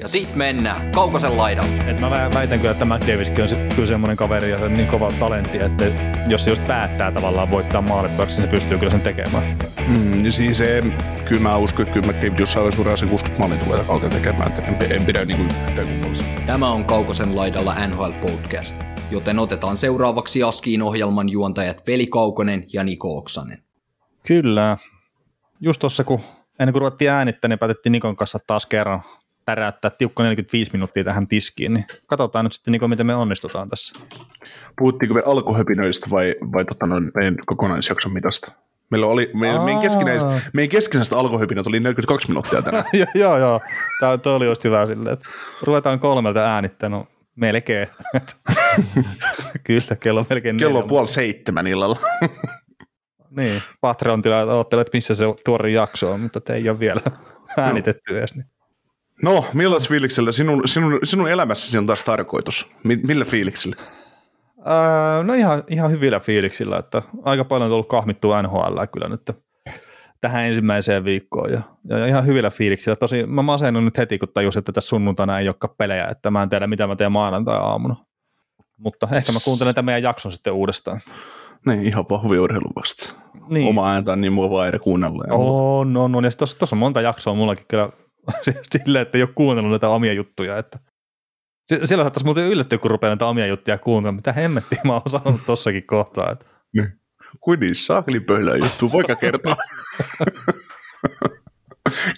Ja sit mennään Kaukosen laidalle. Et mä väitän kyllä, että McDavidkin on se, kyllä semmoinen kaveri ja se on niin kova talentti, että jos se just päättää tavallaan voittaa maalit, niin se pystyy kyllä sen tekemään. Mm, niin siis se, kyllä mä uskon, että kyllä McDavid jossain vaiheessa uraa sen 60 maalin tulee kautta tekemään, että en, en pidä niin kuin Tämä on Kaukosen laidalla NHL Podcast, joten otetaan seuraavaksi Askiin ohjelman juontajat Veli Kaukonen ja Niko Oksanen. Kyllä. Just tuossa, kun ennen kuin ruvettiin äänittää, niin päätettiin Nikon kanssa taas kerran päräyttää tiukka 45 minuuttia tähän tiskiin, niin katsotaan nyt sitten, niin miten me onnistutaan tässä. Puhuttiinko me alkuhöpinöistä vai, vai tota noin, meidän kokonaisjakson mitasta? Meillä oli, meidän, meidän, keskinäistä, meidän keskinäistä alkuhöpinät oli 42 minuuttia tänään. joo, joo. Tämä, toi oli just hyvä silleen, että ruvetaan kolmelta äänittänyt. No, melkein. Kyllä, kello on melkein Kello on puoli seitsemän illalla. niin, Patreon-tilaajat odottelet, missä se tuori jakso on, mutta ei ole vielä äänitetty edes. Niin. No, millä fiiliksellä sinun, sinun, sinun elämässäsi on taas tarkoitus? Millä fiiliksellä? Öö, no ihan, ihan hyvillä fiiliksillä, että aika paljon on tullut kahmittua NHL kyllä nyt tähän ensimmäiseen viikkoon ja, ja ihan hyvillä fiiliksillä. Tosi mä masennun nyt heti, kun tajusin, että tässä sunnuntaina ei olekaan pelejä, että mä en tiedä mitä mä teen maanantai-aamuna. Mutta ehkä mä kuuntelen tämän meidän jakson sitten uudestaan. Niin, ihan vahvi urheilu vasta. Niin. Oma ääntä on niin mua vaan kuunnella. On, on, on. Ja tuossa on monta jaksoa mullakin kyllä silleen, että ei ole kuunnellut näitä omia juttuja. Että siellä saattaisi muuten yllättyä, kun rupeaa näitä omia juttuja kuuntelemaan. Mitä hemmettiä mä oon sanonut tossakin kohtaa. Että. Niin. Kuin niin pöhlää juttu, voika kertoa.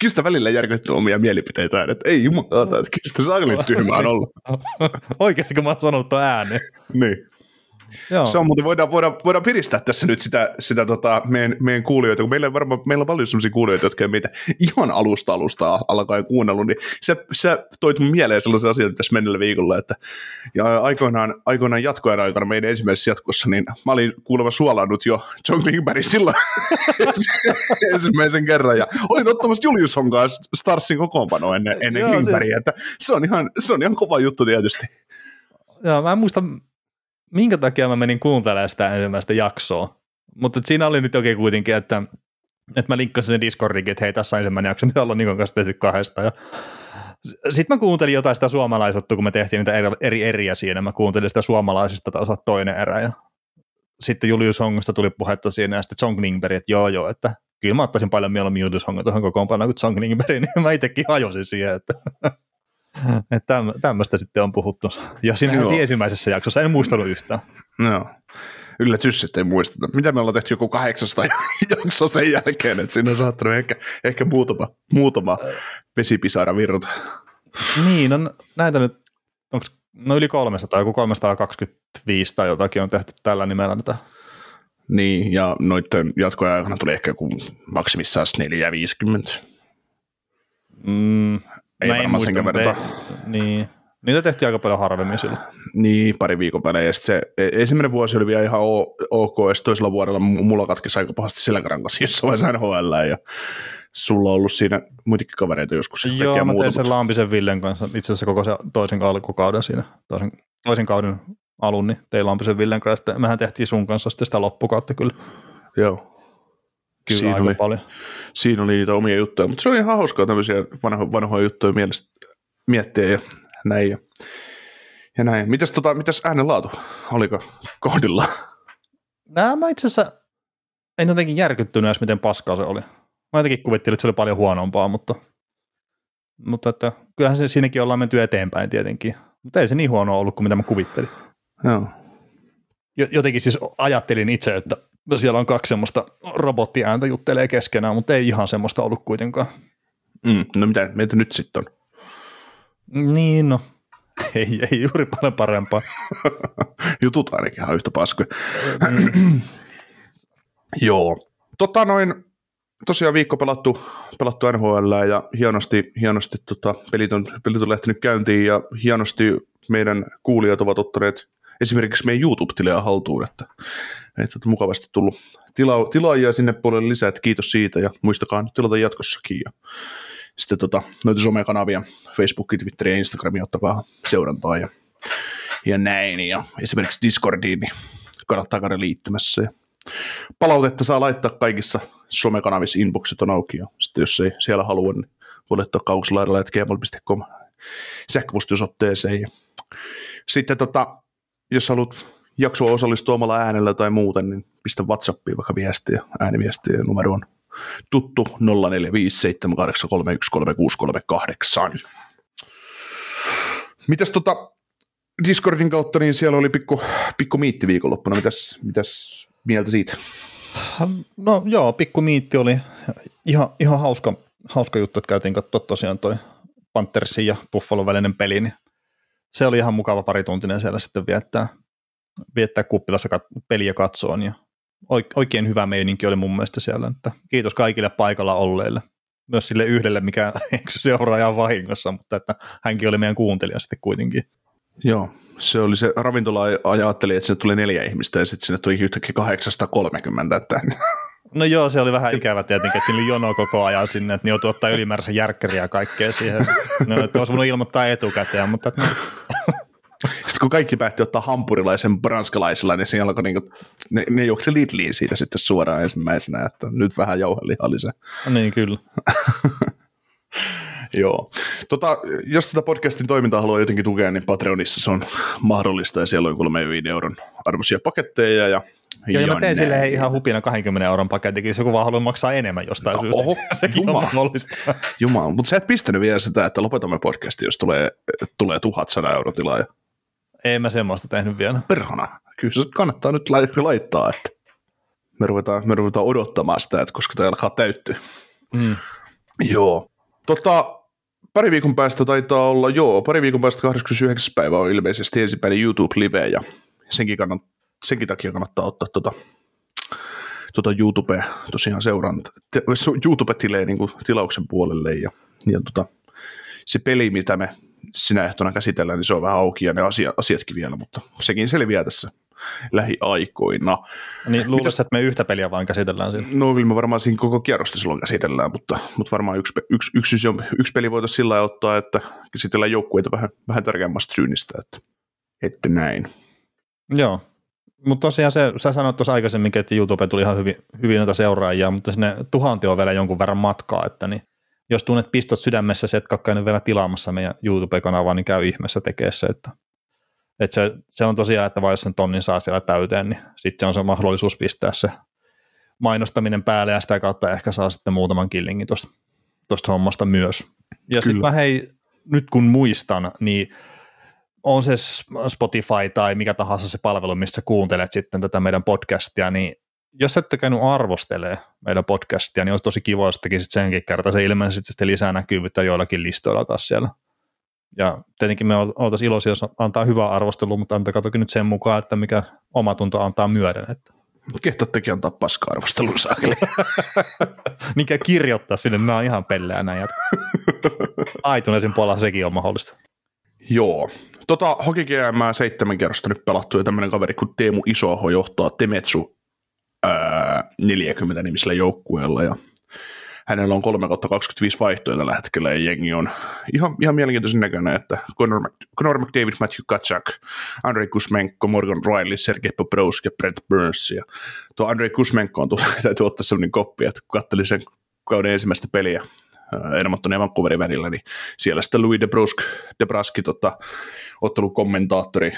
kyllä sitä välillä järkyttyy omia mielipiteitä, että ei jumala, että kyllä sitä saakeli tyhmää on ollut. Oikeasti, kun mä oon sanonut tuon ääneen. niin. Joo. Se on muuten, voidaan, voidaan, voidaan piristää tässä nyt sitä, sitä tota, meidän, meidän kuulijoita, kun meillä on, varmaan, meillä on paljon sellaisia kuulijoita, jotka meitä ihan alusta alusta alkaen kuunnellut, niin se, se toit mun mieleen sellaisia asioita tässä mennellä viikolla, että ja aikoinaan, aikoinaan jatkojen aikana meidän ensimmäisessä jatkossa, niin mä olin kuulemma suolannut jo John Klingbergin silloin ensimmäisen kerran, ja olin ottamassa Julius Honkaa Starsin kokoonpanoa ennen, ennen Klingbergia, siis... että se on, ihan, se on ihan kova juttu tietysti. Joo, mä en muista, minkä takia mä menin kuuntelemaan sitä ensimmäistä jaksoa. Mutta siinä oli nyt oikein kuitenkin, että, että mä linkkasin sen Discordin, että hei, tässä on ensimmäinen jakso, mitä ollaan Nikon kanssa tehty kahdesta. Ja sitten mä kuuntelin jotain sitä suomalaisuutta, kun me tehtiin niitä eri, eri eriä siinä. Mä kuuntelin sitä suomalaisista taas toinen erä. Ja sitten Julius Hongosta tuli puhetta siinä, ja sitten John Klingberg, että joo joo, että kyllä mä ottaisin paljon mieluummin Julius Hongon tuohon kokoonpanoon kuin John Klingberg, niin mä itsekin hajosin siihen, että että tämmöistä sitten on puhuttu. Ja siinä heti ensimmäisessä jaksossa en muistanut yhtään. No. Yllätys, että ei muisteta. Mitä me ollaan tehty joku 800 jaksoa sen jälkeen, että siinä on saattanut ehkä, ehkä muutama, muutama vesipisara virta. Niin, no näitä nyt, onko no yli 300, joku 325 tai jotakin on tehty tällä nimellä näitä. Niin, ja noiden jatkojen aikana tuli ehkä joku maksimissaan 450. Mm, ei Mä varmaan senkään verran. Niin. Niitä tehtiin aika paljon harvemmin silloin. Niin, pari viikon välein. Ja se e, ensimmäinen vuosi oli vielä ihan ok, ja toisella vuodella mulla katkesi aika pahasti selkärankas jossain vaiheessa NHL, ja sulla on ollut siinä muitakin kavereita joskus. Joo, mä tein sen Lampisen Villen kanssa itse asiassa koko se toisen alkukauden siinä, toisen, toisen kauden alun, niin tein Lampisen Villen kanssa, ja mehän tehtiin sun kanssa sitten sitä loppukautta kyllä. Joo. Kyllä siinä aika oli, paljon. Siinä oli niitä omia juttuja, mutta se oli ihan hauskaa tämmöisiä vanho, vanhoja juttuja mielestä miettiä ja näin. Ja, ja näin. Mitäs, tota, mitäs äänenlaatu? Oliko kohdilla? Nää, mä itse asiassa en jotenkin järkyttynyt edes, miten paskaa se oli. Mä jotenkin kuvittelin, että se oli paljon huonompaa, mutta, mutta että, kyllähän se siinäkin ollaan menty eteenpäin tietenkin. Mutta ei se niin huono ollut kuin mitä mä kuvittelin. Joo. Jotenkin siis ajattelin itse, että siellä on kaksi semmoista robottiääntä juttelee keskenään, mutta ei ihan semmoista ollut kuitenkaan. Mm, no mitä meitä nyt sitten on? Niin no, ei, ei juuri paljon parempaa. Jutut ainakin ihan yhtä paskoja. Niin. Joo. Tota noin, tosiaan viikko pelattu, pelattu NHL ja hienosti, hienosti tota, pelit, on, pelit on lähtenyt käyntiin ja hienosti meidän kuulijat ovat ottaneet esimerkiksi meidän YouTube-tilejä haltuun, että, että on mukavasti tullut tila, tilaajia sinne puolelle lisää, että kiitos siitä ja muistakaa nyt tilata jatkossakin ja sitten tota, noita somekanavia, Facebook, Twitter ja Instagram, ottakaa seurantaa ja, ja näin. Ja esimerkiksi Discordiin, niin kannattaa käydä liittymässä ja palautetta saa laittaa kaikissa somekanavissa, inboxit on auki ja sitten jos ei siellä halua, niin voi laittaa kauslaidalla.gmail.com sähköpostiosoitteeseen ja sitten tota, jos haluat jaksoa osallistua omalla äänellä tai muuten, niin pistä WhatsAppiin vaikka viestiä, ääniviestiä numero on tuttu 045783133638. Mitäs tota Discordin kautta, niin siellä oli pikku, pikku miitti viikonloppuna. Mitäs, mitäs mieltä siitä? No joo, pikku miitti oli ihan, ihan hauska, hauska juttu, että käytiin katsoa tosiaan toi Panthersin ja Buffalon välinen peli, niin se oli ihan mukava parituntinen siellä sitten viettää, viettää kuppilassa kat- peliä katsoon ja oikein hyvä meininki oli mun mielestä siellä, että kiitos kaikille paikalla olleille. Myös sille yhdelle, mikä seuraa ihan vahingossa, mutta että hänkin oli meidän kuuntelija sitten kuitenkin. Joo, se oli se ravintola ajatteli, että sinne tuli neljä ihmistä ja sitten sinne tuli yhtäkkiä 830. Että... No joo, se oli vähän ikävä tietenkin, että siinä oli jono koko ajan sinne, että ne joutui ottaa ylimääräisen järkkäriä ja kaikkea siihen. No, että olisi voinut ilmoittaa etukäteen, mutta että kun kaikki päätti ottaa hampurilaisen branskalaisella, niin siinä alkoi niinku, ne, ne juoksi Lidliin siitä sitten suoraan ensimmäisenä, että nyt vähän jauhelihaa lisää. Niin, kyllä. Joo. Tota, jos tätä podcastin toimintaa haluaa jotenkin tukea, niin Patreonissa se on mahdollista ja siellä on 3 euron arvoisia paketteja ja Joo, ja mä tein sille ihan hupina 20 euron pakettikin, jos joku vaan haluaa maksaa enemmän jostain no, syystä. Oho, Sekin jumala. on mahdollista. Jumala, mutta sä et pistänyt vielä sitä, että lopetamme podcastin, jos tulee, tulee tuhat sana euro tilaaja. Ei mä semmoista tehnyt vielä. Perhana. Kyllä se kannattaa nyt laittaa, että me ruvetaan, me ruvetaan odottamaan sitä, että koska tämä alkaa täyttyä. Mm. Joo. Tota, pari viikon päästä taitaa olla, joo, pari viikon päästä 29. päivä on ilmeisesti ensimmäinen YouTube-live ja senkin, kannat, senkin takia kannattaa ottaa tuota, tuota YouTube tosiaan seuranta, YouTube-tilejä niin tilauksen puolelle ja, ja tuota, se peli, mitä me sinä ehtona käsitellään, niin se on vähän auki ja ne asia, asiatkin vielä, mutta sekin selviää tässä lähiaikoina. Niin luulisin, että me yhtä peliä vain käsitellään siinä. No kyllä me varmaan siinä koko kierrosta silloin käsitellään, mutta, mutta varmaan yksi, yksi, yksi, yksi, yksi peli voitaisiin sillä ottaa, että käsitellään joukkueita vähän, vähän tärkeämmästä syynnistä, että, että näin. Joo, mutta tosiaan se, sä sanoit tuossa aikaisemmin, että YouTube tuli ihan hyvin, hyvin noita seuraajia, mutta sinne tuhanti on vielä jonkun verran matkaa, että niin jos tunnet pistot sydämessä, se, että käynyt vielä tilaamassa meidän YouTube-kanavaa, niin käy ihmeessä tekee se, että, että se, se, on tosiaan, että vai jos sen tonnin saa siellä täyteen, niin sitten on se mahdollisuus pistää se mainostaminen päälle ja sitä kautta ehkä saa sitten muutaman killingin tuosta hommasta myös. Ja sitten mä hei, nyt kun muistan, niin on se Spotify tai mikä tahansa se palvelu, missä kuuntelet sitten tätä meidän podcastia, niin jos ette käynyt arvostelee meidän podcastia, niin olisi tosi kiva, jos tekisit senkin kerta. Se ilmeisesti sitten lisää näkyvyyttä joillakin listoilla taas siellä. Ja tietenkin me oltaisiin iloisia, jos antaa hyvää arvostelua, mutta antakaa toki nyt sen mukaan, että mikä oma tunto antaa myöden. Että. Kehtattekin antaa paska-arvostelun saakeli. mikä kirjoittaa sinne, nämä on ihan pelleä näin. Aituneesin puolella sekin on mahdollista. Joo. Tota, Hoki GM seitsemän kerrosta nyt pelattu ja tämmöinen kaveri kuin Teemu Isoho johtaa Temetsu 40 nimisellä joukkueella ja hänellä on 3 25 vaihtoja tällä hetkellä ja jengi on ihan, ihan mielenkiintoisen näköinen, että Conor, Conor McDavid, Matthew Kaczak, Andrei Kusmenko, Morgan Riley, Sergei Poprowski ja Brent Burns. Ja tuo Andrei Kusmenko on tullut, täytyy ottaa sellainen koppi, että kun katselin sen kauden ensimmäistä peliä Edmontonin ja Vancouverin välillä, niin siellä sitten Louis DeBrusk, DeBruski tota, ottelukommentaattori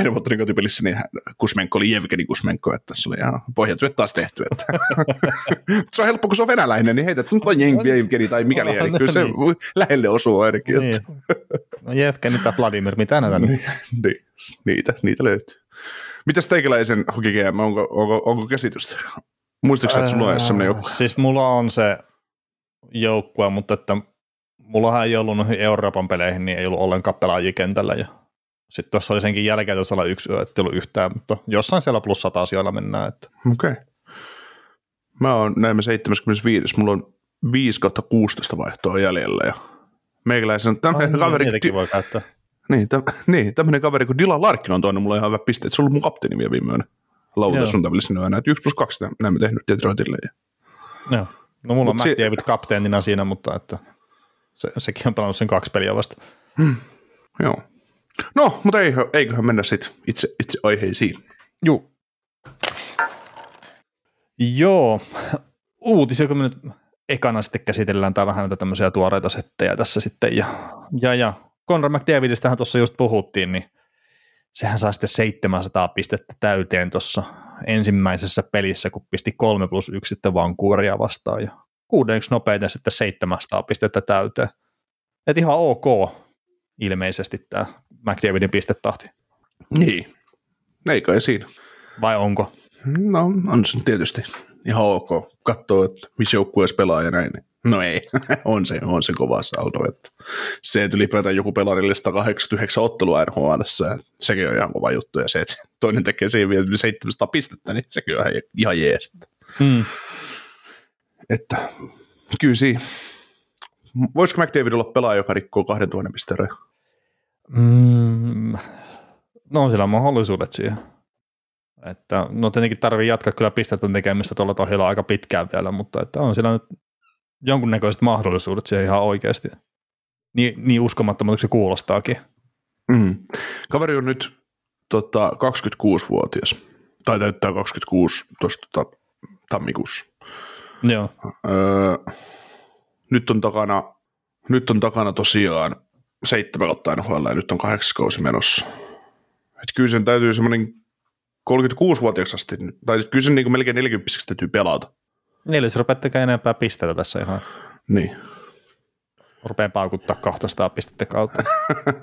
Edmontonin kotipelissä, niin Kusmenko oli Jevgeni Kusmenko, että se oli ihan pohjatyöt taas tehty. Että. se on helppo, kun se on venäläinen, niin heitä nyt on Jevgeni tai mikä liian, kyllä se niin. lähelle osuu ainakin. Niin. Että. no Jevgeni tai Vladimir, mitä näitä niin, niin, niitä, niitä löytyy. Mitäs teikäläisen Hoki onko, onko, onko käsitystä? Muistatko että sulla on sellainen joku? Siis mulla on se joukkue, mutta että mullahan ei ollut noihin Euroopan peleihin, niin ei ollut ollenkaan pelaajia kentällä. Ja sitten tuossa oli senkin jälkeen, että olla yksi yö, ollut yhtään, mutta jossain siellä plus 100 asioilla mennään. Että. Okei. Okay. Mä oon näemme 75. Mulla on 5 16 vaihtoa jäljellä ja meikäläisen, tämän oh, kaveri... Niin, voi käyttää. Niin, täm, niin tämmöinen kaveri kuin Dylan Larkin on toinen mulle ihan hyvä piste, että se on ollut mun kapteeni vielä viime yönä. Lauta suuntavälisenä yönä, että 1 plus 2 näemme tehnyt Detroitille. Ja... Joo. No mulla Mut on McDavid se... kapteenina siinä, mutta että se, sekin on pelannut sen kaksi peliä vasta. Hmm. Joo. No, mutta ei, eiköhän mennä sitten itse, itse aiheisiin. Joo. Joo. Uutisia, kun me nyt ekana sitten käsitellään tai vähän näitä tämmöisiä tuoreita settejä tässä sitten. Ja, ja, ja Conor McDavidistähän tuossa just puhuttiin, niin sehän saa sitten 700 pistettä täyteen tuossa ensimmäisessä pelissä, kun pisti 3 plus 1 sitten Vancouveria vastaan ja kuudenneksi nopeiten sitten 700 pistettä täyteen. Et ihan ok ilmeisesti tämä McDavidin pistetahti. Niin, eikö siinä. Vai onko? No on se tietysti ihan ok. Katsoo, että missä joukkueessa pelaa ja näin. No ei, on se, on se kova saldo. Että se, että ylipäätään joku pelaa 489 ottelua NHL, sekin on ihan kova juttu. Ja se, että toinen tekee siihen vielä 700 pistettä, niin sekin on ihan, ihan jeestä. Hmm. Että kyllä siinä. Voisiko McDavid olla pelaaja, joka rikkoo 2000 pisteen mm, No on sillä mahdollisuudet siihen. Että, no tietenkin tarvii jatkaa kyllä pistettä tekemistä tuolla tohjalla aika pitkään vielä, mutta että on siellä nyt jonkunnäköiset mahdollisuudet siihen ihan oikeasti. Niin, niin uskomattomalta se kuulostaakin. Mm. Kaveri on nyt tota, 26-vuotias, tai täyttää 26 tuosta tota, tammikuussa. Joo. Öö, nyt on takana, nyt on takana tosiaan seitsemän kautta NHL ja nyt on kahdeksas kausi menossa. Et kyllä sen täytyy semmoinen 36-vuotiaaksi asti, tai kyllä sen niin melkein 40 täytyy pelata. Niin, eli rupeat tekemään enempää pisteitä tässä ihan. Niin. Rupeaa paukuttaa 200 pistettä kautta.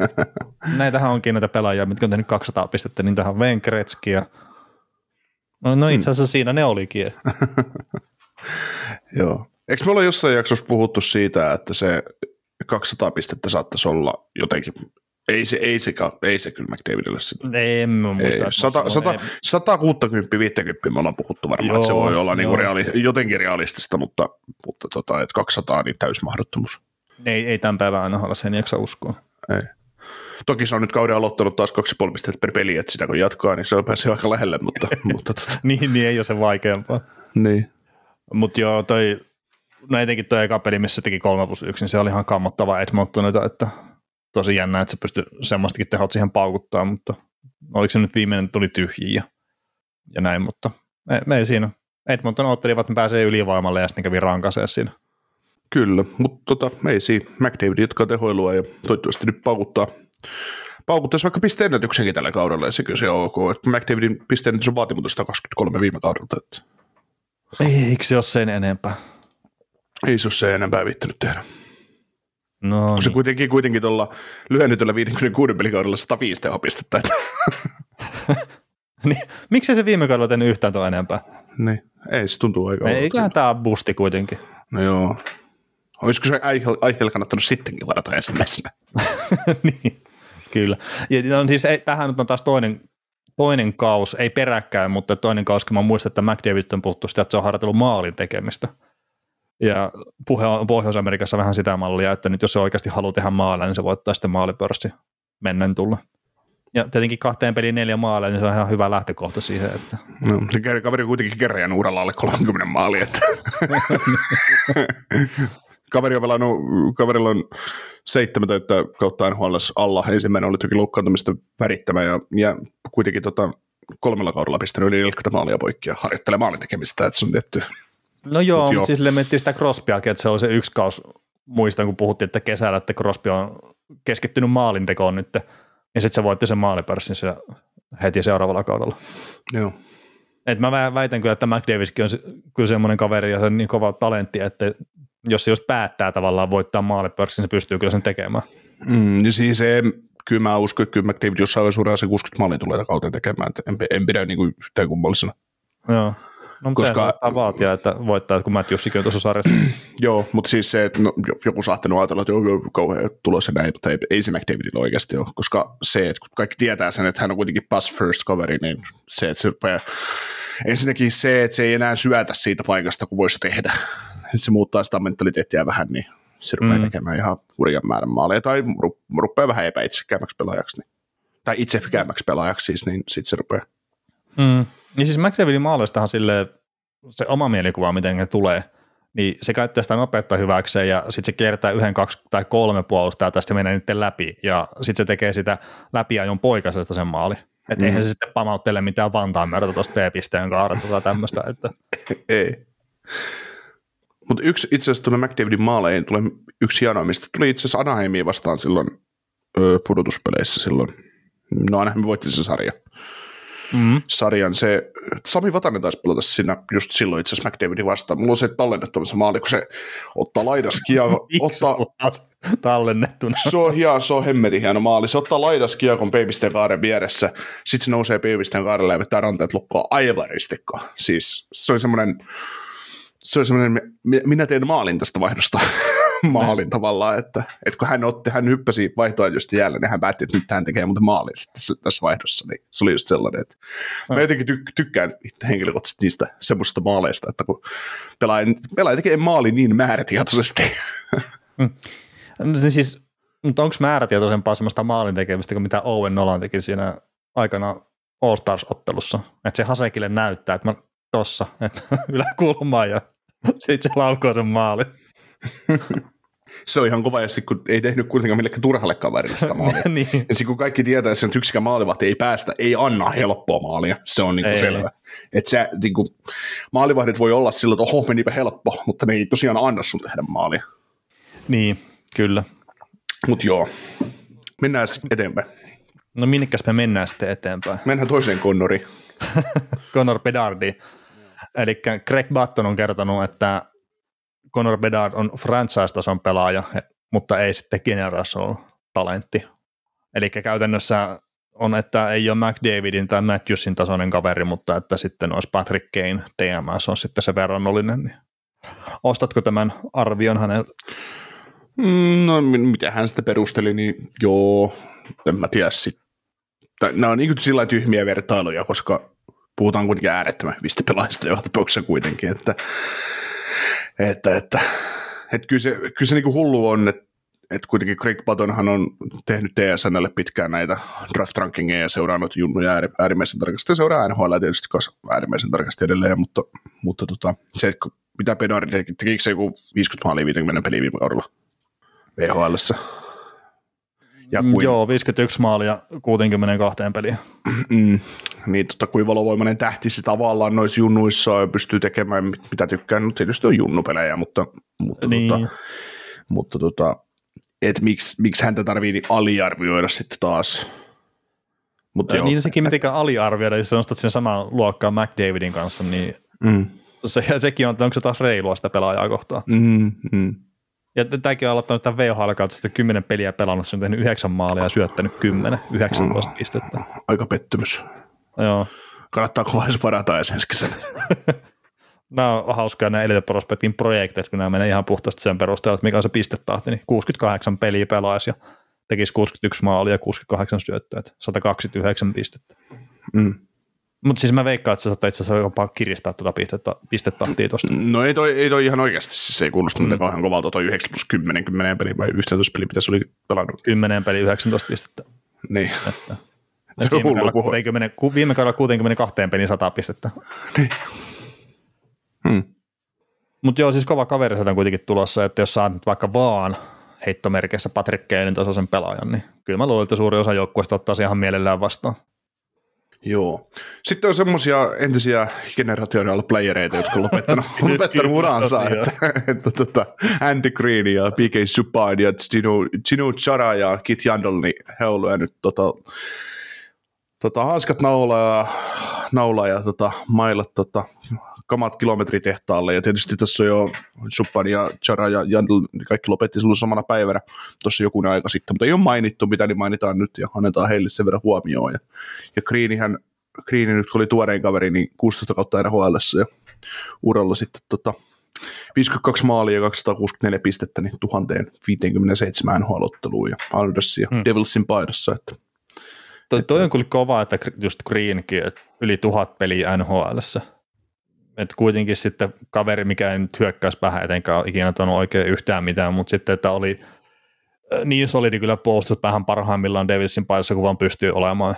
Näitähän onkin näitä pelaajia, mitkä on tehnyt 200 pistettä, niin tähän on Wayne Gretzky ja No, no itse asiassa hmm. siinä ne olikin. Joo. Eikö me olla jossain jaksossa puhuttu siitä, että se 200 pistettä saattaisi olla jotenkin ei se, ei se, ei se kyllä McDavidille sitä. Ei, en mä muista. Ei, 100, 100, 160, 50 me ollaan puhuttu varmaan, joo, että se voi olla niin reaali, jotenkin realistista, mutta, mutta tota, että 200 niin täysmahdottomuus. Ei, ei tämän päivän aina olla sen jaksa uskoa. Ei. Toki se on nyt kauden aloittanut taas 2,5 pistettä per peli, että sitä kun jatkaa, niin se on päässyt aika lähelle, mutta... mutta tota. niin, niin, ei ole se vaikeampaa. Niin. Mutta joo, toi, no etenkin tuo eka peli, missä teki 3 plus 1, niin se oli ihan kammottava Edmontonita, että tosi jännä, että se pystyi semmoistakin tehot siihen paukuttaa, mutta oliko se nyt viimeinen tuli tyhjiä ja, ja näin, mutta me, me ei siinä. Edmonton ottelivat, että ne pääsee ylivoimalle ja sitten kävi rankaseen siinä. Kyllä, mutta tota, ei siinä. McDavid jatkaa tehoilua ja toivottavasti nyt paukuttaa, paukuttaisi vaikka pisteennätyksenkin tällä kaudella, ja se kyllä se on ok. Että McDavidin pisteennätys on vaatimutus 123 viime kaudelta. Että... Eikö se ole sen enempää? Ei se ole sen enempää viittänyt tehdä. No, kun niin. se kuitenkin, kuitenkin tuolla lyhennetyllä 56 pelikaudella 105 tehopistettä. niin, miksei se viime kaudella tehnyt yhtään tuo enempää? Niin, ei se tuntuu aika Eiköhän tämä busti kuitenkin. No joo. Olisiko se aiheella kannattanut sittenkin varata ensimmäisenä? niin, kyllä. Ja no, siis ei, tähän nyt on taas toinen, toinen kaus, ei peräkkäin, mutta toinen kaus, kun mä muistan, että McDavid on puhuttu sitä, että se on harjoitellut maalin tekemistä. Ja puhe on Pohjois-Amerikassa vähän sitä mallia, että nyt jos se oikeasti haluaa tehdä maaleja, niin se voittaa sitten maalipörssi mennen tulla. Ja tietenkin kahteen peliin neljä maalia, niin se on ihan hyvä lähtökohta siihen. Että... No, se kaveri on kuitenkin kerran uralla alle 30 maalia. Että... kaveri on pelannut, kaverilla on seitsemän täyttä kautta NHL alla. Ensimmäinen oli toki loukkaantumista värittämä ja, ja kuitenkin tota, kolmella kaudella pistänyt yli 40 maalia poikki ja harjoittelee maalin tekemistä, että se on tietty No joo, mutta joo. siis mentiin sitä Crosbyakin, että se oli se yksi kaus, muistan kun puhuttiin, että kesällä, että Crosby on keskittynyt maalintekoon nyt, ja sitten se voitti sen maalipörssin se heti seuraavalla kaudella. Joo. Et mä väitän kyllä, että McDaviskin on kyllä semmoinen kaveri ja se on niin kova talentti, että jos se just päättää tavallaan voittaa maalipörssin, se pystyy kyllä sen tekemään. Mm, niin siis se, kyllä mä uskon, että kyllä McDavid jossain vaiheessa se 60 maalin tulee kauteen tekemään, että en, en pidä niin kuin yhtään kummallisena. Joo. No, mutta koska, se vaatia, että voittaa, kun Matthewsikin on tuossa sarjassa. Joo, mutta siis se, että no, joku saattanut ajatella, että on kauhean tulos ja näin, mutta ei, ei se McDavidilla oikeasti ole, koska se, että kun kaikki tietää sen, että hän on kuitenkin pass first coveri, niin se, että se rupeaa, ensinnäkin se, että se ei enää syötä siitä paikasta, kun voisi tehdä, että se muuttaa sitä mentaliteettia vähän, niin se rupeaa mm. tekemään ihan hurjan määrän maaleja, tai ru, rupeaa vähän epäitsekäämmäksi pelaajaksi, niin, tai itsefikäämmäksi pelaajaksi siis, niin sitten se rupeaa. Mm. Niin siis McDavidin maalistahan silleen, se oma mielikuva, miten ne tulee, niin se käyttää sitä nopeutta hyväkseen ja sitten se kiertää yhden, kaksi tai kolme puolustajaa tästä menee nyt läpi ja sitten se tekee sitä läpiajon poikasesta sen maali. Että mm. eihän se sitten pamauttele mitään Vantaan myötä tuosta B-pisteen kaarta tai tämmöistä. Että. Ei. Mutta yksi itse asiassa tuonne McDavidin maaleihin tulee yksi hienoimmista. Tuli itse asiassa Anaheimia vastaan silloin ö, pudotuspeleissä silloin. No ainahan me voitti se sarja. Mm. Sarjan se, Sami Vatanen taisi pelata siinä just silloin itse asiassa McDavidin vastaan. Mulla on se tallennettuna se maali, kun se ottaa laidaskia. ottaa, tallennettuna? Se on, hieno, se on hemmetin hieno maali. Se ottaa laidaskiekon peivisten kaaren vieressä, sitten se nousee peivisten kaarelle ja vetää ranteet lukkoa aivan ristikkoon. Siis se oli semmoinen se oli semmoinen, minä teen maalin tästä vaihdosta maalin tavallaan, että, että kun hän otti, hän hyppäsi vaihtoehtoisesti jälleen, niin hän päätti, että nyt hän tekee muuten maalin sitten tässä vaihdossa, niin se oli just sellainen, että mä jotenkin tyk- tykkään henkilökohtaisesti niistä semmoisista maaleista, että kun pelaaja, pelaaja tekee maali niin määrätietoisesti. Mm. No, siis, mutta onko määrätietoisempaa semmoista maalin tekemistä kuin mitä Owen Nolan teki siinä aikana All Stars-ottelussa, että se Hasekille näyttää, että mä tossa, että yläkulmaan ja sitten se laukoo sen maali. Se on ihan kova, ja kun ei tehnyt kuitenkaan millekään turhalle kaverille sitä maalia. niin. Ja sitten kun kaikki tietää, että sen yksikään maalivahti ei päästä, ei anna helppoa maalia, se on niinku selvä. Että se, niinku, maalivahdit voi olla sillä, että oho, menipä helppo, mutta ne ei tosiaan anna sun tehdä maalia. Niin, kyllä. Mutta joo, mennään eteenpäin. No minnekäs me mennään sitten eteenpäin? Mennään toiseen Connoriin. Connor Bedardi. Eli Greg Button on kertonut, että Conor Bedard on franchise-tason pelaaja, mutta ei sitten generational talentti. Eli käytännössä on, että ei ole McDavidin tai Matthewsin tasoinen kaveri, mutta että sitten olisi Patrick Kane TMS on sitten se verrannollinen. Niin ostatko tämän arvion häneltä? Mm, no mitä hän sitten perusteli, niin joo, en mä tiedä sitten. Nämä on niin sillä tyhmiä vertailuja, koska puhutaan kuitenkin äärettömän hyvistä pelaajista joka tapauksessa kuitenkin, että, että, että, että kyllä se, kyllä se niin kuin hullu on, että että kuitenkin Craig Buttonhan on tehnyt TSNlle pitkään näitä draft rankingeja ja seuraa noita junnuja ääri, äärimmäisen tarkasti ja seuraa NHL tietysti kanssa äärimmäisen tarkasti edelleen, mutta, mutta tota, se, mitä Pedari teki, tekikö se joku 50 maalia 50 peliä viime kaudella VHLssä? Ja kuin, Joo, 51 maalia 62 peliä. Mm, niin tota, kuin valovoimainen tähti se tavallaan noissa junnuissa ja pystyy tekemään mitä tykkää, no tietysti on junnupelejä, mutta, mutta, niin. tota, mutta tota, et miksi, miksi häntä tarvii aliarvioida sitten taas. Mutta niin sekin mitenkään aliarvioida, jos nostat sen saman luokkaan McDavidin kanssa, niin mm. se, sekin on, onko se taas reilua sitä pelaajaa kohtaan. Mm, mm. Ja tämäkin on aloittanut tämän VHL kautta sitten kymmenen peliä pelannut, se on tehnyt yhdeksän maalia ja syöttänyt 10, 19 mm. pistettä. Aika pettymys. Joo. Kannattaa kovasti varata ensi kesänä. nämä on hauskaa nämä Elite Prospectin projektit, kun nämä menee ihan puhtaasti sen perusteella, että mikä on se pistetahti, niin 68 peliä pelaisi ja tekisi 61 maalia ja 68 syöttöä, 129 pistettä. Mm. Mutta siis mä veikkaan, että se saattaa itse asiassa jopa kiristää tuota pistettä, pistetahtia tuosta. No ei toi, ei toi ihan oikeasti, siis se ei kuulosta mm. kauhean kovalta toi 9 plus 10, 10 peli vai 11 peli, mitä se oli pelannut. 10 peli 19 pistettä. Niin. Että, että viime, kaudella 60, viime kaudella 62 pelin 100 pistettä. Niin. Hmm. Mutta joo, siis kova kaveri on kuitenkin tulossa, että jos saat nyt vaikka vaan heittomerkeissä Patrick Kanein tasoisen pelaajan, niin kyllä mä luulen, että suuri osa joukkueesta ottaa ihan mielellään vastaan. Joo. Sitten on semmoisia entisiä generational playereita, jotka on lopettanut, lopettanut uransa, että, että, että, tota, Andy Green ja PK Subban ja Gino, Gino Chara ja Kit Jandl, niin he on lyönyt tota, tota, hanskat naulaa ja, naulaa ja tota, mailat tota, kamat kilometritehtaalle, ja tietysti tässä on jo Suppan ja Chara ja Jandl, kaikki lopetti silloin samana päivänä. Tuossa joku aika sitten, mutta ei ole mainittu, mitä niin mainitaan nyt, ja annetaan heille sen verran huomioon, ja, ja Greenihän, Greeni nyt kun oli tuorein kaveri, niin 16 kautta nhl ja uralla sitten tota, 52 maalia ja 264 pistettä, niin 1057 NHL-otteluun ja Andersin ja hmm. Devilsin paidassa, että Toi, toi on kyllä kova, että just Greenkin, että yli tuhat peliä NHLssä et kuitenkin sitten kaveri, mikä ei nyt hyökkäys vähän etenkään ikinä tuonut oikein yhtään mitään, mutta sitten, että oli niin solidi kyllä puolustus vähän parhaimmillaan Davisin paikassa, kun vaan pystyy olemaan,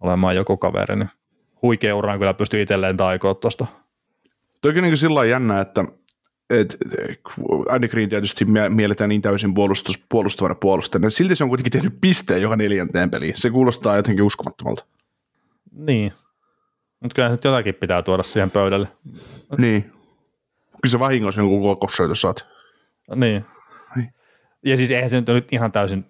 olemaan joku kaveri, niin huikea uraan kyllä pystyy itselleen taikoa tuosta. Toki niin sillä jännä, että et, Andy Green tietysti mielletään niin täysin puolustus, puolustavana puolustajana. Silti se on kuitenkin tehnyt pisteen joka neljänteen peliin. Se kuulostaa jotenkin uskomattomalta. Niin. Mutta kyllä nyt jotakin pitää tuoda siihen pöydälle. Niin. Kyllä se vahingossa jonkun kokossoito saat. Niin. niin. Ja siis eihän se nyt ihan täysin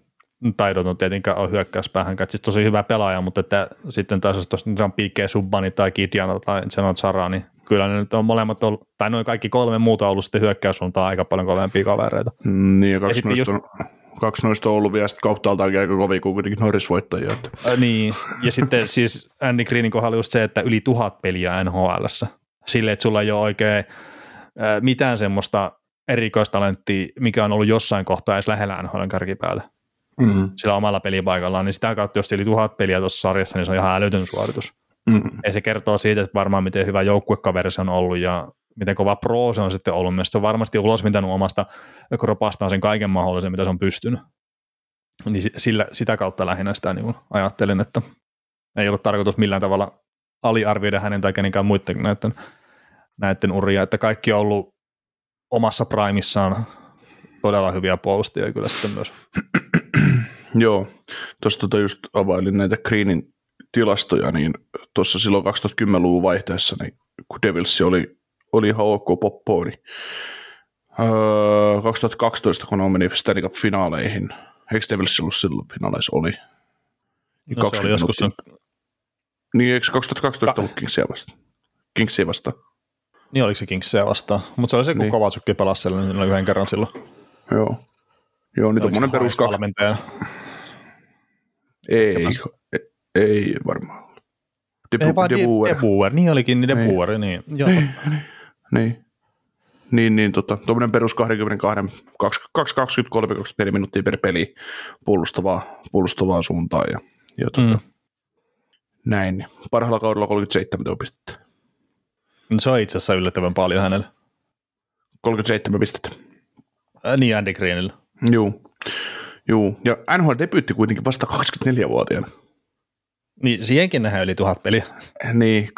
taidoton tietenkään ole hyökkäyspäähän, siis tosi hyvä pelaaja, mutta että sitten taas jos tuossa on Piikkeen Subbani tai Gideon tai Zenon Zara, niin kyllä ne nyt on molemmat ollut, tai noin kaikki kolme muuta ollut sitten hyökkäyssuuntaan aika paljon kovempia kavereita. Mm, niin, ja kaksi, ja noista, just... on, kaksi noista on ollut vielä sitten kauttaaltaankin aika kovia kuin kuitenkin Norris-voittajia. Että. Äh, niin, ja sitten siis Andy Greenin kohdalla just se, että yli tuhat peliä nhl Silleen, että sulla ei ole oikein mitään semmoista erikoistalenttia, mikä on ollut jossain kohtaa edes lähellä NHL kärkipäätä. Mm-hmm. Sillä omalla pelipaikallaan, niin sitä kautta, jos yli tuhat peliä tuossa sarjassa, niin se on ihan älytön suoritus. Mm. Ja se kertoo siitä, että varmaan miten hyvä joukkuekaveri se on ollut ja miten kova pro se on sitten ollut. Mielestäni se on varmasti ulosmitanut omasta kropastaan sen kaiken mahdollisen, mitä se on pystynyt. Niin sillä, sitä kautta lähinnä sitä niin ajattelin, että ei ollut tarkoitus millään tavalla aliarvioida hänen tai kenenkään muiden näiden, näiden uria, että kaikki on ollut omassa primissaan todella hyviä puolustajia kyllä sitten myös. Joo, tuosta tota just availin näitä Greenin tilastoja, niin tuossa silloin 2010-luvun vaihteessa, niin kun Devils oli, oli ihan ok poppoa, niin öö, 2012, kun on meni Stanley Cup-finaaleihin, eikö Devils ollut silloin finaaleissa oli? Niin no se oli joskus sen... Niin, eikö 2012 Ka- ollut Kingsia vastaan? Kingsia vastaan. Niin oliko se Kingsia vastaan, mutta se oli se, kun niin. Kovatsukki pelasi siellä niin yhden kerran silloin. Joo. Joo, niin tuommoinen perus kaksi. Ei, ei varmaan ollut. De, Ei vaan De, De, Boer. Niin olikin, niin De. Boer, niin. Joo. Niin, niin, niin. Niin, niin tota, tuommoinen perus 22, 220 3 minuuttia per peli puolustavaa, puolustavaa suuntaan ja, ja tota, mm. näin. Parhaalla kaudella 37 pistettä. No, se on itse asiassa yllättävän paljon hänelle. 37 pistettä. Ää, niin Andy Greenillä. Joo. Joo. Ja NHL debyytti kuitenkin vasta 24-vuotiaana. Niin, siihenkin nähdään yli tuhat peliä. Niin,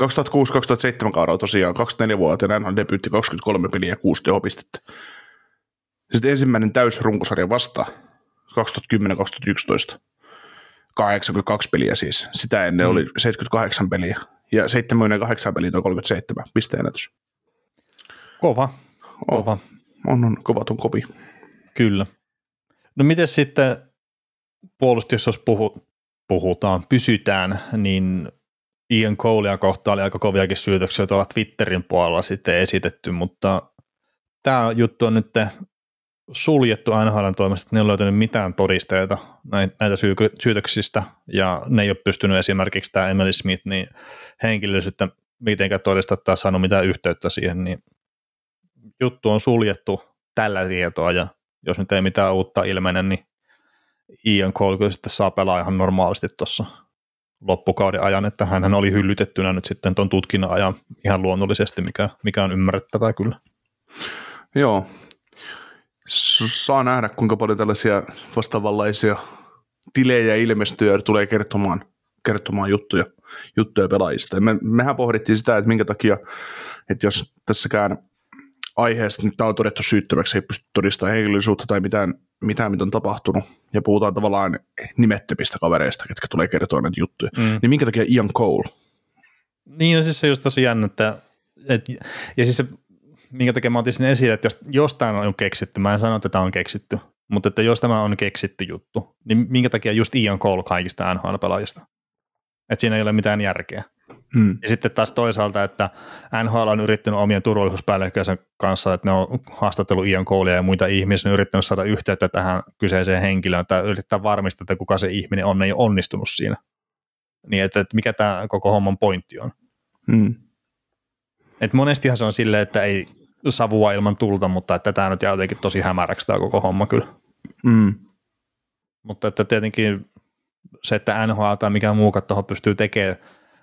2006-2007 kaudella tosiaan 24-vuotiaana hän debyytti 23 peliä ja 6 tehopistettä. Sitten ensimmäinen täysrunkosarja vasta 2010-2011. 82 peliä siis. Sitä ennen mm. oli 78 peliä. Ja 78 peliä on 37 pisteenätys. Kova. Kova. On, on, kovat on kovi. Kyllä. No miten sitten puolustus, jos puhu, puhutaan, pysytään, niin Ian Colea kohtaan oli aika koviakin syytöksiä tuolla Twitterin puolella sitten esitetty, mutta tämä juttu on nyt suljettu NHL toimesta, että ne ei ole löytänyt mitään todisteita näitä syytöksistä, ja ne ei ole pystynyt esimerkiksi tämä Emily Smith niin henkilöllisyyttä mitenkään todistaa tai saanut mitään yhteyttä siihen, niin juttu on suljettu tällä tietoa, ja jos nyt ei mitään uutta ilmene, niin Ian Cole kyllä sitten saa pelaa ihan normaalisti tuossa loppukauden ajan, että hän oli hyllytettynä nyt sitten tuon tutkinnan ajan ihan luonnollisesti, mikä, mikä on ymmärrettävää kyllä. Joo. Saa nähdä, kuinka paljon tällaisia vastaavanlaisia tilejä ilmestyy ja tulee kertomaan, kertomaan juttuja, juttuja pelaajista. me, mehän pohdittiin sitä, että minkä takia, että jos tässäkään aiheesta nyt tämä on todettu syyttömäksi, ei pysty todistamaan henkilöllisyyttä tai mitään, mitään, mitä on tapahtunut, ja puhutaan tavallaan nimettömistä kavereista, jotka tulee kertoa näitä juttuja, mm. niin minkä takia Ian Cole? Niin, no siis se just tosi jännä, että, et, ja siis se, minkä takia mä otin sinne esille, että jos, jos tämä on keksitty, mä en sano, että tämä on keksitty, mutta että jos tämä on keksitty juttu, niin minkä takia just Ian Cole kaikista NHL-pelaajista? Että siinä ei ole mitään järkeä. Hmm. Ja sitten taas toisaalta, että NHL on yrittänyt omien turvallisuuspäällikköjen kanssa, että ne on haastatellut Ian Coolia ja muita ihmisiä, ne on yrittänyt saada yhteyttä tähän kyseiseen henkilöön, että yrittää varmistaa, että kuka se ihminen on, ei onnistunut siinä. Niin, että, että mikä tämä koko homman pointti on. Hmm. Et monestihan se on silleen, että ei savua ilman tulta, mutta että tämä nyt jää jotenkin tosi hämäräksi tämä koko homma kyllä. Hmm. Mutta että tietenkin se, että NHL tai mikään muu taho pystyy tekemään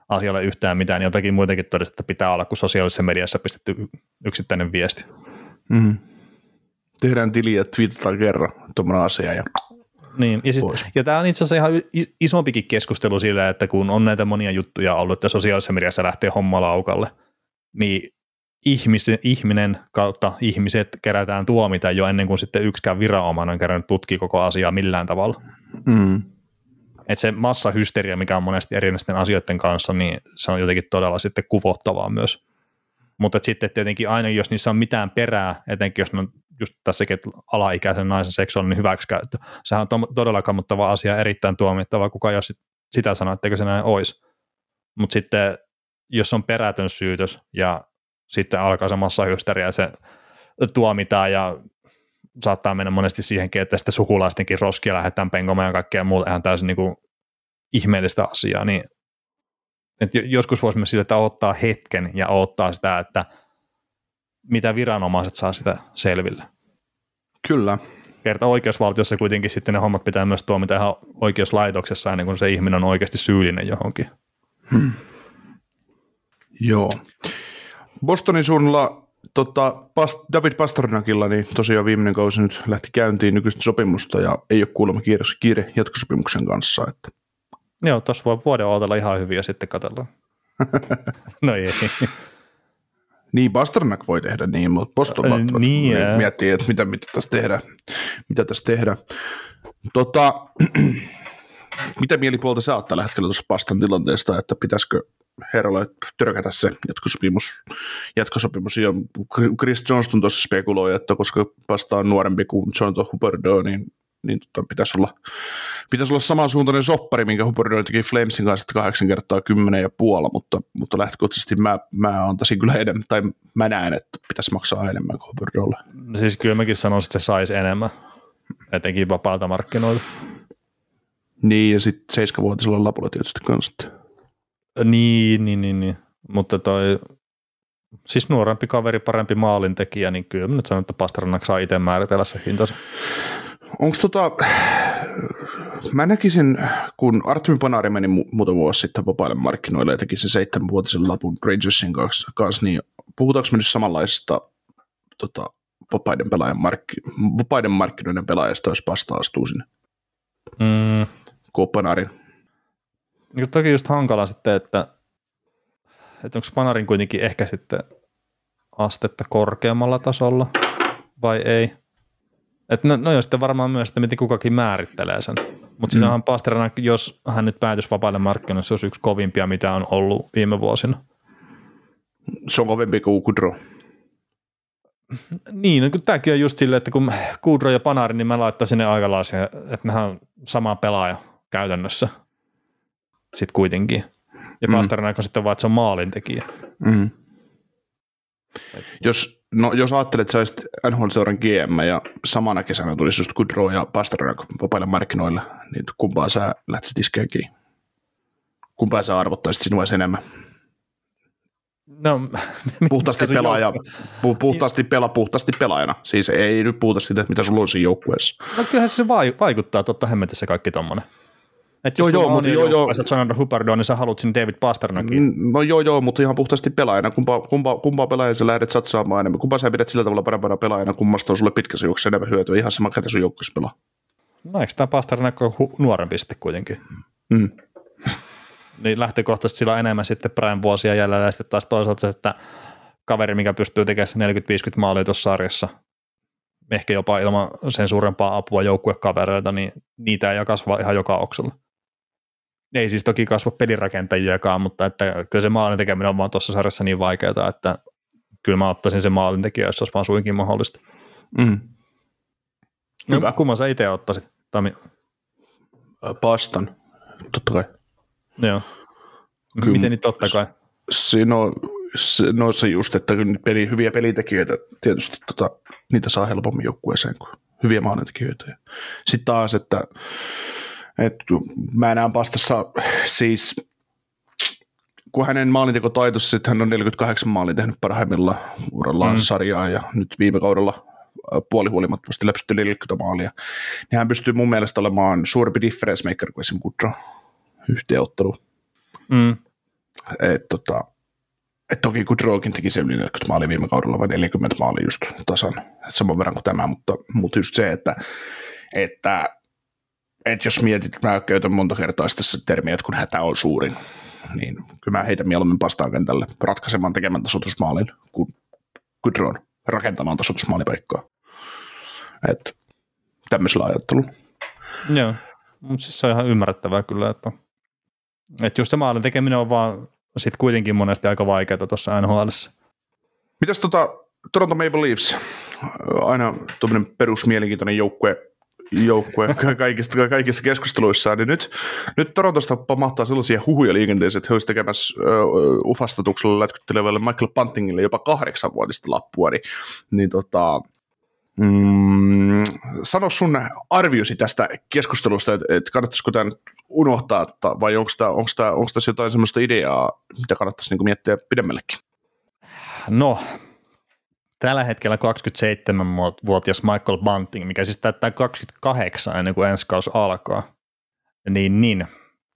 asialle yhtään mitään, niin jotakin muitakin todistaa, että pitää olla, kun sosiaalisessa mediassa pistetty yksittäinen viesti. Mm. Tehdään tili ja twiitataan kerran tuommoinen asia ja niin, ja, sit, ja tämä on itse asiassa ihan isompikin keskustelu sillä, että kun on näitä monia juttuja ollut, että sosiaalisessa mediassa lähtee homma laukalle, niin ihmis, ihminen kautta ihmiset kerätään tuomita jo ennen kuin sitten yksikään viranomainen on kerännyt tutki koko asiaa millään tavalla. Mm. Että se massahysteria, mikä on monesti erinäisten asioiden kanssa, niin se on jotenkin todella sitten kuvottavaa myös. Mutta sitten tietenkin aina, jos niissä on mitään perää, etenkin jos ne on just tässäkin, että alaikäisen naisen seksuaalinen hyväksikäyttö, sehän on to- todella kammottava asia, erittäin tuomittava, kuka jos sitä sanoo, etteikö se näin olisi. Mutta sitten, jos on perätön syytös ja sitten alkaa se massahysteria ja se tuomitaan ja saattaa mennä monesti siihenkin, että sitten sukulaistenkin roskia lähdetään penkomaan ja kaikkea muuta ihan täysin niin kuin ihmeellistä asiaa, niin että joskus voisi myös sille, että ottaa hetken ja ottaa sitä, että mitä viranomaiset saa sitä selville. Kyllä. Kerta oikeusvaltiossa kuitenkin sitten ne hommat pitää myös tuomita ihan oikeuslaitoksessa ennen kuin se ihminen on oikeasti syyllinen johonkin. Hmm. Joo. Bostonin suunnalla tota, David Pasternakilla, niin tosiaan viimeinen kausi nyt lähti käyntiin nykyistä sopimusta ja ei ole kuulemma kiire, kiire jatkosopimuksen kanssa. Että. Joo, tuossa voi vuoden odotella ihan hyvin ja sitten katsellaan. no ei. Niin, Pasternak voi tehdä niin, mutta Boston äh, niin, miettii, että mitä, mitä tässä tehdään. Mitä tässä tehdään. Tota, mitä mielipuolta sä oot tällä hetkellä tuossa Pastan tilanteesta, että pitäisikö herralle törkätä se jatkosopimus, jatkosopimus. Ja Chris Johnston tuossa spekuloi, että koska Pasta on nuorempi kuin Jonathan Huberdeau, niin niin tota, pitäisi, olla, pitäisi olla samansuuntainen soppari, minkä Huberdeau teki Flamesin kanssa kahdeksan kertaa kymmenen ja puola, mutta, mutta lähtökohtaisesti mä, mä antaisin kyllä enemmän, tai mä näen, että pitäisi maksaa enemmän kuin Huberdeaulle. No siis kyllä mäkin sanoisin, että se saisi enemmän, etenkin vapaalta markkinoilta. Niin, ja sitten seiskavuotisella lapulla tietysti kanssa. Niin, niin, niin, niin. mutta toi, siis nuorempi kaveri, parempi maalintekijä, niin kyllä mä nyt sanon, että Pasternak saa itse määritellä se hintansa. Onko tota, mä näkisin, kun Artemi Panari meni mu- muutama vuosi sitten vapaille markkinoille ja teki sen seitsemänvuotisen lapun Rangersin kanssa, kanssa niin puhutaanko me nyt samanlaisesta tota, vapaiden, pelaajan mark- vapaiden markkinoiden pelaajasta, jos pasta astuu sinne? Mm. Kuin Panari. Niin toki just hankala sitten, että, että onko Panarin kuitenkin ehkä sitten astetta korkeammalla tasolla vai ei. Et no, no joo, sitten varmaan myös, että miten kukakin määrittelee sen. Mutta siis mm. onhan Pasternak, jos hän nyt päätyisi vapaille markkinoille, se olisi yksi kovimpia, mitä on ollut viime vuosina. Se on kovempi kuin Kudro. Niin, no, tämäkin on just silleen, että kun Kudro ja Panari, niin mä laittaisin ne aikalaisia, että nehän on sama pelaaja käytännössä sitten kuitenkin. Ja mm. Pasternak on sitten vaan, että se on maalintekijä. Mm. Jos, no, jos ajattelet, että sä olisit NHL-seuran GM ja samana kesänä tulisi just Goodrow ja Pasternak vapaille markkinoille, niin kumpaa sä lähtisit iskeä kiinni? Kumpaa sä arvottaisit sinua enemmän? No, puhtaasti pelaaja, pu, puhtaasti, pela, puhtaasti pelaajana. Siis ei nyt puhuta siitä, mitä sulla on siinä joukkueessa. No kyllähän se vaikuttaa totta hemmetissä kaikki tommonen. Että joo, joo, mutta joo, joo. Jonathan Huberdeau, niin sä haluat sinne David Pasternakin. Mm, no joo, joo, mutta ihan puhtaasti pelaajana. Kumpaa, kumpaa, kumpaa pelaajana sä lähdet satsaamaan enemmän? Kumpaa sä pidät sillä tavalla parempana pelaajana, kummasta on sulle pitkässä juoksussa enemmän hyötyä? Ihan sama, ketä sun joukkueessa pelaa. No eikö tämä Pasternak ole hu- nuorempi sitten kuitenkin? Mm. Niin lähtökohtaisesti sillä on enemmän sitten Brian vuosia jäljellä ja sitten taas toisaalta se, että kaveri, mikä pystyy tekemään 40-50 maalia tuossa sarjassa, ehkä jopa ilman sen suurempaa apua joukkuekavereita, niin niitä ei kasva ihan joka oksella ei siis toki kasva pelirakentajiakaan, mutta että kyllä se maalin tekeminen on vaan tuossa sarjassa niin vaikeaa, että kyllä mä ottaisin sen maalintekijä, jos olisi vaan suinkin mahdollista. Mm. No, Hyvä. kumman sä itse ottaisit, Tami? Pastan, totta kai. Joo. Kyllä, Miten niin totta kai? Siinä on, se, no se just, että peli, hyviä pelitekijöitä tietysti tota, niitä saa helpommin joukkueeseen kuin hyviä maalintekijöitä. Sitten taas, että et mä näen pastassa siis, kun hänen maalintekotaitonsa, sitten hän on 48 maalin tehnyt parhaimmillaan urallaan mm. sarjaa ja nyt viime kaudella puolihuolimattavasti läpsytty 40 maalia, niin hän pystyy mun mielestä olemaan suurempi difference maker kuin esimerkiksi Kudra yhteenottelu. Mm. Et, tota, et toki kun Drogin teki se yli 40 maalia viime kaudella, vai 40 maalia just tasan, saman verran kuin tämä, mutta, mutta just se, että, että, että jos mietit, mä käytän monta kertaa tässä termiä, että kun hätä on suurin, niin kyllä mä heitän mieluummin pastaan kentälle ratkaisemaan tekemään tasoitusmaalin kuin Gudron rakentamaan tasoitusmaalipaikkaa. Että tämmöisellä ajattelulla. Joo, mutta siis se on ihan ymmärrettävää kyllä, että, että just se maalin tekeminen on vaan sit kuitenkin monesti aika vaikeaa tuossa nhl Mitäs tota Toronto Maple Leafs, aina tuommoinen perusmielenkiintoinen joukkue, joukkue kaikissa, kaikissa keskusteluissa, niin nyt, nyt Torontosta pamahtaa sellaisia huhuja liikenteeseen, että he olisivat tekemässä uh, ufastatuksella lätkyttelevälle Michael Puntingille jopa kahdeksanvuotista lappua, niin, niin tota, Mm, sano sun arviosi tästä keskustelusta, että, että kannattaisiko tämä unohtaa, vai onko, tässä jotain sellaista ideaa, mitä kannattaisi niin miettiä pidemmällekin? No, tällä hetkellä 27-vuotias Michael Bunting, mikä siis täyttää 28 ennen kuin ensi kausi alkaa, niin, niin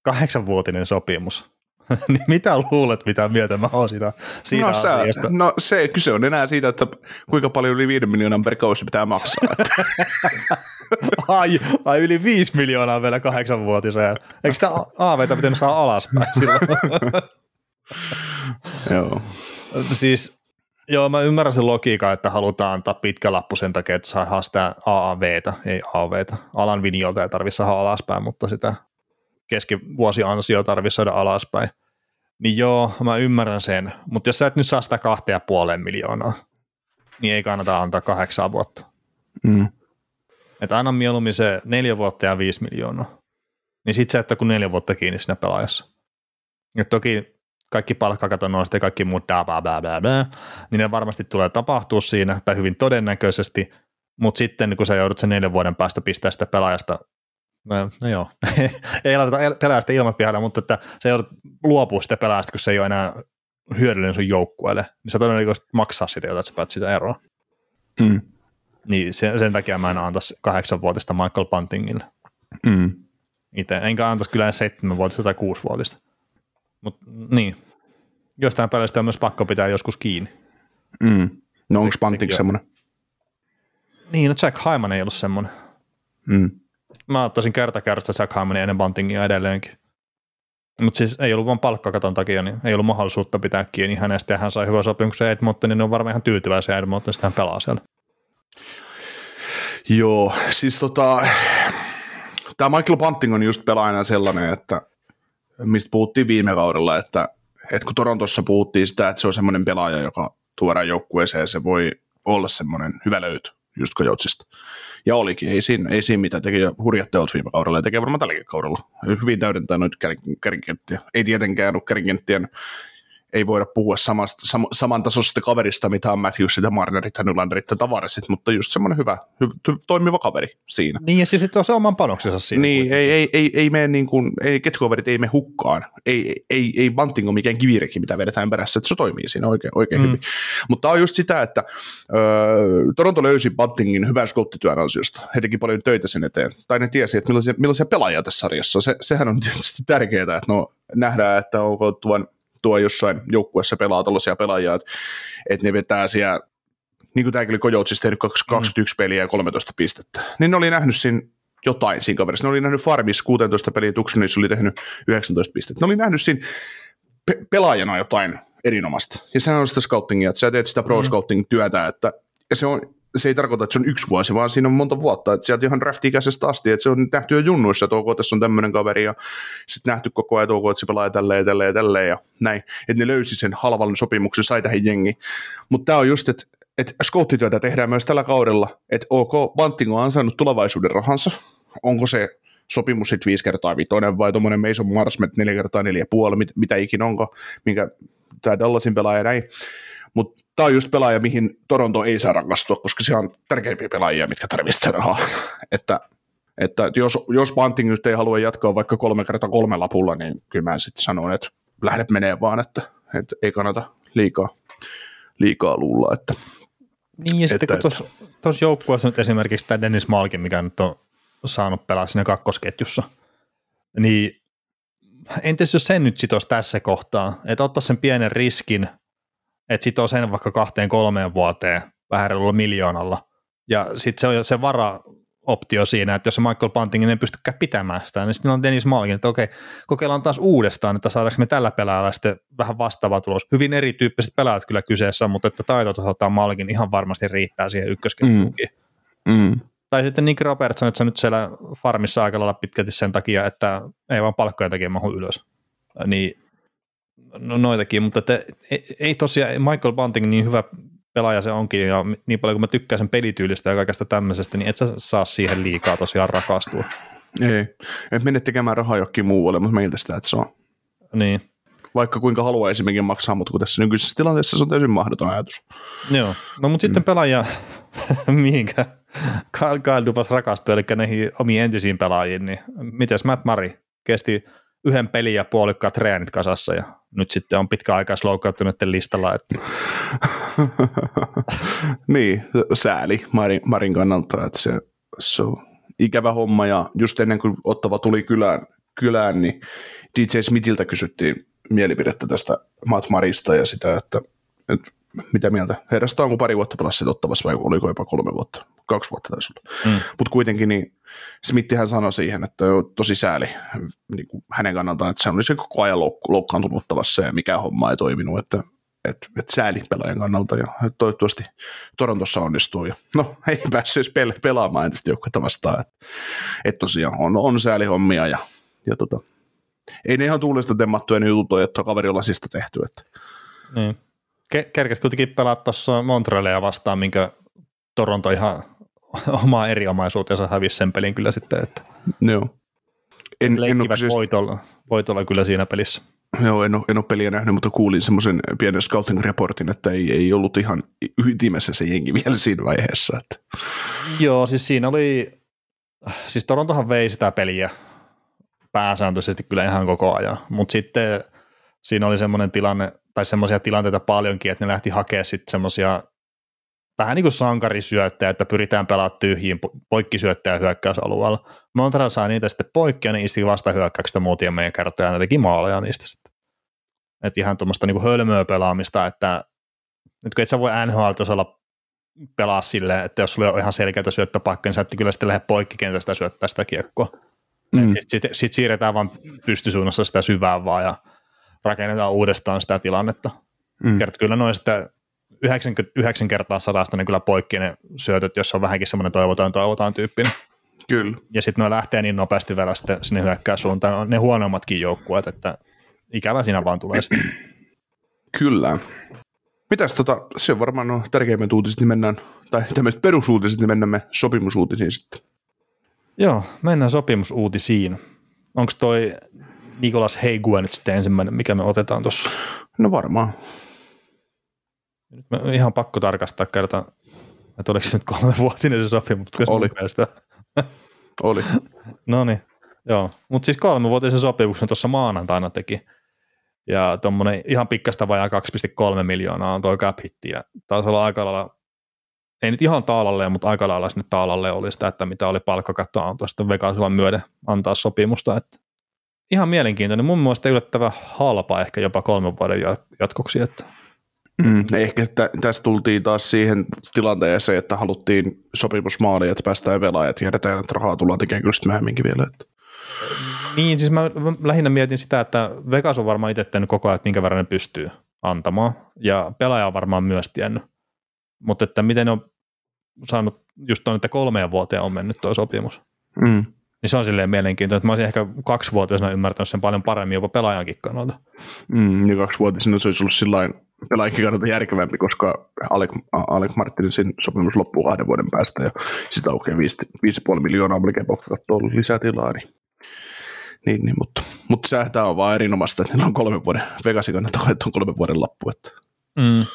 kahdeksanvuotinen sopimus. niin mitä luulet, mitä mieltä mä oon siitä, siitä no, asiasta? Sä, no se, kyse on enää siitä, että kuinka paljon yli 5 miljoonan per kausi pitää maksaa. ai, ai, yli 5 miljoonaa vielä kahdeksanvuotiseen. Eikö sitä aaveita pitänyt saada alaspäin silloin? Joo. Siis Joo, mä ymmärrän sen logiikan, että halutaan antaa pitkä lappu sen takia, että saa sitä AAVtä, ei AAVtä. Alan vinjolta ei tarvitse saada alaspäin, mutta sitä keskivuosiansio tarvitsisi saada alaspäin. Niin joo, mä ymmärrän sen, mutta jos sä et nyt saa sitä kahtea puoleen miljoonaa, niin ei kannata antaa kahdeksan vuotta. Mm. Että aina mieluummin se neljä vuotta ja viisi miljoonaa. Niin sit sä et kun neljä vuotta kiinni siinä pelaajassa. Ja toki kaikki palkkakatonoista ja kaikki muut bla bla bla bla, niin ne varmasti tulee tapahtua siinä, tai hyvin todennäköisesti, mutta sitten kun sä joudut sen neljän vuoden päästä pistää sitä pelaajasta No, no joo, ei laiteta pelaajasta ilmat pihalla, mutta että se joudut luopua sitä pelaajasta, kun se ei ole enää hyödyllinen sun joukkueelle, niin sä todennäköisesti maksaa sitä, jotta sä päät sitä eroa. Mm. Niin sen, sen takia mä en antaisi kahdeksanvuotista Michael Buntingille. Mm. Itse, enkä antaisi kyllä seitsemänvuotista tai kuusivuotista. Mutta niin, jostain peleistä on myös pakko pitää joskus kiinni. Mm. No onko Bunting semmoinen? Niin, no Jack Hyman ei ollut semmoinen. Mm mä ottaisin kerta kerrasta Jack Hammonin ennen Buntingia edelleenkin. Mutta siis ei ollut vain palkkakaton takia, niin ei ollut mahdollisuutta pitää kiinni hänestä, ja hän sai hyvän sopimuksen Edmontonin, niin on varmaan ihan tyytyväisiä Edmontonista, hän pelaa siellä. Joo, siis tota, tämä Michael Bunting on just pelaajana sellainen, että mistä puhuttiin viime kaudella, että, että kun Torontossa puhuttiin sitä, että se on semmoinen pelaaja, joka tuodaan joukkueeseen se voi olla semmoinen hyvä löyty just Kojoutsista. Ja olikin, ei siinä, ei siinä mitään, teki hurjat teot viime kaudella ja tekee varmaan tälläkin kaudella. Hyvin täydentää noita kärkikenttiä. Ei tietenkään ole kärkikenttien ei voida puhua samasta, sam, samantasoisesta kaverista, mitä on Matthews ja Marnerit ja Nylanderit ja Tavaresit, mutta just semmoinen hyvä, hy, toimiva kaveri siinä. Niin, ja siis on se oman panoksensa siinä. Niin, ei, ei, ei, ei mene niin kuin, ei, ketjukaverit ei mene hukkaan. Ei, ei, ei Banting ole mikään kivireki, mitä vedetään perässä, että se toimii siinä oikein, oikein mm. hyvin. Mutta on just sitä, että ö, Toronto löysi Bantingin hyvän skouttityön ansiosta. He teki paljon töitä sen eteen. Tai ne tiesi, että millaisia, millaisia pelaajia tässä sarjassa. Se, sehän on tietysti tärkeää, että no, nähdään, että onko tuon tuo jossain joukkueessa pelaa tällaisia pelaajia, että, että ne vetää siellä, niin kuin tämäkin oli Kojoutsissa tehnyt 21 mm. peliä ja 13 pistettä, niin ne oli nähnyt siinä jotain siinä kaverissa. Ne oli nähnyt Farmis 16 peliä, Tuksonissa oli tehnyt 19 pistettä. Ne oli nähnyt siinä pe- pelaajana jotain erinomaista. Ja sehän on sitä scoutingia, että sä teet sitä pro-scouting-työtä, että ja se on se ei tarkoita, että se on yksi vuosi, vaan siinä on monta vuotta. Että sieltä ihan drafti-ikäisestä asti, että se on nähty jo junnuissa, että ok, tässä on tämmöinen kaveri, ja sitten nähty koko ajan, että ok, että se pelaa tälleen, tälleen, tälleen, ja näin. Että ne löysi sen halvan sopimuksen, sai tähän jengi. Mutta tämä on just, että että scouttityötä tehdään myös tällä kaudella, että ok, Banting on ansainnut tulevaisuuden rahansa, onko se sopimus sitten viisi kertaa vitonen vai tuommoinen Mason Marsmet neljä kertaa neljä puoli, mit, mitä ikinä onko, minkä tämä Dallasin pelaaja näin, mutta tämä on just pelaaja, mihin Toronto ei saa rakastua, koska se on tärkeimpiä pelaajia, mitkä tarvitsevat rahaa. että, että jos, jos Bunting nyt ei halua jatkaa vaikka kolme kertaa kolme lapulla, niin kyllä mä sitten sanon, että lähdet menee vaan, että, että ei kannata liikaa, liikaa luulla. Että, niin ja sitten että, kun tuossa joukkueessa nyt esimerkiksi tämä Dennis Malkin, mikä nyt on saanut pelaa siinä kakkosketjussa, niin entäs jos sen nyt sitoisi tässä kohtaa, että ottaa sen pienen riskin, että sitoo sen vaikka kahteen kolmeen vuoteen vähän miljoonalla, ja sitten se on se vara optio siinä, että jos se Michael Bunting ei pystykään pitämään sitä, niin sitten on Dennis Malkin, että okei, kokeillaan taas uudestaan, että saadaanko me tällä pelaajalla sitten vähän vastaava tulos. Hyvin erityyppiset pelaajat kyllä kyseessä, mutta että taitotasoltaan Malkin ihan varmasti riittää siihen ykkösketjuunkin. Mm. Mm. Tai sitten Nick Robertson, että se on nyt siellä farmissa aika lailla pitkälti sen takia, että ei vaan palkkojen takia mahu ylös. Niin no noitakin, mutta että ei, ei tosiaan Michael Bunting niin hyvä pelaaja se onkin, ja niin paljon kuin mä tykkään sen pelityylistä ja kaikesta tämmöisestä, niin et sä saa siihen liikaa tosiaan rakastua. Ei, et mene tekemään rahaa jokin muualle, mutta meiltä sitä, että se on. Niin. Vaikka kuinka haluaa esimerkiksi maksaa, mutta kun tässä nykyisessä tilanteessa se on täysin mahdoton ajatus. Joo, no mutta sitten mm. pelaaja, mihinkä Kyle, Kyle Dupas rakastui, eli näihin omiin entisiin pelaajiin, niin mites Matt Murray kesti yhden pelin ja puolikkaat treenit kasassa ja nyt sitten on pitkäaikaisloukkaantuneiden listalla. Että... niin, sääli Marin, Marin kannalta, että se, se on ikävä homma ja just ennen kuin Ottava tuli kylään, kylään niin DJ Smithiltä kysyttiin mielipidettä tästä Matt Marista ja sitä, että, että mitä mieltä. Herrasta onko pari vuotta pelassit ottavassa vai oliko jopa kolme vuotta? Kaksi vuotta taisi olla. Mm. Mutta kuitenkin niin Smithihän sanoi siihen, että on tosi sääli niin kuin hänen kannaltaan, että se olisi koko ajan loukkaantunut ottavassa ja mikä homma ei toiminut, että että et sääli pelaajan kannalta ja toivottavasti Torontossa onnistuu. Ja, no ei päässyt pel- pelaamaan entistä joukkuetta vastaan. Että et tosiaan on, on säälihommia ja, ja tota, ei ne ihan tuulesta temmattuja ne jutut ole, että kaveri on lasista tehty. Että. Niin. Kerkes kuitenkin pelaa tuossa Montrealia vastaan, minkä Toronto ihan omaa eriomaisuutensa hävisi sen pelin kyllä sitten. Että Joo. En, en ole siis... voitolla, voitolla kyllä siinä pelissä. Joo, en ole, en ole peliä nähnyt, mutta kuulin semmoisen pienen scouting-reportin, että ei, ei ollut ihan ytimessä se jengi vielä siinä vaiheessa. Että. Joo, siis siinä oli, siis Torontohan vei sitä peliä pääsääntöisesti kyllä ihan koko ajan, mutta sitten siinä oli semmoinen tilanne, tai semmoisia tilanteita paljonkin, että ne lähti hakemaan sitten semmoisia vähän niin kuin sankarisyöttäjä, että pyritään pelaamaan tyhjiin poikkisyöttäjä hyökkäysalueella. Montreal saa niitä sitten poikki ja niin isti vasta hyökkäyksestä meidän kertoja ja ne teki maaleja niistä sitten. Että ihan tuommoista niin hölmöä pelaamista, että nyt kun et sä voi NHL-tasolla pelaa silleen, että jos sulla on ihan selkeitä syöttöpaikkoja, niin sä et kyllä sitten lähde poikkikentästä syöttää sitä kiekkoa. Mm. Sitten sit, sit siirretään vaan pystysuunnassa sitä syvää vaan ja rakennetaan uudestaan sitä tilannetta. Mm. Kert, kyllä noin sitten 99 kertaa sadasta ne kyllä poikki ne syötöt, jos on vähänkin semmoinen toivotaan toivotaan tyyppinen. Kyllä. Ja sitten ne lähtee niin nopeasti vielä sitten sinne hyökkää suuntaan, ne huonommatkin joukkueet, että ikävä siinä vaan tulee sitten. Kyllä. Mitäs tota, se on varmaan no, tärkeimmät uutiset, niin mennään, tai tämmöiset perusuutiset, niin mennään me sopimusuutisiin sitten. Joo, mennään sopimusuutisiin. Onko toi Nikolas Heigua nyt sitten ensimmäinen, mikä me otetaan tuossa? No varmaan. Nyt mä ihan pakko tarkastaa kerta, että oliko se nyt kolmevuotinen se sopimus. Oli. Oli. no niin, joo. Mutta siis kolmevuotisen sopimuksen tuossa maanantaina teki. Ja tuommoinen ihan pikkasta vajaa 2,3 miljoonaa on tuo cap hitti. Ja taisi olla aika lailla, ei nyt ihan taalalle, mutta aika lailla sinne taalalle oli sitä, että mitä oli palkkakattoa antaa sitten Vegasilla myöden antaa sopimusta. Että ihan mielenkiintoinen. Mun mielestä yllättävän halpa ehkä jopa kolmen vuoden jatkoksi. Että Mm, ehkä tä, tässä tultiin taas siihen tilanteeseen, että haluttiin sopimusmaali, että päästään pelaamaan ja tiedetään, että rahaa tullaan tekemään kyllä myöhemminkin vielä. Että. Niin, siis mä lähinnä mietin sitä, että Vegas on varmaan itse tehnyt koko ajan, että minkä verran ne pystyy antamaan, ja pelaaja on varmaan myös tiennyt. Mutta että miten ne on saanut just tuon, että kolmeen vuoteen on mennyt tuo sopimus. Mm. Niin se on silleen mielenkiintoista, että mä olisin ehkä kaksivuotiaana ymmärtänyt sen paljon paremmin jopa pelaajankin kannalta. Mm, ja kaksivuotiaana se olisi ollut sillain pelaajakin kannalta järkevämpi, koska Alec, Alec Martinsin sopimus loppuu kahden vuoden päästä ja sitä aukeaa 5,5 miljoonaa melkein katsoa lisätilaa, niin niin, niin, mutta, mutta tämä on vaan erinomaista, että niillä on kolme vuoden, Vegasin kannalta että on kolme vuoden lappu. Että. Mm.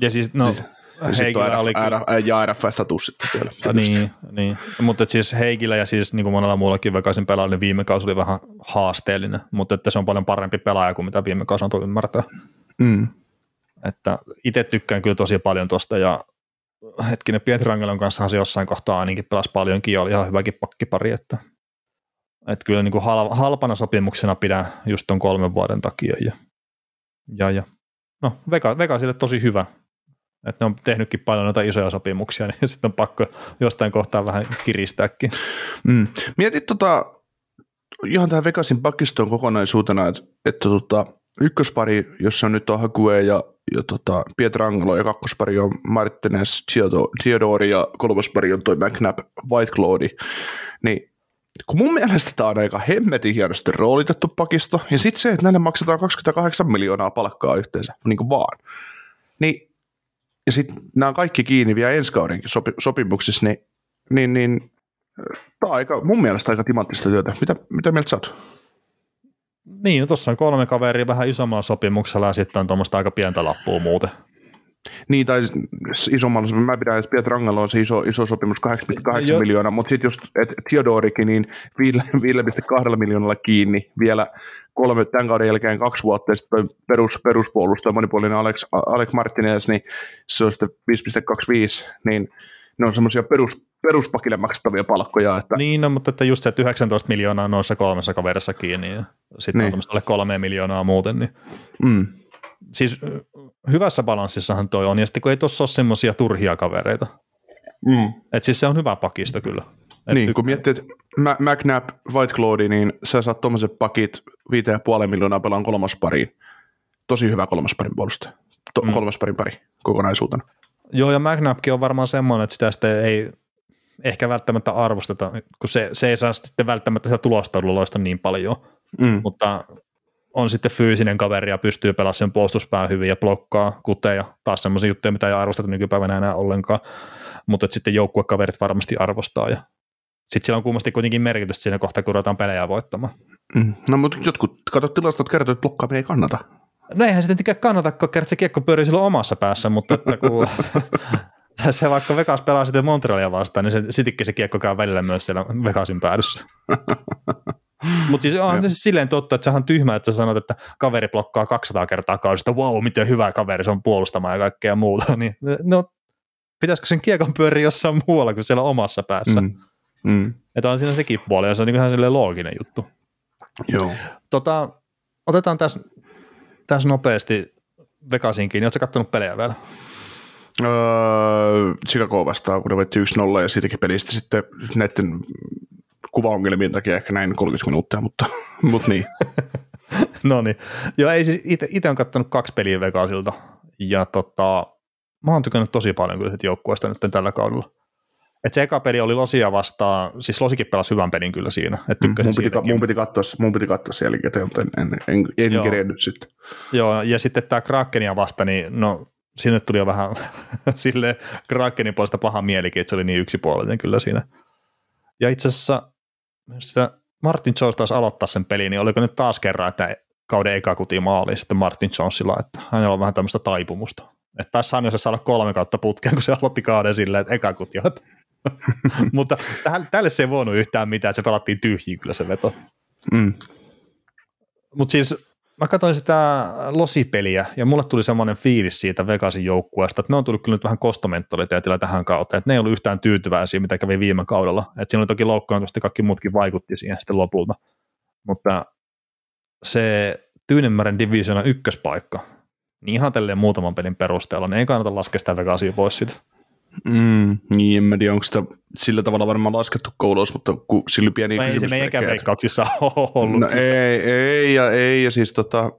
Ja siis, no, ja sitten on oli... RF, ja RF-status sitten vielä. Ja niin, niin, mutta siis Heikillä ja siis niin kuin monella muullakin Vegasin pelaajalla, niin viime kausi oli vähän haasteellinen, mutta että se on paljon parempi pelaaja kuin mitä viime kausi on ymmärtää. Mm. Että itse tykkään kyllä tosi paljon tuosta ja hetkinen Pietrangelon kanssa se jossain kohtaa ainakin pelasi paljonkin ja oli ihan hyväkin pakkipari, että, Että kyllä niin kuin halpana sopimuksena pidän just ton kolmen vuoden takia. Ja, ja, ja. No, Vega, Vegasille tosi hyvä. Että ne on tehnytkin paljon noita isoja sopimuksia, niin sitten on pakko jostain kohtaa vähän kiristääkin. Mm. Mietit tota, ihan tähän Vegasin pakistoon kokonaisuutena, että, että tota, ykköspari, jossa on nyt on Hakue ja, ja tota Pietrangelo ja kakkospari on Martinez, Theodori ja kolmospari on toi McNabb, Whitecloud, niin kun mun mielestä tämä on aika hemmetin hienosti roolitettu pakisto, ja sitten se, että näille maksetaan 28 miljoonaa palkkaa yhteensä, niin kuin vaan. Niin, ja sitten nämä kaikki kiinni vielä ensi kaudenkin sopi, sopimuksissa, niin, niin, niin tämä on aika, mun mielestä aika timanttista työtä. Mitä, mitä mieltä sä oot? Niin, no tuossa on kolme kaveria vähän isommalla sopimuksella ja sitten on tuommoista aika pientä lappua muuten. Niin, tai isommalla, mä pidän, että Pietrangelo on se iso, iso sopimus 8,8 miljoonaa, mutta sitten just et Theodorikin, niin 5,2 miljoonalla kiinni vielä kolme, tämän kauden jälkeen kaksi vuotta, ja sitten perus, peruspuolustaja, monipuolinen Alex, Alex Martinez, niin se on sitten 5,25, niin ne on semmoisia perus, peruspakille maksettavia palkkoja. Että... Niin, no, mutta että just se, että 19 miljoonaa on noissa kolmessa kaverissa kiinni, ja sitten niin. on alle kolme miljoonaa muuten, niin mm. siis hyvässä balanssissahan toi on, ja sitten kun ei tuossa ole semmoisia turhia kavereita. Mm. Et siis se on hyvä pakisto kyllä. Et niin, kun miettii, että McNabb, White Cloud, niin sä saat tuommoiset pakit 5,5 miljoonaa pelaan kolmospariin. Tosi hyvä kolmosparin puolusta. To- mm. Kolmosparin pari kokonaisuutena. Joo, ja McNabbkin on varmaan semmoinen, että sitä sitten ei ehkä välttämättä arvosteta, kun se, se ei saa sitten välttämättä sitä tulostaululoista niin paljon, mm. mutta on sitten fyysinen kaveri ja pystyy pelaamaan sen puolustuspään hyvin ja blokkaa kuteja, taas semmoisia juttuja, mitä ei arvosteta nykypäivänä enää ollenkaan, mutta sitten joukkuekaverit varmasti arvostaa ja sitten sillä on kummasti kuitenkin merkitystä siinä kohtaa, kun ruvetaan pelejä voittamaan. Mm. No mutta jotkut, katsot tilastot, kertoo, että blokkaaminen ei kannata. No eihän se tietenkään kannata, kun se kiekko pyörii silloin omassa päässä, mutta että kun se vaikka Vegas pelaa sitten Montrealia vastaan, niin se, sittenkin se kiekko käy välillä myös siellä Vegasin päädyssä. Mutta siis onhan se siis silleen totta, että sehän on tyhmä, että sä sanot, että kaveri blokkaa 200 kertaa kaudesta, wow, miten hyvä kaveri se on puolustamaan ja kaikkea muuta. Niin, no, pitäisikö sen kiekon pyöriä jossain muualla kuin siellä omassa päässä? Mm. Mm. Että on siinä sekin puoli, ja se on niin ihan silleen looginen juttu. Joo. Tota, otetaan tässä täs nopeasti Vegasinkin. Oletko katsonut pelejä vielä? Öö, Chicago vastaan, kun ne voitti 1-0 ja siitäkin pelistä sitten näiden kuvaongelmien takia ehkä näin 30 minuuttia, mutta, mutta niin. no niin. Joo, ei siis itse on katsonut kaksi peliä Vegasilta ja tota, mä oon tykännyt tosi paljon kyllä joukkueesta nyt tällä kaudella. Et se eka peli oli Losia vastaan, siis Losikin pelasi hyvän pelin kyllä siinä. Et mm, mun, piti, mun, piti katsoa, mun piti katsoa mutta en, en, en, en Joo. kerennyt sitten. Joo, ja sitten tämä Krakenia vasta, niin no sinne tuli jo vähän sille Krakenin puolesta paha mielikin, että se oli niin yksipuolinen kyllä siinä. Ja itse asiassa sitä Martin Jones taas aloittaa sen pelin, niin oliko nyt taas kerran, että kauden eka kuti maali sitten Martin Jonesilla, että hänellä on vähän tämmöistä taipumusta. Että taisi Sanjose saada kolme kautta putkeen, kun se aloitti kauden silleen, että eka kuti, Mutta tälle se ei voinut yhtään mitään, se pelattiin tyhjiin kyllä se veto. Mm. Mutta siis mä katsoin sitä losipeliä ja mulle tuli semmoinen fiilis siitä Vegasin joukkueesta, että ne on tullut kyllä nyt vähän kostomentaliteetillä tähän kautta, että ne ei ollut yhtään tyytyväisiä, mitä kävi viime kaudella. Että siinä oli toki loukkaantusta, kaikki muutkin vaikutti siihen sitten lopulta. Mutta se Tyynemmären divisiona ykköspaikka, niin ihan tälleen muutaman pelin perusteella, niin ei kannata laskea sitä Vegasia pois siitä. Mm, niin, en mä tiedä, onko sitä sillä tavalla varmaan laskettu koulussa, mutta kun sillä pieni no ei se meidänkään veikkauksissa ollut. No ei, ei, ja ei, ja siis tota,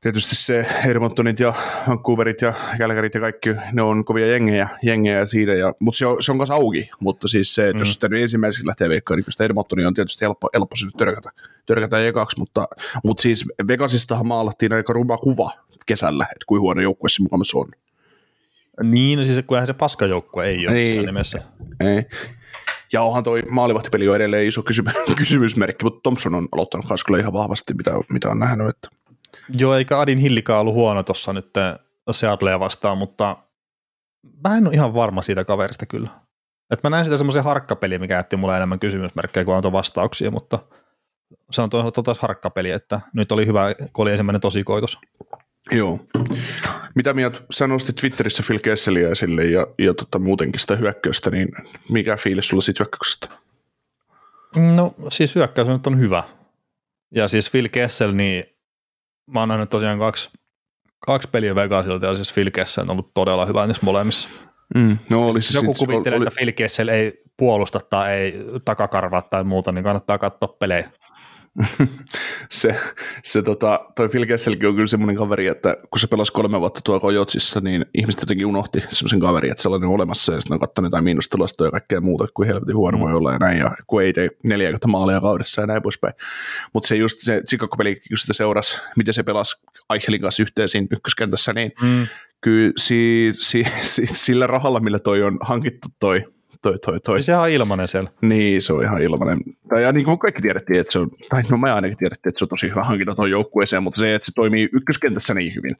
tietysti se Edmontonit ja Vancouverit ja Calgaryt ja kaikki, ne on kovia jengejä, jengejä siitä, ja, mutta se on, se on kanssa auki, mutta siis se, että mm. jos sitä nyt ensimmäiseksi lähtee veikkaan, niin sitä Edmontoni on tietysti helppo, helppo sinne törkätä, törkätä ekaksi, mutta, mutta siis Vegasistahan maalattiin aika ruma kuva kesällä, että kuinka huono joukkue se mukaan on. Niin, no siis kun se paskajoukkue ei ole ei, nimessä. Ei. Ja onhan toi maalivahtipeli jo edelleen iso kysymys, kysymysmerkki, mutta Thompson on aloittanut kanssa kyllä ihan vahvasti, mitä, mitä on nähnyt. Että. Joo, eikä Adin Hillikaan ollut huono tuossa nyt Seattlea vastaan, mutta mä en ole ihan varma siitä kaverista kyllä. Et mä näin sitä semmoisen harkkapeli, mikä jätti mulle enemmän kysymysmerkkejä kuin antoi vastauksia, mutta se on tuossa taas harkkapeli, että nyt oli hyvä, kun oli ensimmäinen tosikoitos. Joo. Mitä mieltä sä nostit Twitterissä Phil Kesselia esille ja, ja tota, muutenkin sitä hyökkäystä, niin mikä fiilis sulla siitä hyökkäyksestä? No siis hyökkäys nyt on hyvä. Ja siis Phil Kessel, niin mä oon nähnyt tosiaan kaksi, kaksi peliä Vegasilta ja siis Phil Kessel on ollut todella hyvä niissä molemmissa. Mm, no oli Jos joku kuvittelee, oli... että Phil Kessel ei puolusta tai ei takakarvaa tai muuta, niin kannattaa katsoa pelejä. Se, se tota, toi Phil Kesselkin on kyllä semmoinen kaveri, että kun se pelasi kolme vuotta tuolla Kojotsissa, niin ihmiset jotenkin unohti semmoisen kaveri, että sellainen on olemassa, ja sitten on katsonut jotain miinustilastoja ja kaikkea muuta, kuin helvetin huono mm. voi olla ja näin, ja kun ei tee 40 maalia kaudessa ja näin poispäin. Mutta se just se Chicago-peli, kun sitä seurasi, miten se pelasi Eichelin kanssa yhteen siinä ykköskentässä, niin mm. kyllä si, si, si, sillä rahalla, millä toi on hankittu toi toi, toi, toi. Se on ilmanen siellä. Niin, se on ihan ilmanen. Tai ja niin kuin kaikki tiedettiin, että se on, tai no me ainakin tiedettiin, että se on tosi hyvä hankinta tuon joukkueeseen, mutta se, että se toimii ykköskentässä niin hyvin,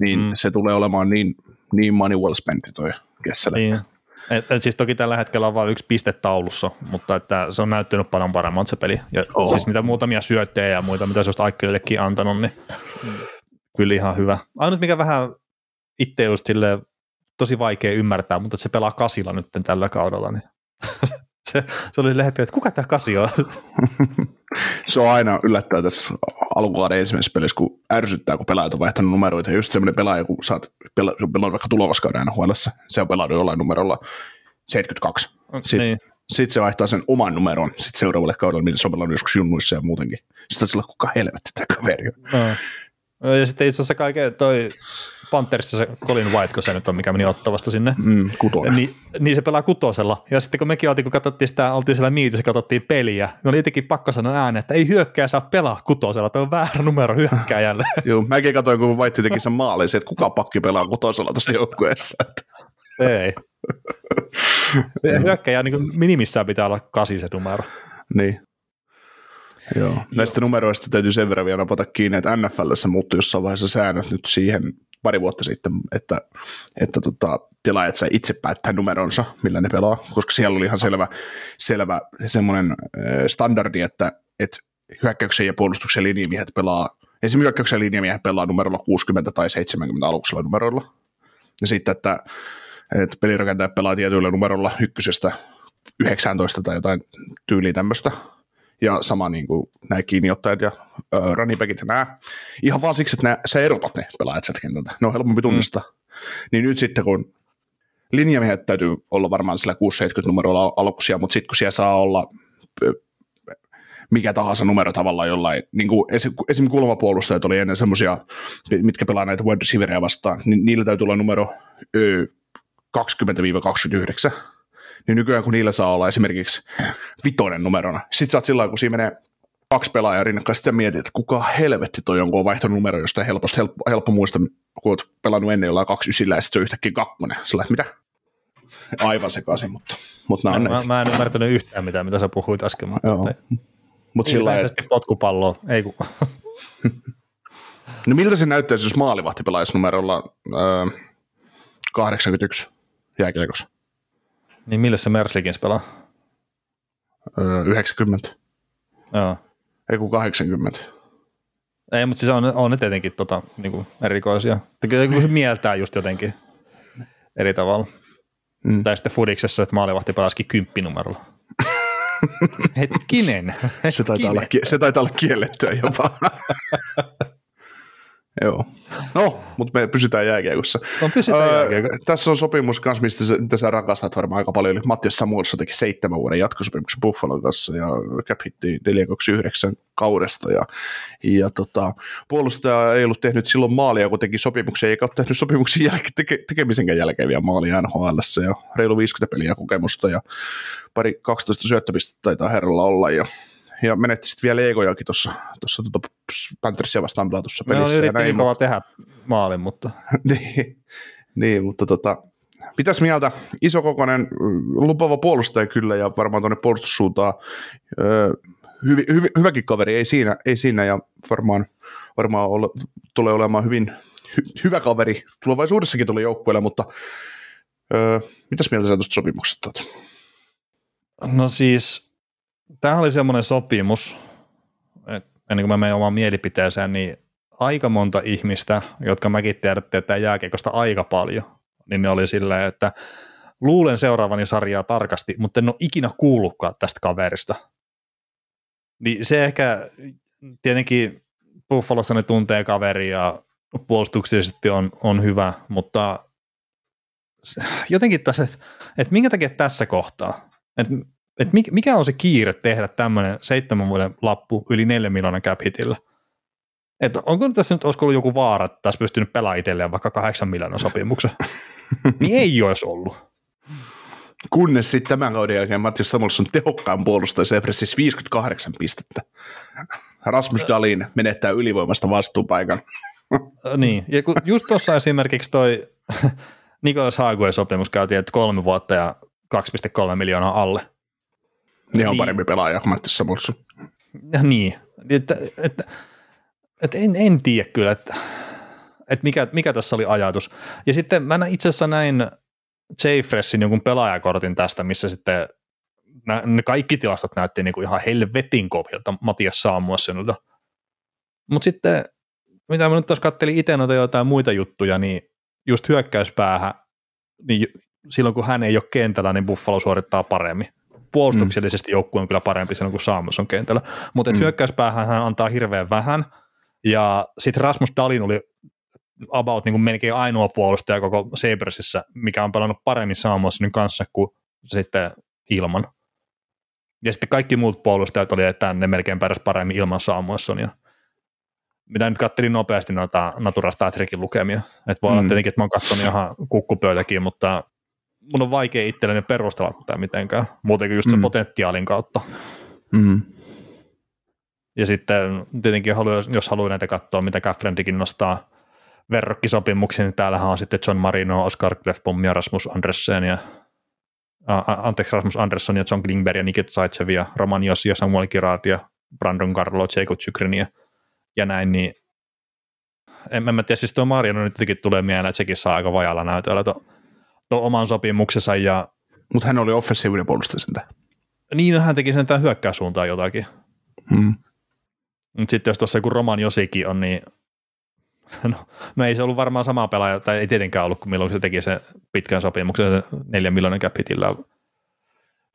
niin mm. se tulee olemaan niin, niin money well spent toi Kessel. Niin. Et, et siis toki tällä hetkellä on vain yksi piste taulussa, mutta että se on näyttänyt paljon paremmalta se peli. Ja oh. siis niitä muutamia syöttejä ja muita, mitä se olisi Aikkelillekin antanut, niin mm. kyllä ihan hyvä. Ainut mikä vähän itse just silleen tosi vaikea ymmärtää, mutta se pelaa kasilla nyt tällä kaudella, niin se, se oli lehti, että kuka tämä kasi on? se on aina yllättää tässä alkukauden ensimmäisessä pelissä, kun ärsyttää, kun pelaajat on vaihtanut numeroita. Ja just semmoinen pelaaja, kun sä oot pelannut vaikka tulokaskauden huolessa, se on pelannut jollain numerolla 72. Sitten, niin. sit se vaihtaa sen oman numeron sit seuraavalle kaudelle, mitä se on pelannut joskus junnuissa ja muutenkin. Sitten on sillä, kuka helvetti tämä kaveri on. No. Ja sitten itse asiassa kaiken toi Panthersissa se Colin White, kun se nyt on, mikä meni ottavasta sinne. Mm, niin, niin, se pelaa kutosella. Ja sitten kun mekin oltiin, kun katsottiin sitä, oltiin siellä miitissä, katsottiin peliä, niin oli jotenkin pakko sanoa ääneen, että ei hyökkää saa pelaa kutosella, tuo on väärä numero hyökkääjälle. Joo, mäkin katsoin, kun White teki sen maalin, että kuka pakki pelaa kutosella tässä joukkueessa. ei. Hyökkäjä niin minimissään pitää olla kasi se numero. Niin. Joo. Näistä numeroista täytyy sen verran vielä napata kiinni, että NFLssä muuttui jossain vaiheessa säännöt nyt siihen pari vuotta sitten, että, että tota, pelaajat sai itse päättää numeronsa, millä ne pelaa, koska siellä oli ihan selvä, selvä semmoinen standardi, että, että hyökkäyksen ja puolustuksen linjamiehet pelaa, esimerkiksi hyökkäyksen linjamiehet pelaa numerolla 60 tai 70 aluksella numeroilla. Ja sitten, että, että pelirakentajat pelaa tietyillä numerolla ykkösestä 19 tai jotain tyyliä tämmöistä, ja sama niin kuin nämä kiinniottajat ja äh, running ja nämä. Ihan vaan siksi, että nämä, sä erotat ne pelaajat sieltä kentältä. Ne on helpompi tunnistaa. Mm. Niin nyt sitten, kun linjamiehet täytyy olla varmaan sillä 670 numerolla alkuisia, mutta sitten kun siellä saa olla mikä tahansa numero tavallaan jollain, niin kuin esim. kulmapuolustajat oli ennen semmoisia, mitkä pelaa näitä wide receiveria vastaan, niin niillä täytyy olla numero 20-29, niin nykyään kun niillä saa olla esimerkiksi vitonen numerona, sit sä oot sillä kun siinä menee kaksi pelaajaa rinnakkain, sitten mietit, että kuka helvetti toi on, kun on vaihtanut numero, josta on helposti, helppo, helppo muistaa, kun oot pelannut ennen jollain kaksi ysillä ja sitten se on yhtäkkiä kakkonen. Sillä mitä? Aivan sekaisin, mutta, mutta mä, mä, mä, en ymmärtänyt yhtään mitään, mitä sä puhuit äsken. Mutta Joo. Mut sillä että... potkupalloa, ei kun. no miltä se näyttäisi, jos maalivahti pelaisi numerolla äh, 81 jääkiekossa? Niin millä se Merslikins pelaa? Öö, 90. Joo. Ei kun 80. Ei, mutta siis on, on ne tietenkin tota, niinku erikoisia. Kun se mieltää just jotenkin eri tavalla. Mm. Tai sitten Fudiksessa, että maalivahti pelasikin kymppinumerolla. Hetkinen. Se taitaa, olla, se taitaa olla kiellettyä jopa. Joo. No, mutta me pysytään jääkiekossa. No, pysytään öö, Tässä on sopimus kanssa, mistä sä, mitä sä rakastat varmaan aika paljon. Eli Mattias Samuelson teki seitsemän vuoden jatkosopimuksen Buffalon kanssa ja cap hitti 429 kaudesta. Ja, ja tota, puolustaja ei ollut tehnyt silloin maalia, kun teki sopimuksen, eikä ole tehnyt sopimuksen jälke, teke, tekemisenkään jälkeen vielä maalia NHL. Ja reilu 50 peliä kokemusta ja pari 12 syöttöpistä taitaa herralla olla. Ja ja menetti sitten vielä Egojakin tuossa tuota Panthersia vastaan pelatussa pelissä. No, yritti niin kova tehdä maalin, mutta... niin, niin, mutta tota, pitäisi mieltä isokokoinen, lupava puolustaja kyllä ja varmaan tuonne puolustussuuntaan hyvi, hyvi, hyväkin kaveri, ei siinä, ei siinä ja varmaan, varmaan olla, tulee olemaan hyvin hy, hyvä kaveri. Tulevaisuudessakin tuli joukkueelle, mutta öö, mitäs mieltä sä tuosta sopimuksesta No siis Tämä oli semmoinen sopimus, että ennen kuin mä menen omaan mielipiteeseen, niin aika monta ihmistä, jotka mäkin tiedätte, että jääkiekosta aika paljon, niin ne oli silleen, että luulen seuraavani sarjaa tarkasti, mutta en ole ikinä kuullutkaan tästä kaverista. Niin se ehkä tietenkin Buffalossa ne tuntee kaveri ja puolustuksellisesti on, on hyvä, mutta jotenkin tässä, että, että minkä takia tässä kohtaa, että, että mikä on se kiire tehdä tämmöinen seitsemän vuoden lappu yli neljä miljoonan cap hitillä? Että onko tässä nyt, olisiko ollut joku vaara, että tässä pystynyt pelaamaan itselleen vaikka kahdeksan miljoonan sopimuksen? niin ei olisi ollut. Kunnes sitten tämän kauden jälkeen Mattias Samuelsson tehokkaan puolustaja Sefersissä 58 pistettä. Rasmus Dalin menettää ylivoimasta vastuupaikan. niin, ja kun just tuossa esimerkiksi toi Nikolas Hagueen sopimus käytiin, että kolme vuotta ja 2,3 miljoonaa alle. Niin on niin. parempi pelaaja kuin Mattias Samuelsson. Ja niin, että, että, että en, en tiedä kyllä, että, että mikä, mikä tässä oli ajatus. Ja sitten mä itse asiassa näin J-Freshin jonkun pelaajakortin tästä, missä sitten ne kaikki tilastot näytti niin kuin ihan helvetin kovilta Matias Samuelssonilta. Mutta sitten, mitä mä nyt taas kattelin itse noita jotain muita juttuja, niin just hyökkäyspäähän, niin silloin kun hän ei ole kentällä, niin Buffalo suorittaa paremmin. Puolustuksellisesti mm. joukkue on kyllä parempi silloin, kun Samuels on kentällä. Mutta mm. hyökkäyspäähän hän antaa hirveän vähän, ja sitten Rasmus Dalin oli about niin kuin melkein ainoa puolustaja koko Sabersissä, mikä on pelannut paremmin Samuelsonin kanssa kuin sitten ilman. Ja sitten kaikki muut puolustajat oli, että ne melkein pärjäs paremmin ilman Samuelsonia. Mitä nyt kattelin nopeasti noita Natura Statrickin lukemia. Että voi mm. olla tietenkin, että mä oon katsonut ihan kukkupöytäkin, mutta mun on vaikea itselleni perustella tätä mitenkään. Muutenkin just sen mm. potentiaalin kautta. Mm. Ja sitten tietenkin jos haluaa näitä katsoa, mitä Gafflendikin nostaa verrokkisopimuksia, niin täällähän on sitten John Marino, Oscar Clefbaum ja Rasmus Andressen ja anteeksi, Rasmus Andersson ja John Klingberg ja Nikit Zaitsev ja Roman Jossi ja Samuel Girard ja Brandon Carlo, Jacob Chykrin ja, ja näin, niin en, en mä tiedä, siis tuo Mariano nyt jotenkin tulee mieleen, että sekin saa aika vajalla näytöllä tuon to oman sopimuksensa. Ja... Mutta hän oli offensiivinen puolustaja sentään. Niin, no hän teki sentään hyökkäyssuuntaan jotakin. Hmm. Mutta sitten jos tuossa joku Roman Josikin on, niin no, no, ei se ollut varmaan sama pelaaja, tai ei tietenkään ollut, kun milloin se teki sen pitkän sopimuksen, se neljän miljoonan capitillä.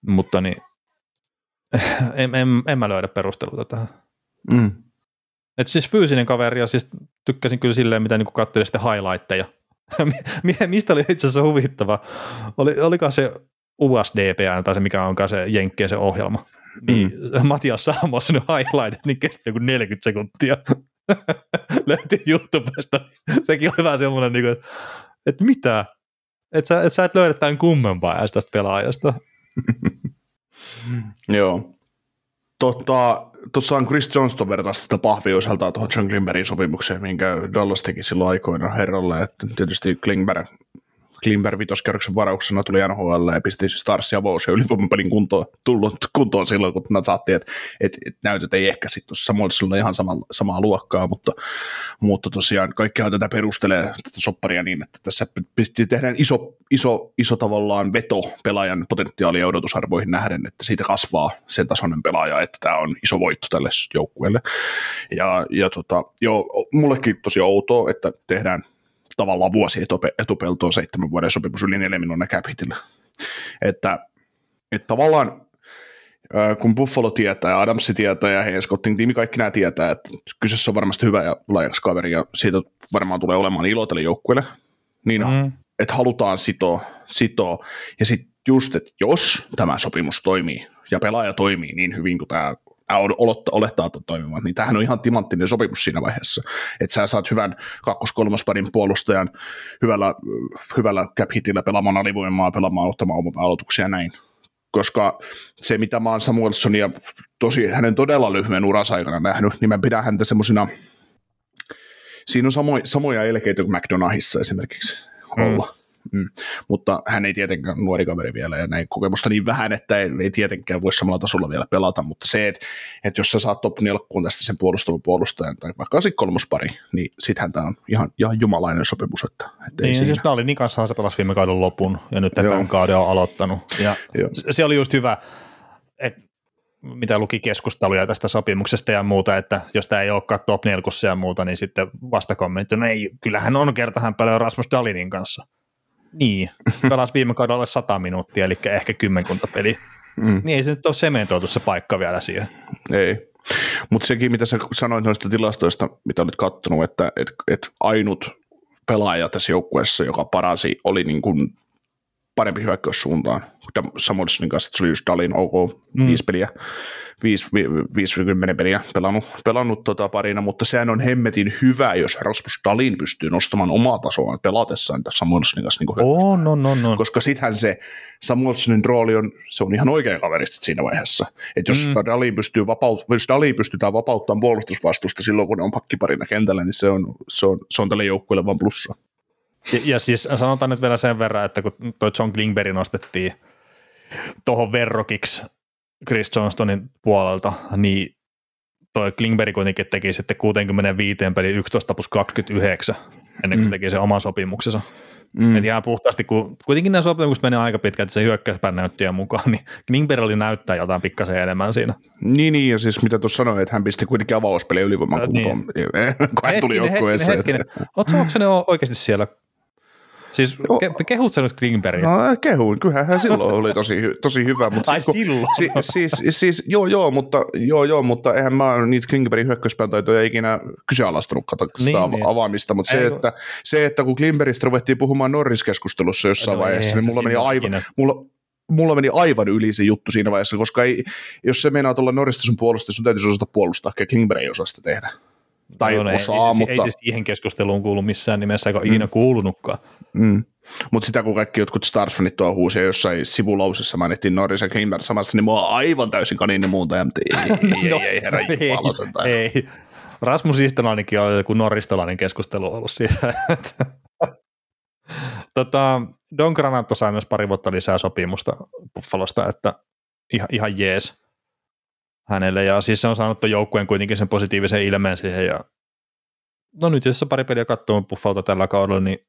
Mutta niin, en, en, en mä löydä perusteluta tähän. Mm. Et siis fyysinen kaveri, ja siis tykkäsin kyllä silleen, mitä niin katselin sitten highlightteja. Mistä oli itse asiassa huvittava? Oli, oliko se USDPN tai se mikä onkaan se Jenkkien se ohjelma. Niin mm. Matias Saamos highlightit, niin kesti joku 40 sekuntia. löytyi YouTubesta. Sekin oli vähän semmoinen, niin että mitä? Että sä, et sä et löydä tämän kummempaa tästä pelaajasta. Joo. Totta, tuossa on Chris Johnston vertaista tätä pahvioiselta tuohon John Klimberin sopimukseen, minkä Dallas teki silloin aikoina herralle, että tietysti Klingberg Klimber vitoskerroksen varauksena tuli NHL ja pisti Stars ja ja ylivoimapelin kuntoon, tullut kuntoon silloin, kun mä saattiin, että et, et näytöt ei ehkä sitten tuossa samoilla ihan sama, samaa luokkaa, mutta, mutta tosiaan kaikkihan tätä perustelee, tätä sopparia niin, että tässä piti tehdä iso, iso, iso tavallaan veto pelaajan potentiaali- ja odotusarvoihin nähden, että siitä kasvaa sen tasoinen pelaaja, että tämä on iso voitto tälle joukkueelle. Ja, ja tota, joo, mullekin tosi outoa, että tehdään tavallaan vuosi etupeltoon seitsemän vuoden sopimus yli neljä miljoonan cap hitillä. Että, että tavallaan kun Buffalo tietää ja Adamsi tietää ja Hayes Scotting tiimi, kaikki nämä tietää, että kyseessä on varmasti hyvä ja laajakas kaveri ja siitä varmaan tulee olemaan ilo tälle joukkueelle. Niin mm. että halutaan sitoa, sitoa. ja sitten just, että jos tämä sopimus toimii ja pelaaja toimii niin hyvin kuin tämä olettaa, että toimivat, niin tämähän on ihan timanttinen sopimus siinä vaiheessa, että sä saat hyvän kakkos-kolmosparin puolustajan hyvällä, hyvällä cap hitillä pelaamaan alivoimaa, pelaamaan, ottamaan aloituksia ja näin. Koska se, mitä mä oon Samuelsonia tosi hänen todella lyhyen uransa aikana nähnyt, niin mä pidän häntä semmoisina, siinä on samoja, samoja elkeitä kuin McDonald'sissa esimerkiksi olla. Mm Mm. Mutta hän ei tietenkään nuori kaveri vielä ja näin kokemusta niin vähän, että ei, ei tietenkään voi samalla tasolla vielä pelata, mutta se, että, että jos sä saat top 4 tästä sen puolustavan puolustajan tai vaikka sitten kolmospari, niin sittenhän tämä on ihan, ihan jumalainen sopimus. Että, että niin, siis Dalinin kanssa se pelasi viime kauden lopun ja nyt tämän kauden on aloittanut. Ja se oli just hyvä, että mitä luki keskusteluja tästä sopimuksesta ja muuta, että jos tämä ei olekaan top 4 ja muuta, niin sitten vastakommentti, no ei, kyllähän on kertahan paljon Rasmus Dalinin kanssa. Niin, pelasi viime kaudella 100 minuuttia, eli ehkä kymmenkunta peli. Mm. Niin ei se nyt ole sementoitu se paikka vielä siihen. Ei. Mutta sekin, mitä sä sanoit noista tilastoista, mitä olit kattonut, että et, et ainut pelaaja tässä joukkueessa, joka parasi, oli niin kuin parempi hyökkäyssuuntaan. Samuelsonin kanssa, että se oli just Dalin OK, mm. viisi peliä 50 peliä pelannut, pelannut tota parina, mutta sehän on hemmetin hyvä, jos Rasmus Dalin pystyy nostamaan omaa tasoaan pelatessaan Samuelsonin kanssa. Niin oh, no, no, no. Koska sittenhän se Samuelsonin rooli on, se on ihan oikea kaveri siinä vaiheessa. Että jos, mm. Dalin pystyy vapaut, jos Dalin pystytään vapauttamaan puolustusvastusta silloin, kun ne on pakkiparina kentällä, niin se on, se on, se on tälle joukkueelle vaan plussa. Ja, ja siis sanotaan nyt vielä sen verran, että kun toi John Klingberg nostettiin tuohon verrokiksi Chris Johnstonin puolelta, niin toi Klingberg kuitenkin teki sitten 65 peli 11 plus 29 ennen kuin mm. teki sen oman sopimuksensa. Mm. Et ihan puhtaasti, kun kuitenkin nämä sopimukset menee aika pitkään, että se hyökkäyspään näyttiä mukaan, niin Klingberg oli näyttää jotain pikkasen enemmän siinä. Niin, niin, ja siis mitä tuossa sanoin, että hän pisti kuitenkin avauspeliä ylivoiman kuntoon, niin. kun hän tuli joukkueeseen. Hetkinen, hetkinen. Oletko se oikeasti siellä Siis ke- kehut sä nyt Klingbergia? No kehuin, kyllähän hän silloin oli tosi, tosi hyvä. Mutta Ai silloin? Si, siis, siis, joo, joo, mutta, joo, joo, mutta eihän mä niitä Klingbergin hyökkäyspäntaitoja ikinä kyseenalaistanut kato sitä niin, niin. avaamista, mutta se, että, se, että kun Klingbergistä ruvettiin puhumaan Norris-keskustelussa jossain no, vaiheessa, niin mulla meni aivan, mulla, mulla meni aivan yli se juttu siinä vaiheessa, koska ei, jos se meinaa olla Norrista sun puolustaja, sun täytyisi osata puolustaa, ja Klingberg ei osaa sitä tehdä. Tai no, osaa, ei, mutta... Ei se siihen keskusteluun kuulu missään nimessä, eikä mm. ikinä kuulunutkaan. Mm. Mutta sitä kun kaikki jotkut Starsfanit tuo huusia jossain sivulausessa mainittiin Norris ja Kimber samassa, niin mua aivan täysin kaninen muuta, ja ei, ei, no, ei, ei, herra ei, ei. Rasmus Istanaanikin on joku norristolainen keskustelu ollut siitä. tota, Don Granato sai myös pari vuotta lisää sopimusta Buffalosta, että ihan, ihan jees hänelle, ja siis se on saanut joukkueen kuitenkin sen positiivisen ilmeen siihen, ja no nyt jos pari peliä katsoo Buffalta tällä kaudella, niin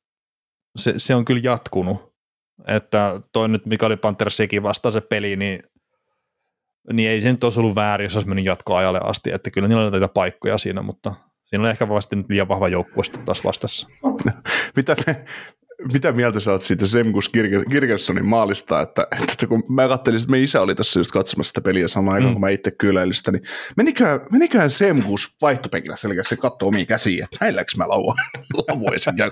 se, se on kyllä jatkunut. Että toi nyt Mikali Panthersikin vasta se peli, niin, niin ei se nyt olisi ollut väärin, jos olisi mennyt jatkoajalle asti, että kyllä niillä on näitä paikkoja siinä, mutta siinä on ehkä vasta nyt liian vahva joukkue taas vastassa. Mitä me, mitä mieltä sä oot siitä Semgus Kirkessonin maalista, että, että kun mä katselin, että meidän isä oli tässä just katsomassa sitä peliä samaan aikaan, mm. kun mä itse kyläilin sitä, niin meniköhän, meniköhän Semgus vaihtopekillä selkeästi se katsoo omiin käsiin, että näilläkö mä lauvoisin ja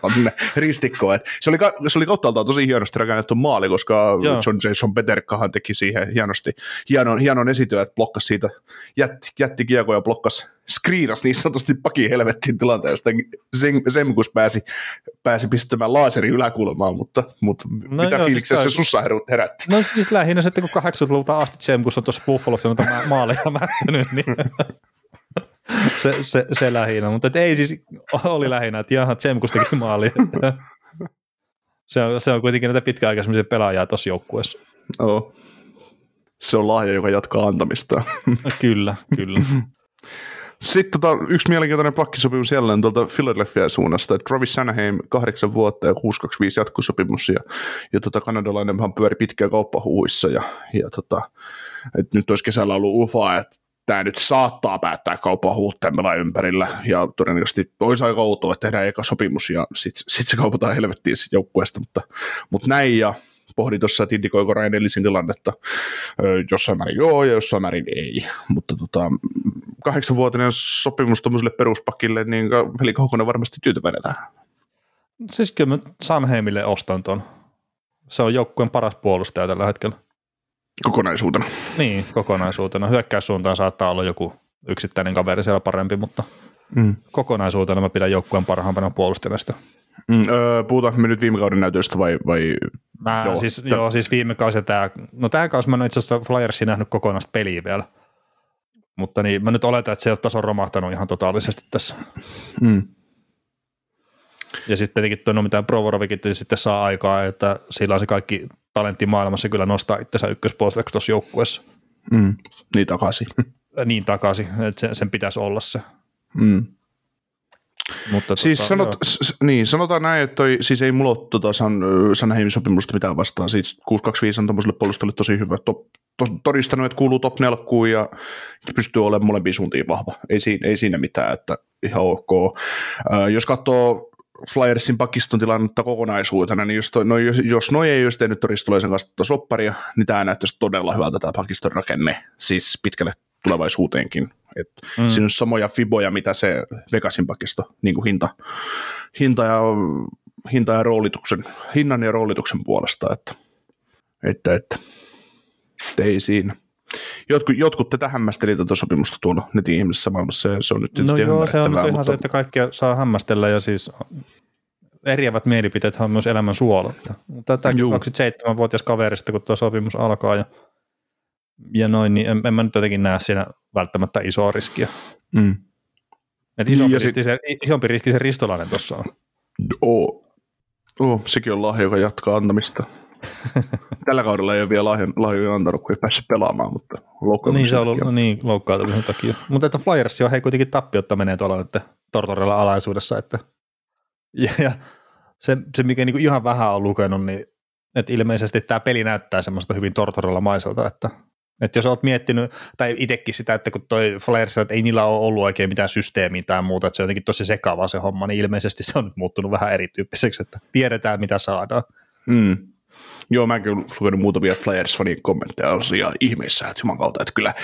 ristikkoa. Se, oli, se oli kauttaaltaan tosi hienosti rakennettu maali, koska Joo. John Jason Peterkahan teki siihen hienosti, hienon, hienon esityön, että blokkasi siitä, jätti, jätti kiekko ja blokkasi skriinas niin sanotusti pakin helvettiin tilanteesta. Semkus pääsi, pääsi pistämään laaseri yläkulmaan, mutta, mutta no mitä fiiliksiä siis se sussa herätti? No siis lähinnä sitten, kun 80-luvulta asti Semkus on tuossa Buffalossa noita maaleja mättänyt, niin se, se, se lähinnä. Mutta ei siis, oli lähinnä, että jaha, Semkus teki maali. se, on, se on kuitenkin näitä pitkäaikaisia pelaajia tuossa joukkueessa. Oh. Se on lahja, joka jatkaa antamista. kyllä, kyllä. Sitten tota, yksi mielenkiintoinen pakkisopimus jälleen tuolta Philadelphia suunnasta, että Travis Sanaheim kahdeksan vuotta ja 625 jatkosopimus ja, ja tota, kanadalainenhan pyöri pitkään kauppahuuissa ja, ja tota, et nyt olisi kesällä ollut ufa, että tämä nyt saattaa päättää kauppahuut ympärillä ja todennäköisesti olisi aika outoa, että tehdään eka sopimus ja sitten sit se kaupataan helvettiin joukkueesta, mutta, mutta näin ja pohdin tuossa, että indikoiko Ryan Ellisin tilannetta. Jossain määrin joo ja jossain määrin ei. Mutta tota, kahdeksanvuotinen sopimus tuommoiselle peruspakille, niin Veli Kaukonen varmasti tyytyväinen tähän. Siis kyllä mä Sanheimille ostan tuon. Se on joukkueen paras puolustaja tällä hetkellä. Kokonaisuutena. Niin, kokonaisuutena. Hyökkäyssuuntaan saattaa olla joku yksittäinen kaveri siellä parempi, mutta mm. kokonaisuutena mä pidän joukkueen parhaimpana puolustajana. Mm, öö, puhutaanko me nyt viime kauden näytöstä vai? vai... Mä, joo, siis, t- joo, siis viime kausi tämä, no tämä kausi mä en itse asiassa Flyersin nähnyt kokonaista peliä vielä, mutta niin, mä nyt oletan, että se taso on romahtanut ihan totaalisesti tässä. Mm. Ja sitten tietenkin tuo, no mitä Provorovikin sitten saa aikaa, että sillä on se kaikki talentti maailmassa kyllä nostaa itsensä ykköspuolesta tuossa joukkueessa. Mm. Niin takaisin. Niin takaisin, että sen, sen pitäisi olla se. Mm. Mutta siis tota, sanot, s- niin, sanotaan näin, että toi, siis ei mulla ole tota San, Sanheimin sopimusta mitään vastaan. Siis 625 on tuommoiselle puolustajalle tosi hyvä. To, to, todistanut, että kuuluu top 4 ja pystyy olemaan molempiin suuntiin vahva. Ei, siinä, ei siinä mitään, että ihan ok. Äh, jos katsoo Flyersin pakiston tilannetta kokonaisuutena, niin jos, toi, no, jos, jos noi ei olisi tehnyt todistulaisen kanssa sopparia, niin tämä näyttäisi todella hyvältä tämä pakiston rakenne, siis pitkälle tulevaisuuteenkin. Et mm. Siinä on samoja fiboja, mitä se Vegasin pakisto, niin kuin hinta, hinta, ja, hinta ja roolituksen, hinnan ja roolituksen puolesta, että, että, että, että ei siinä. Jotkut, jotkut tätä hämmästeli tätä sopimusta tuolla netin ihmisessä maailmassa, ja se on nyt tietysti No joo, se on nyt ihan mutta... se, että kaikkia saa hämmästellä, ja siis eriävät mielipiteet on myös elämän suoletta. Tätäkin 27-vuotias kaverista, kun tuo sopimus alkaa, ja, ja noin, niin en, en mä nyt jotenkin näe siinä välttämättä isoa riskiä. Mm. Et isompi, Niin, riski, se, isompi riski se Ristolainen tuossa on. Oo. Oo, sekin on lahja, joka jatkaa antamista. Tällä kaudella ei ole vielä lahjan, lahjoja antanut, kun ei päässyt pelaamaan, mutta Niin se on ollut niin, loukkaantumisen takia. Mutta että Flyers on hei kuitenkin tappiotta menee tuolla nyt Tortorella alaisuudessa. Että, ja, ja se, se, mikä niinku ihan vähän on lukenut, niin että ilmeisesti tämä peli näyttää semmoista hyvin Tortorella maiselta, että, että jos olet miettinyt, tai itsekin sitä, että kun toi Flyers, että ei niillä ole ollut oikein mitään systeemiä tai muuta, että se on jotenkin tosi sekava se homma, niin ilmeisesti se on nyt muuttunut vähän erityyppiseksi, että tiedetään mitä saadaan. Mm. Joo, mäkin olen lukenut muutamia Flyers-fanien kommentteja, olisin ihan ihmeessä, että juman kautta, että kyllä,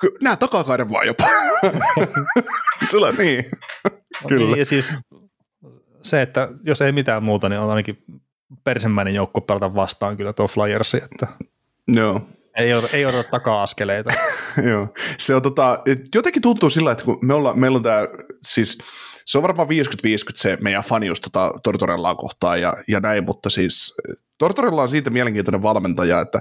kyllä nämä takakaiden vaan jopa. Sulla niin. Kyllä. Niin, ja siis se, että jos ei mitään muuta, niin on ainakin persemmäinen joukko pelata vastaan kyllä tuo Flyersi, että Joo. Ei, odota, ei odota taka-askeleita. Joo. Se on tota, jotenkin tuntuu sillä, että kun me olla, meillä on tämä, siis se on varmaan 50-50 se meidän fanius tota Tortorellaa kohtaan ja, ja näin, mutta siis Tortorella on siitä mielenkiintoinen valmentaja, että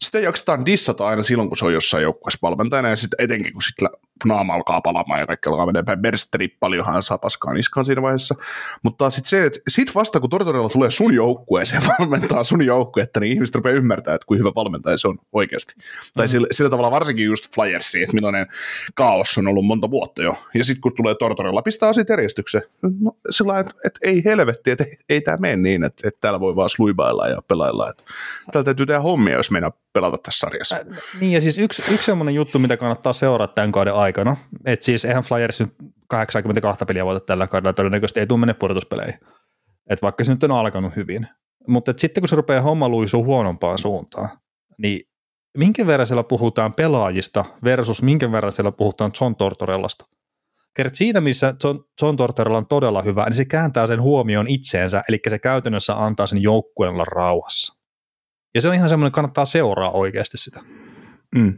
sitä jaksetaan dissata aina silloin, kun se on jossain joukkueessa valmentajana, ja sitten etenkin, kun sitten naama alkaa palamaan ja kaikki alkaa menee päin Bersteri, paljonhan saa paskaa niskaan siinä vaiheessa. Mutta sitten se, että sit vasta kun Tortorella tulee sun joukkueeseen valmentaa sun joukkuetta, niin ihmiset rupeaa ymmärtää, että kuinka hyvä valmentaja se on oikeasti. Mm. Tai sillä, sillä, tavalla varsinkin just Flyersiin, että millainen kaos on ollut monta vuotta jo. Ja sitten kun tulee Tortorella, pistää asiat järjestykseen. No, sillä että, että ei helvetti, että ei, ei tämä mene niin, että, että täällä voi vaan sluibailla ja pelailla. Että täällä täytyy tehdä hommia, jos meinaa pelata tässä sarjassa. Niin ja siis yksi, yksi semmoinen juttu, mitä kannattaa seurata tämän kauden aikana, että siis eihän Flyers nyt 82 peliä voita tällä kaudella, todennäköisesti ei tule mennä pudotuspeleihin. Että vaikka se nyt on alkanut hyvin. Mutta sitten kun se rupeaa homma luisua huonompaan suuntaan, niin minkä verran siellä puhutaan pelaajista versus minkä verran siellä puhutaan John Tortorellasta. Kert siinä, missä John, John Tortorella on todella hyvä, niin se kääntää sen huomioon itseensä, eli se käytännössä antaa sen joukkueen olla rauhassa. Ja se on ihan semmoinen, kannattaa seuraa oikeasti sitä. Mm.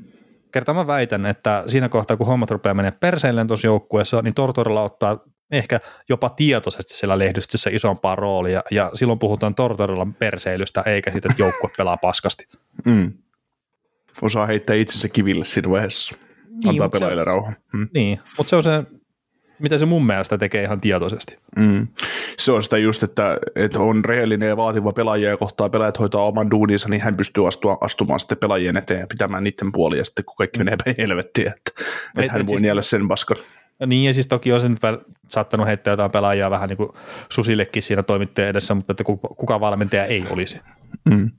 Kerta mä väitän, että siinä kohtaa, kun hommat rupeaa menemään perseilleen tuossa joukkueessa, niin Tortorella ottaa ehkä jopa tietoisesti siellä lehdistössä isompaa roolia, ja silloin puhutaan Tortorellan perseilystä, eikä siitä, että joukkue pelaa paskasti. Mm. Osaa heittää itsensä kiville siinä vaiheessa. Antaa se- pelaajille rauhan. Mm. Niin, mutta se on se, mitä se mun mielestä tekee ihan tietoisesti. Mm. Se on sitä just, että, että on rehellinen ja vaativa pelaaja ja kohtaa pelaajat hoitaa oman duuninsa, niin hän pystyy astua, astumaan sitten pelaajien eteen ja pitämään niiden puolia sitten, kun kaikki menee päin helvettiin, että, että Et- hän voi siis- niellä sen paskan. Niin, ja siis toki on se nyt väl- saattanut heittää jotain pelaajaa vähän niin kuin susillekin siinä toimittajan edessä, mutta että ku- kuka valmentaja ei olisi. Mm.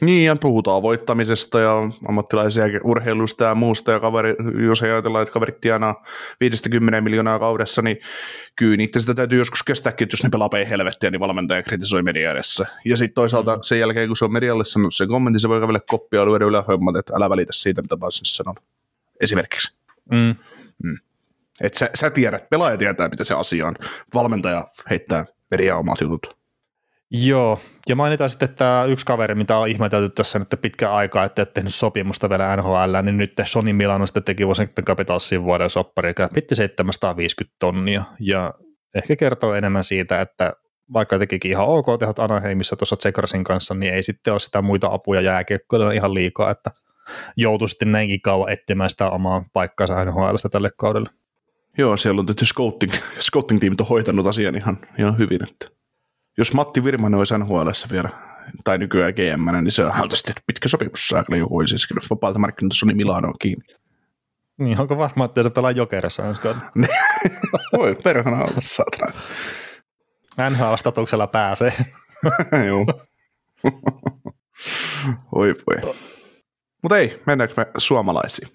Niin, ja puhutaan voittamisesta ja ammattilaisia urheilusta ja muusta, ja kaveri, jos ajatellaan, että kaverit tienaa 50 miljoonaa kaudessa, niin kyllä niitä sitä täytyy joskus kestääkin, että jos ne pelaa päin helvettiä, niin valmentaja kritisoi media edessä. Ja sitten toisaalta Mm. sen jälkeen, kun se on medialle sanonut sen kommentin, se voi kävellä koppia ja lyödä ylähommat, että älä välitä siitä, mitä mä oon sinne sanonut. Esimerkiksi. Mm. Että sä, sä tiedät, pelaaja tietää, mitä se asia on. Valmentaja heittää mediaan omat jutut. Joo, ja mainitaan sitten, että yksi kaveri, mitä on ihmetelty tässä nyt pitkän aikaa, että et tehnyt sopimusta vielä NHL, niin nyt Sony Milano sitten teki Washington Capitalsin vuoden soppari, joka pitti 750 tonnia, ja ehkä kertoo enemmän siitä, että vaikka tekikin ihan ok tehot Anaheimissa tuossa Tsekarsin kanssa, niin ei sitten ole sitä muita apuja jääkiekkoilla ihan liikaa, että joutui sitten näinkin kauan etsimään sitä omaa paikkaansa NHLstä tälle kaudelle. Joo, siellä on tietysti scouting, scouting-tiimit on hoitanut asian ihan, ihan hyvin. Että jos Matti Virmanen olisi NHLssä vielä, tai nykyään GM, niin se on haltasti pitkä sopimus saakeli joku olisi iskenyt vapaalta markkinoilta Sony Milanoon kiinni. Niin onko varma, että se pelaa jokerissa ensi kaudella? Voi perhana olla saatana. NHL-statuksella pääsee. Joo. Oi voi. Mutta ei, mennäänkö me suomalaisiin?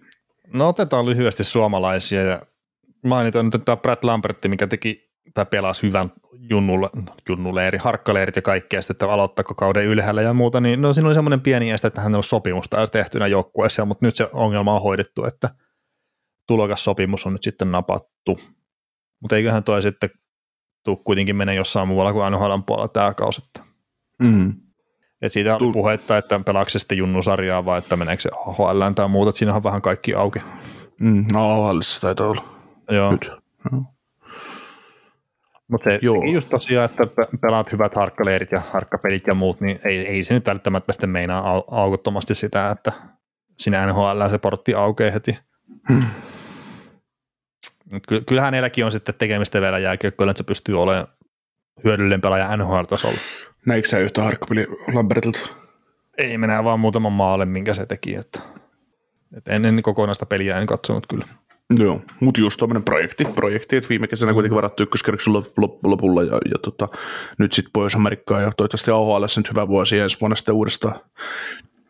No otetaan lyhyesti suomalaisia ja mainitaan nyt tämä Brad Lambertti, mikä teki tai pelasi hyvän junnulle, junnuleiri, harkkaleirit ja kaikkea, sitten, että aloittaako kauden ylhäällä ja muuta, niin no siinä oli semmoinen pieni este, että hänellä on sopimusta edes tehtynä joukkueessa, mutta nyt se ongelma on hoidettu, että tulokassopimus on nyt sitten napattu. Mutta eiköhän toi sitten tuu kuitenkin mene jossain muualla kuin NHL puolella tämä kausi. Mm. Et siitä on puhetta, että pelaako se sitten junnusarjaa vai että meneekö se AHL tai muuta, että siinä on vähän kaikki auki. Mm, no AHL taitaa olla. Joo. Nyt. No. Mutta se, Joo. sekin just tosiaan, että pe- pelaat hyvät harkkaleirit ja harkkapelit ja muut, niin ei, ei se nyt välttämättä sitten meinaa au- aukottomasti sitä, että sinä NHL se portti aukeaa heti. Hmm. Ky- kyllähän heilläkin on sitten tekemistä vielä jääkiekkoilla, että se pystyy olemaan hyödyllinen pelaaja NHL-tasolla. Näikö sä yhtä harkkapeli Lambertilta? Ei mennä vaan muutaman maalle, minkä se teki. Että, että ennen kokonaista peliä en katsonut kyllä. Joo, mutta just tuommoinen projekti, projekti, että viime kesänä kuitenkin varattu ykköskerroksen lop, lop, lopulla ja, ja tota, nyt sitten Pohjois-Amerikkaan ja toivottavasti AHL nyt hyvä vuosi ja ensi vuonna sitten uudestaan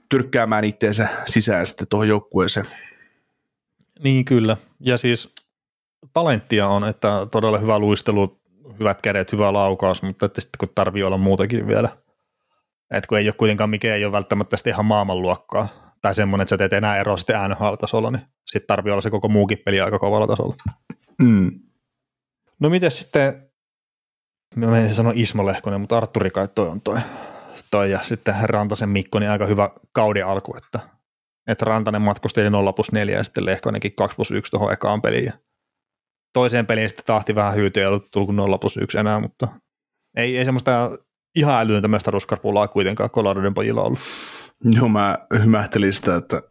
tyrkkäämään itteensä sisään sitten tuohon joukkueeseen. Niin kyllä. Ja siis talenttia on, että todella hyvä luistelu, hyvät kädet, hyvä laukaus, mutta että sitten kun tarvii olla muutakin vielä. Että kun ei ole kuitenkaan mikään, ei ole välttämättä sitten ihan maailmanluokkaa. Tai semmoinen, että sä teet enää eroa sitten NHL-tasolla, niin sitten tarvii olla se koko muukin peli aika kovalla tasolla. Mm. No miten sitten, mä menisin sanoa Ismo Lehkonen, mutta Arturi kai toi on toi, toi ja sitten Rantasen Mikko, niin aika hyvä kauden alku, että, että Rantanen matkusteli 0 plus 4 ja sitten Lehkonenkin 2 plus 1 tuohon ekaan peliin. Ja toiseen peliin sitten tahti vähän hyytyä, ei ollut tullut 0 plus 1 enää, mutta ei, ei semmoista ihan älytöntä mestaruskarpulaa kuitenkaan Colorado'n pojilla ollut. Joo, mä hymähtelin sitä, että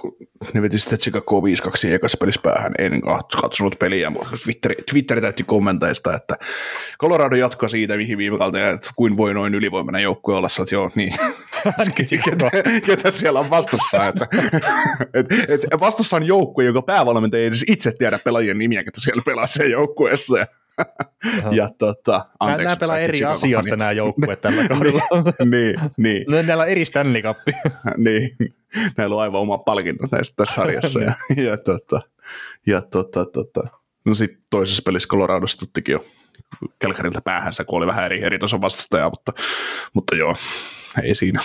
kun ne veti sitä Chicago 5-2 ekassa pelissä päähän, en kat- katsonut peliä, mutta Twitteri, Twitteri täytti kommenteista, että Colorado jatkaa siitä, mihin viime kautta, ja että kuin voi noin ylivoimainen joukkue olla, että joo, niin, ketä, ketä, siellä on vastassa, että et, et vastassa on joukkue, jonka päävalmentaja ei edes itse tiedä pelaajien nimiä, ketä siellä pelaa sen joukkueessa, ja, ja tota, anteeksi. Nämä pelaa eri asioista nämä joukkueet tällä kaudella. niin, niin. No, Näillä on eri Stanley Cup. niin, näillä on aivan oma palkinto näistä tässä sarjassa. ja, ja, tota, ja tota, tota. No sitten toisessa pelissä Coloradosta tuttikin jo Kelkarilta päähänsä, kun oli vähän eri, eri tason vastustaja, mutta, mutta joo, ei siinä.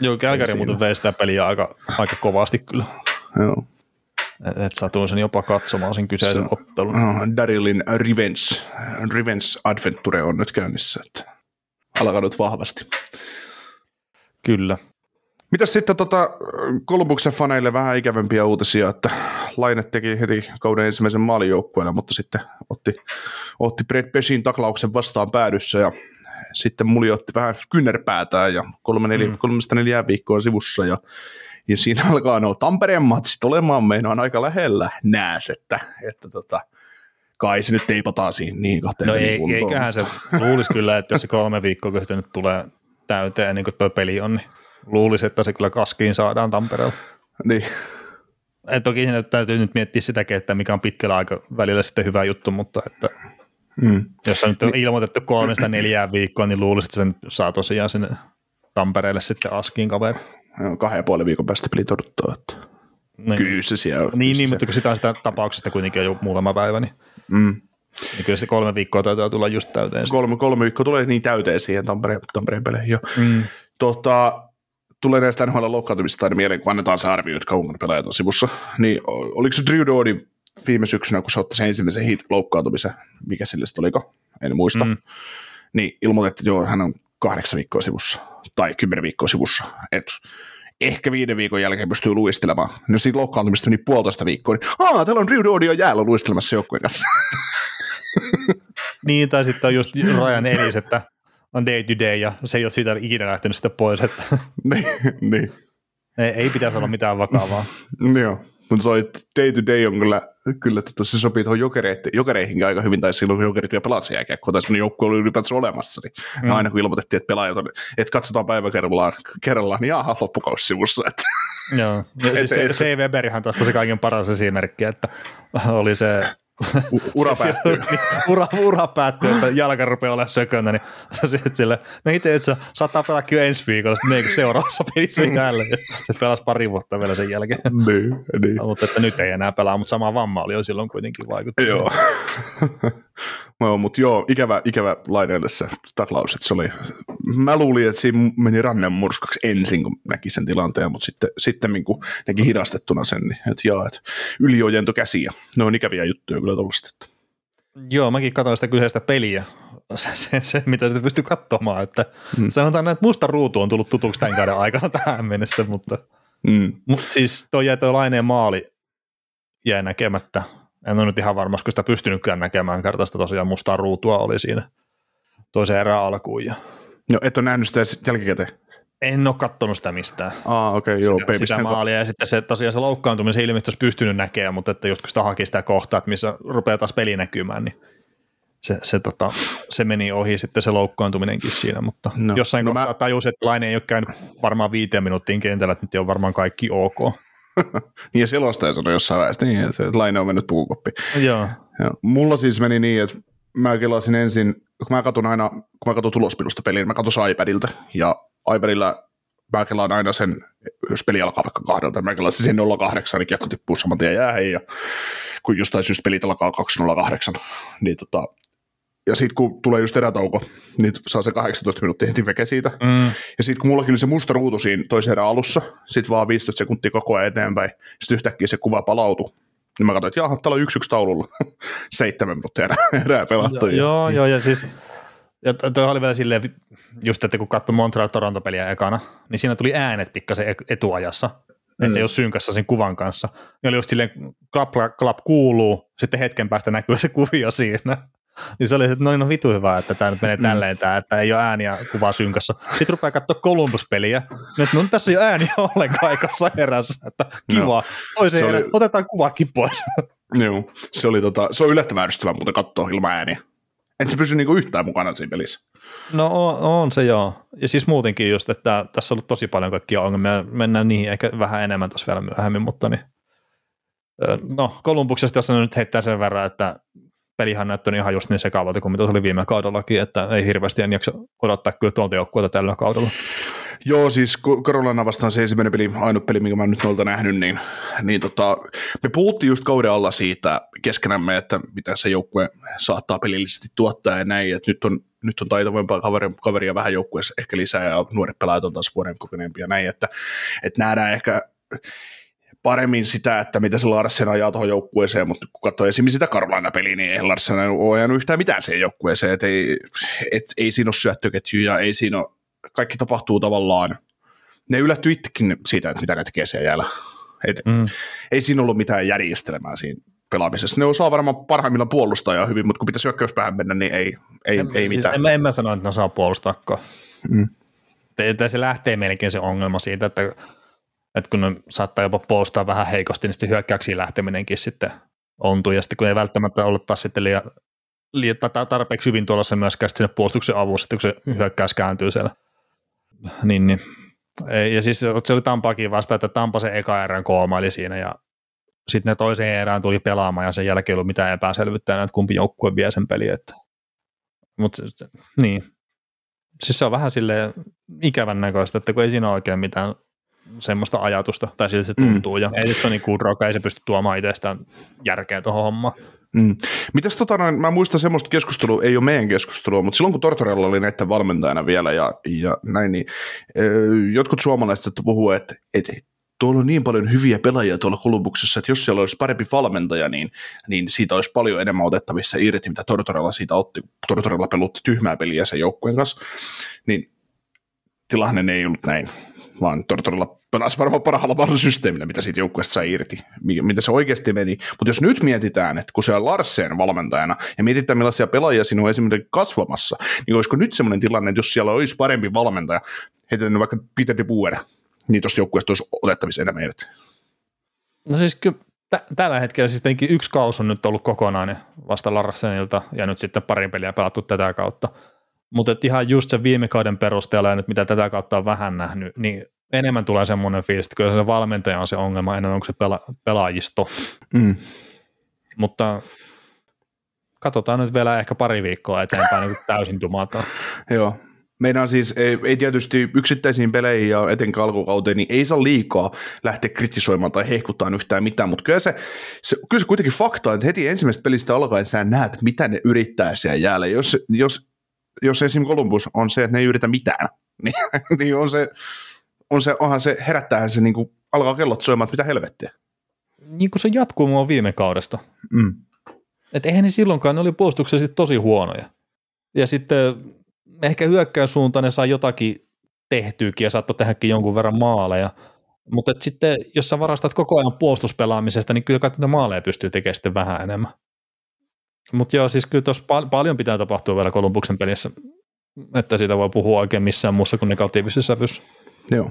Joo, Kälkäri muuten vei sitä peliä aika, aika kovasti kyllä. Joo. Et, et satuin sen jopa katsomaan sen kyseisen Se- ottelun. Oh, Darylin Revenge, Revenge Adventure on nyt käynnissä, että alkanut vahvasti. Kyllä. Mitäs sitten tota, Kolumbuksen faneille vähän ikävämpiä uutisia, että Laine teki heti kauden ensimmäisen maalin joukkueelle, mutta sitten otti, otti Brett Pesin taklauksen vastaan päädyssä ja sitten muli otti vähän kynnerpäätään ja kolme neljä, mm. kolmesta neljää viikkoa sivussa ja, ja siinä alkaa nuo Tampereen matsit olemaan meinaan aika lähellä nääs, että, että tota, kai se nyt teipataan siihen niin kahteen No ei, kuntoon. eiköhän se luulisi kyllä, että jos se kolme viikkoa, se nyt tulee täyteen, niin kuin tuo peli on, niin luulisi, että se kyllä kaskiin saadaan Tampereella. Niin. Et toki siinä täytyy nyt miettiä sitäkin, että mikä on pitkällä aikavälillä sitten hyvä juttu, mutta että Mm. jos on nyt on ilmoitettu kolmesta neljään viikkoa, niin luulisi, että sen saa tosiaan sinne Tampereelle sitten askiin kaveri. Joo, Kahden ja puolen viikon päästä peli odottaa, että Niin, kyllä se siellä niin, kyllä niin se- mutta kun sitä on sitä tapauksesta kuitenkin on jo muutama päivä, niin, Mm. niin kyllä se kolme viikkoa taitaa tulla just täyteen. Kolme, kolme viikkoa tulee niin täyteen siihen Tampereen, Tampereen peleihin jo. Mm. Tota, tulee näistä NHL loukkaantumista aina mieleen, kun annetaan se arvio, että kauan pelaajat on sivussa. Niin oliko se Drew Doughty viime syksynä, kun se otti sen ensimmäisen hit loukkaantumisen, mikä sille oliko, en muista, Mm. niin ilmoitettiin, että joo, hän on kahdeksan viikkoa sivussa, tai kymmenen viikkoa sivussa, että ehkä viiden viikon jälkeen pystyy luistelemaan. No siitä loukkaantumista meni puolitoista viikkoa, niin aa, täällä on Drew Doughty jo jäällä luistelemassa joukkueen kanssa. Niin, tai sitten on just Ryan Ellis, että on day to day ja se ei ole siitä ikinä lähtenyt sitä pois, että niin, niin. ei, ei pitäisi olla mitään vakavaa. Joo, mutta toi day to day on kyllä, kyllä tota, se sopii tuohon jokereihin, jokereihinkin aika hyvin, tai silloin kun jokerit vielä pelaat sen jääkiekkoa, tai semmoinen joukkue oli ylipäätänsä olemassa, niin Mm. aina kun ilmoitettiin, että pelaajat on, että katsotaan päivä kerrallaan, kerrallaan niin jaha, loppukausi sivussa, että Joo. Ja siis se, et- C. Weberihan taas se kaiken paras esimerkki, että oli se u- ura päättyy. niin, ura, ura päättyy, että jalka rupeaa olemaan sökönä, niin sitten sille, no itse asiassa saattaa pelaa kyllä ensi viikolla, sitten niin seuraavassa pelissä jälleen. Se pelasi pari vuotta vielä sen jälkeen. niin, niin. mutta että nyt ei enää pelaa, mutta sama vamma oli jo silloin kuitenkin vaikuttanut. Joo. No, mutta joo, ikävä, ikävä laineelle se taklaus, että se oli mä luulin, että siinä meni rannen murskaksi ensin, kun näki sen tilanteen, mutta sitten, sitten kun näki hidastettuna sen, niin että jaa, että yliojento käsiä. Ne on ikäviä juttuja kyllä tuollaista. Joo, mäkin katsoin sitä kyseistä peliä, se, se, se mitä sitä pystyy katsomaan, että hmm. sanotaan, että musta ruutu on tullut tutuksi tämän kauden aikana tähän mennessä, mutta, hmm. mutta siis toi jäi toi laineen maali jäi näkemättä. En ole nyt ihan varma, kun sitä pystynytkään näkemään kartasta tosiaan mustaa ruutua oli siinä toisen erään alkuun. Ja... No et ole nähnyt sitä jälkikäteen? En ole katsonut sitä mistään. Ah, okei, okay, joo. Sitä, sitä maalia ja sitten se tosiaan se loukkaantumisen ilmeisesti olisi pystynyt näkemään, mutta että just kun sitä haki sitä kohtaa, että missä rupeaa taas peli näkymään, niin se, se, tota, se meni ohi sitten se loukkaantuminenkin siinä, mutta no, jossain no kohtaa mä... tajusin, että Laine ei ole käynyt varmaan viiteen minuuttiin kentällä, että nyt on varmaan kaikki ok. Niin ja selostaja sanoi jossain vaiheessa, niin, että Laine on mennyt pukukoppiin. Joo. Ja mulla siis meni niin, että mä kelasin ensin, kun mä katson aina, kun mä katson tulospilusta peliin, mä katson iPadilta, ja iPadilla mä kelaan aina sen, jos peli alkaa vaikka kahdelta, mä kelaan sen 08, niin kiekko tippuu saman tien jäähän, ja kun jostain syystä pelit alkaa 208, niin tota, ja sitten kun tulee just erätauko, niin saa se 18 minuuttia heti veke siitä. Mm. Ja sitten kun mullakin oli se musta ruutu siinä toisen erän alussa, sitten vaan 15 sekuntia koko ajan eteenpäin, sitten yhtäkkiä se kuva palautui. Niin mä katsoin, että jaha, täällä on yksi yksi taululla. Seitsemän minuuttia erää, erää pelattu. Joo, joo, joo, ja siis ja toi oli vielä silleen, just että kun katsoi Montreal Toronto-peliä ekana, niin siinä tuli äänet pikkasen etuajassa, mm. että se ei ole synkassa sen kuvan kanssa. Ja oli just silleen, klap, klap kuuluu, sitten hetken päästä näkyy se kuvio siinä. Niin se oli, että no, niin, no vitu hyvä, että tämä nyt menee mm. tälleen, tämä, että ei ole ääniä kuvaa synkassa. Sitten rupeaa katsoa Columbus-peliä, että no tässä ei ole ääniä ollenkaan aikassa erässä, että kiva, no, toisen erä, oli... otetaan kuvakin pois. Joo, se, oli tota, se on yllättävän ärsyttävää muuten katsoa ilman ääniä. Et se pysy niinku yhtään mukana siinä pelissä. No on, on, se joo. Ja siis muutenkin just, että tässä on ollut tosi paljon kaikkia ongelmia. Mennään niihin ehkä vähän enemmän tuossa vielä myöhemmin, mutta niin, no Kolumbuksesta, jos nyt heittää sen verran, että pelihän näyttänyt ihan just niin sekavalta kuin mitä se oli viime kaudellakin, että ei hirveästi en jaksa odottaa kyllä tuolta joukkueelta tällä kaudella. Joo, siis Carolina vastaan se ensimmäinen peli, ainut peli, minkä mä nyt noilta nähnyt, niin, niin tota, me puhuttiin just kauden alla siitä keskenämme, että mitä se joukkue saattaa pelillisesti tuottaa ja näin, että nyt on, nyt on taitavampaa kaveria, kaveria vähän joukkueessa ehkä lisää ja nuoret pelaajat on taas vuoden kokeneempia näin, että, että nähdään ehkä paremmin sitä, että mitä se Larsen ajaa tuohon joukkueeseen, mutta kun katsoo esimerkiksi sitä Carolina-peliä, niin ei Larsen ole ajanut yhtään mitään siihen joukkueeseen, että ei, et, ei siinä ole syöttöketjuja, ei siinä ole, kaikki tapahtuu tavallaan, ne yllätty itsekin siitä, että mitä ne tekee siellä jäällä. Et, mm. Ei siinä ollut mitään järjestelmää siinä pelaamisessa. Ne osaa varmaan parhaimmillaan puolustaa hyvin, mutta kun pitäisi hyökkäyspäähän mennä, niin ei, ei, en, ei siis mitään. En, en mä sano, että ne osaa puolustaakaan. Mm. Se lähtee melkein se ongelma siitä, että että kun ne saattaa jopa puolustaa vähän heikosti, niin sitten hyökkäyksiin lähteminenkin sitten ontuu, ja sitten kun ei välttämättä ollut taas sitten liian, liian tarpeeksi hyvin tuolla myöskään sinne puolustuksen avussa, kun se hyökkäys kääntyy siellä. Niin, niin. Ja siis se oli Tampakin vasta, että Tampa se eka erän koomaili siinä, ja sitten ne toiseen erään tuli pelaamaan, ja sen jälkeen ei ollut mitään epäselvyyttä enää, että kumpi joukkue vie sen peli. Että. Mutta niin, siis se on vähän sille ikävän näköistä, että kun ei siinä ole oikein mitään semmoista ajatusta, tai siltä se tuntuu, mm. ja ei se on niin Kudroka, ei se pysty tuomaan itsestään järkeä tuohon hommaan. Mm. Mitäs tota noin, mä muistan semmoista keskustelua, ei ole meidän keskustelua, mutta silloin kun Tortorella oli näiden valmentajana vielä ja, ja näin, niin jotkut suomalaiset puhuu, että, että tuolla on niin paljon hyviä pelaajia tuolla Kolumbuksessa, että jos siellä olisi parempi valmentaja, niin, niin siitä olisi paljon enemmän otettavissa irti, mitä Tortorella siitä otti. Tortorella pelutti tyhmää peliä sen joukkueen kanssa, niin tilanne ei ollut näin vaan Tortorella pelasi varmaan parhaalla mahdollisella mitä siitä joukkueesta sai irti, mitä se oikeasti meni. Mutta jos nyt mietitään, että kun se on Larsen valmentajana ja mietitään millaisia pelaajia sinun on esimerkiksi kasvamassa, niin olisiko nyt sellainen tilanne, että jos siellä olisi parempi valmentaja, heitetään vaikka Peter de Boer, niin tuosta joukkueesta olisi otettavissa enemmän irti. No siis kyllä tällä hetkellä siis yksi kaus on nyt ollut kokonainen vasta Larsenilta ja nyt sitten parin peliä pelattu tätä kautta. Mutta ihan just sen viime kauden perusteella ja nyt mitä tätä kautta on vähän nähnyt, niin enemmän tulee semmoinen fiilis, että kyllä se valmentaja on se ongelma, enemmän onko se pela- pelaajisto. Mm. Mutta katsotaan nyt vielä ehkä pari viikkoa eteenpäin niin täysin tumataan. Joo. Meidän siis ei, ei tietysti yksittäisiin peleihin ja etenkin alkukauteen, niin ei saa liikaa lähteä kritisoimaan tai hehkuttaa yhtään mitään, mutta kyllä se, se, kyllä se kuitenkin fakta, että heti ensimmäisestä pelistä alkaen sä näet, mitä ne yrittää siellä jäällä. Jos, jos jos esim. Columbus on se, että ne ei yritä mitään, niin, niin on se, on se, onhan se, herättäähän se niin kuin, alkaa kellot soimaan, että mitä helvettiä. Niin kuin se jatkuu mua viime kaudesta. Mm. Että eihän ne silloinkaan, ne oli puolustuksellisesti tosi huonoja. Ja sitten ehkä hyökkäyssuuntaan ne saa jotakin tehtyykin ja saattoi tehdäkin jonkun verran maaleja. Mutta sitten, jos sä varastat koko ajan puolustuspelaamisesta, niin kyllä kai maaleja pystyy tekemään sitten vähän enemmän. Mutta joo, siis kyllä tuossa pal- paljon pitää tapahtua vielä Kolumbuksen pelissä, että siitä voi puhua oikein missään muussa kuin negatiivisessa sävyssä. Joo.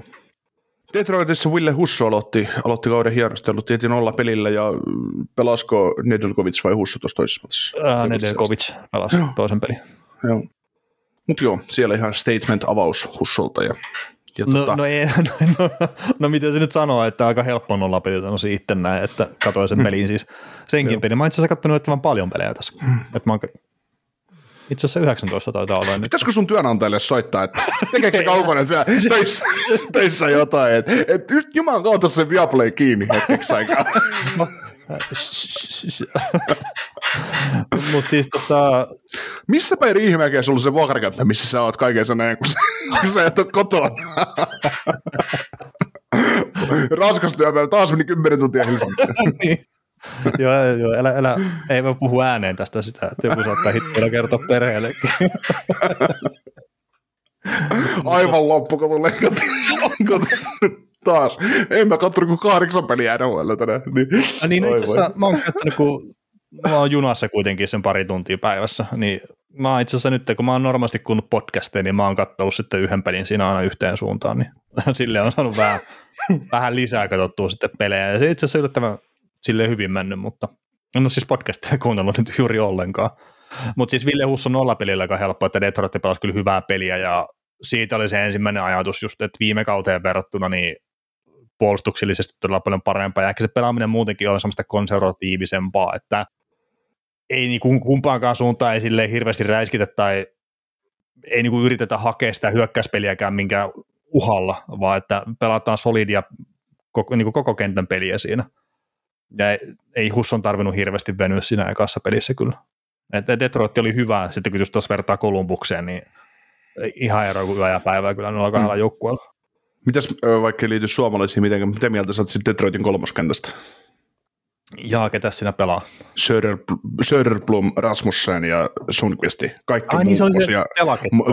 Detroitissa Ville Husso aloitti, aloitti kauden hienostelun, tietin nolla pelillä ja pelasko Nedelkovic vai Husso tuossa toisessa matsissa? Nedelkovic pelasi joo. toisen pelin. Joo. Mutta joo, siellä ihan statement-avaus Hussolta ja ja no, tota... no, ei, no, no, no, miten se nyt sanoo, että aika helppo nolla peli sanoisin itse näin, että katsoin sen mm. pelin siis senkin pelin. Mä itse asiassa katsonut vaan paljon pelejä tässä. Mm. Että mä oon, itse asiassa 19 taitaa olla. Pitäisikö sun työnantajalle soittaa, että tekeekö se kaupanen siellä töissä, töissä jotain, että et, juman kautta se Viaplay kiinni hetkeksi aikaa. Mutta siis tota... Missä päin Riihimäkeä sulla se vuokrakämppä, missä sä oot kaiken saneen, kun, kun sä et ole kotona? Raskas työpäivä, taas meni 10 tuntia Helsinkiin. niin. joo, joo älä, älä, ei mä puhu ääneen tästä sitä, että joku saattaa hittoilla kertoa perheellekin. Aivan loppu, kun tulee taas. En mä katsonut kuin kahdeksan peliä NHL tänään. Niin, no niin itse asiassa mä oon käyttänyt, kun mä oon junassa kuitenkin sen pari tuntia päivässä, niin mä oon itse asiassa nyt, kun mä oon normaalisti kuunnut podcasteja, niin mä oon kattonut sitten yhden pelin siinä aina yhteen suuntaan, niin sille on saanut vähän, vähän lisää katsottua sitten pelejä, ja se itse asiassa yllättävän sille hyvin mennyt, mutta no siis podcasteja kuunnellut nyt juuri ollenkaan. Mutta siis Ville Husso nollapelillä aika helppo, että Detroit pelasi kyllä hyvää peliä ja siitä oli se ensimmäinen ajatus just, että viime kauteen verrattuna niin puolustuksellisesti todella paljon parempaa ja ehkä se pelaaminen muutenkin on semmoista konservatiivisempaa, että ei niin kumpaankaan suuntaan ei silleen hirveästi räiskitä tai ei niin yritetä hakea sitä hyökkäyspeliäkään minkään uhalla, vaan että pelataan solidia koko, niin kuin koko kentän peliä siinä. Ja ei Husson tarvinnut hirveästi venyä siinä ekassa pelissä kyllä. Että Detroit oli hyvä, sitten kun just tuossa vertaa Kolumbukseen, niin ihan ero kuin yö ja päivää kyllä noilla kahdella mm. joukkueella. Mitäs, vaikka ei liity suomalaisiin mitenkään, mitä mieltä sä oot Detroitin kolmoskentästä? Jaa, ketä siinä pelaa? Söder, Söderblom, Rasmussen ja Sundqvisti. Kaikki Ai niin, se oli se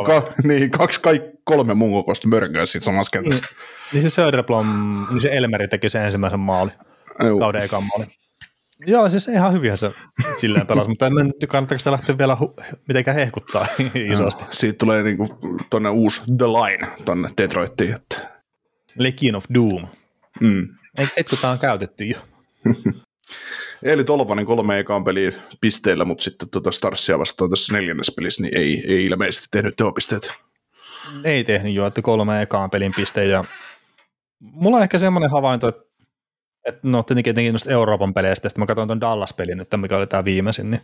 ka, niin, kaksi, kaikki, kolme muun kokoista mörköä siinä samassa kentässä. Niin, niin se Söderblom, niin se Elmeri teki sen ensimmäisen maali, Juu. kauden ekan maali. Joo, siis ihan hyviä se silleen pelasi, mutta en mä nyt kannattaako sitä lähteä vielä hu- mitenkään hehkuttaa isosti. No, siitä tulee niinku tonne uusi The Line tonne Detroittiin. Että... Legion of Doom. Mm. Ei hetkutaan on käytetty jo. Eli Tolvanen kolme ekaan peliä pisteillä, mutta sitten tuota Starsia vastaan tässä neljännes pelissä, niin ei, ei ilmeisesti tehnyt tehopisteet. Ei tehnyt jo, että kolme ekaan pelin pisteen ja mulla on ehkä semmoinen havainto, että, että no tietenkin, tietenkin noista Euroopan peleistä, sitten mä katsoin tuon Dallas-pelin nyt, mikä oli tämä viimeisin, niin,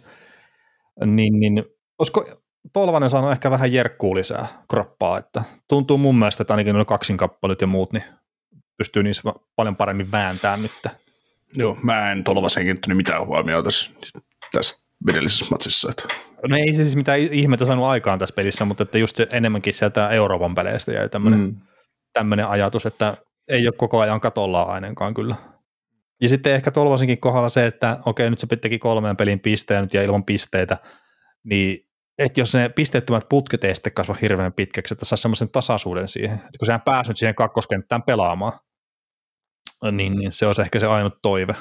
niin, niin olisiko Tolvanen saanut ehkä vähän jerkkuu lisää kroppaa, että tuntuu mun mielestä, että ainakin noin kaksinkappaleet ja muut, niin pystyy niissä paljon paremmin vääntämään nyt. Joo, mä en Tolvasen kiinnittänyt mitään huomioon tässä, tässä edellisessä matsissa. Että. No ei siis mitään ihmettä saanut aikaan tässä pelissä, mutta että just se enemmänkin sieltä Euroopan peleistä jäi tämmöinen, mm. ajatus, että ei ole koko ajan katolla ainakaan kyllä. Ja sitten ehkä Tolvasenkin kohdalla se, että okei, nyt se teki kolmeen pelin pisteen nyt ja ilman pisteitä, niin että jos ne pisteettömät putket ei sitten kasva hirveän pitkäksi, että saa semmoisen tasaisuuden siihen, että kun sehän päässyt siihen kakkoskenttään pelaamaan, niin, niin se olisi ehkä se ainut toive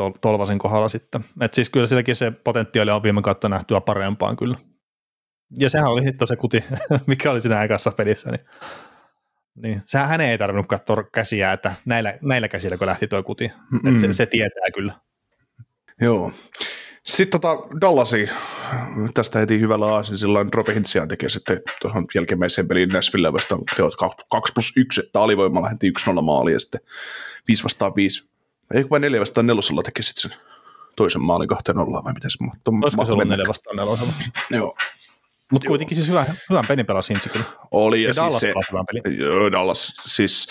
Tol- Tolvasen kohdalla sitten. Et siis kyllä silläkin se potentiaali on viime kautta nähtyä parempaan kyllä. Ja sehän oli sitten se kuti, mikä oli siinä ekassa pelissä, niin, niin sehän hän ei tarvinnut katsoa käsiä, että näillä, näillä käsillä kun lähti tuo kuti, mm se, se tietää kyllä. Joo. Sitten tota Dallasi, tästä heti hyvällä aasin silloin Robe Hintsiaan tekee sitten tuohon jälkimmäiseen peliin Nashville vastaan teot 2 plus 1, että alivoimalla heti 1-0 maali ja sitten 5 vastaan 5, ei vain 4 vastaan 4 teki sitten sen toisen maalin 2 0 vai miten se mahtoi. Olisiko se ollut 4 vastaan 4? Joo. Mutta kuitenkin siis hyvän, hyvän pelin pelasi Hintsi kyllä. Oli, ja, ja siis Dallas se, hyvän pelin. Joo, Dallas, siis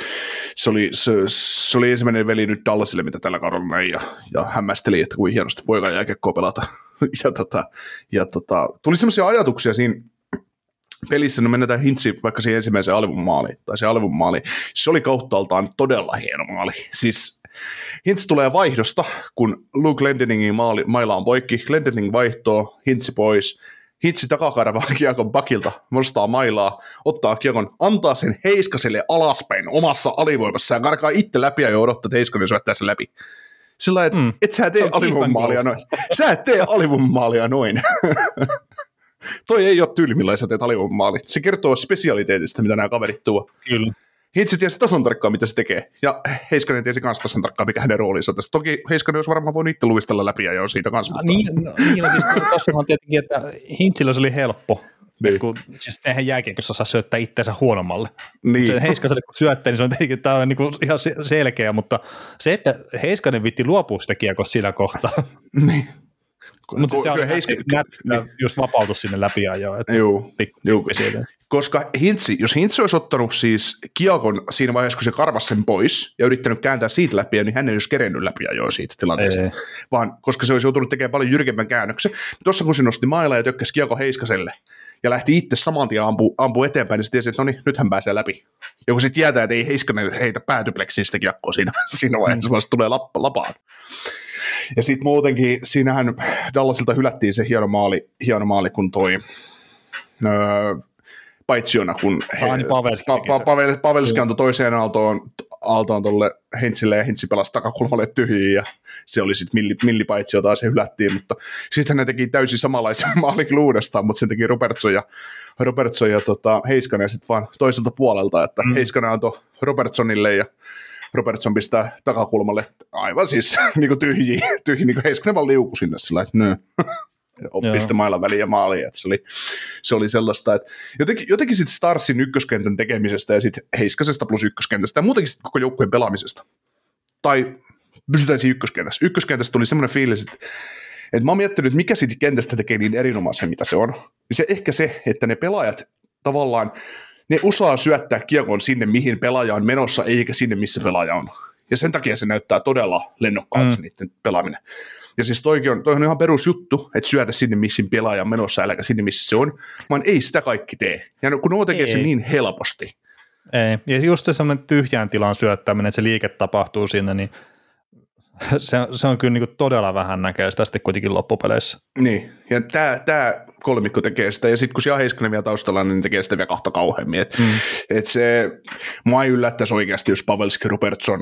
se oli, se, se oli ensimmäinen veli nyt Dallasille, mitä tällä kaudella näin, ja, ja hämmästeli, että kuin hienosti voikaan jääkiekkoa pelata. ja tota, ja tota, tuli semmoisia ajatuksia siinä, pelissä, no mennään hintsi vaikka siihen ensimmäiseen alivun maaliin, tai se alivun maali, se oli kauttaaltaan todella hieno maali. Siis Hintz tulee vaihdosta, kun Luke Glendeningin maali, maila on poikki, Glendening vaihtoo, Hintsi pois, Hitsi takakarvaa kiekon bakilta, nostaa mailaa, ottaa kiekon, antaa sen Heiskaselle alaspäin omassa alivoimassa ja karkaa itse läpi ja odottaa, että Heiskanen syöttää sen läpi. Sillä että mm. et sä tee alivoimaalia noin. Sä et tee alivoimaalia noin. Toi ei ole tyyli, millä sä teet alivoimaali. Se kertoo spesialiteetista, mitä nämä kaverit tuo. Kyllä. Hitsi tiesi tasan tarkkaan, mitä se tekee. Ja Heiskanen tiesi myös tasan tarkkaan, mikä hänen roolinsa tässä. Toki Heiskanen olisi varmaan voinut itse luistella läpi ja jo siitä kanssa. Mutta... Niin, no, niin no, siis tuossa on tietenkin, että Hintsillä se oli helppo. Niin. Kun, siis eihän jääkiekossa saa syöttää itseensä huonommalle. Niin. Se Heiskaselle kun syöttää, niin se on tietenkin tämä on niin kuin ihan selkeä, mutta se, että Heiskanen vitti luopua sitä kiekosta siinä kohtaa. Niin. Mutta se, se on heiska, niin. just vapautus sinne läpi ajoa. Joo, joo. Koska Hintsi, jos Hintsi olisi ottanut siis kiekon siinä vaiheessa, kun se karvasi sen pois ja yrittänyt kääntää siitä läpi, niin hän ei olisi kerennyt läpi ajoa siitä tilanteesta. Ei. Vaan koska se olisi joutunut tekemään paljon jyrkemmän käännöksen. Tuossa kun se nosti mailla ja tökkäsi kiekko Heiskaselle, ja lähti itse saman tien ampu, ampu eteenpäin, niin se tiesi, että no niin, nyt hän pääsee läpi. Ja kun se tietää, että ei Heiskanen heitä päätypleksiin sitä kiekkoa siinä, siinä vaiheessa, vaan se tulee lap, lapaan. Ja sitten muutenkin, siinähän Dallasilta hylättiin se hieno maali, hieno maali kun toi öö, paitsiona, kun he, ah, niin Pavelski, pa, pa, Pavel, Pavelski antoi toiseen aaltoon, aaltoon tuolle Hentsille ja Hentsi pelasi takakulmalle tyhjiin ja se oli sitten milli, millipaitsio taas se hylättiin, mutta sitten ne teki täysin samanlaisen maalin uudestaan, mutta sen teki Robertson ja, Robertson ja tota, Heiskanen sitten vaan toiselta puolelta, että mm. Heiskanen antoi Robertsonille ja Robertson pistää takakulmalle aivan siis niin kuin tyhjiä, tyhjiä niin kuin Heiskanen vaan liuku sinne sillä että nö. piste mailan väliin ja maaliin. Että se, oli, se oli sellaista, että jotenkin, jotenkin sitten Starsin ykköskentän tekemisestä ja sitten Heiskasesta plus ykköskentästä ja muutenkin sitten koko joukkueen pelaamisesta. Tai pysytään siinä ykköskentässä. Ykköskentässä tuli semmoinen fiilis, että että mä oon miettinyt, että mikä siitä kentästä tekee niin erinomaisen, mitä se on. Se ehkä se, että ne pelaajat tavallaan, ne osaa syöttää kiekon sinne, mihin pelaaja on menossa, eikä sinne, missä pelaaja on. Ja sen takia se näyttää todella lennokkaalta mm. niiden pelaaminen. Ja siis toikin on, toi on ihan perusjuttu, että syötä sinne, missä pelaaja on menossa, äläkä sinne, missä se on, vaan ei sitä kaikki tee. Ja kun nuo tekee ei. sen niin helposti. Ei, ja just se semmoinen tyhjään tilan syöttäminen, että se liike tapahtuu sinne, niin se, se on kyllä niin kuin todella vähän näkee sitä sitten kuitenkin loppupeleissä. Niin, ja tämä, tämä kolmikko tekee sitä, ja sitten kun siellä Heiskanen vielä taustalla, niin tekee sitä vielä kahta kauheammin. Et, mm. et se, mua ei yllättäisi oikeasti, jos Pavelski, Robertson,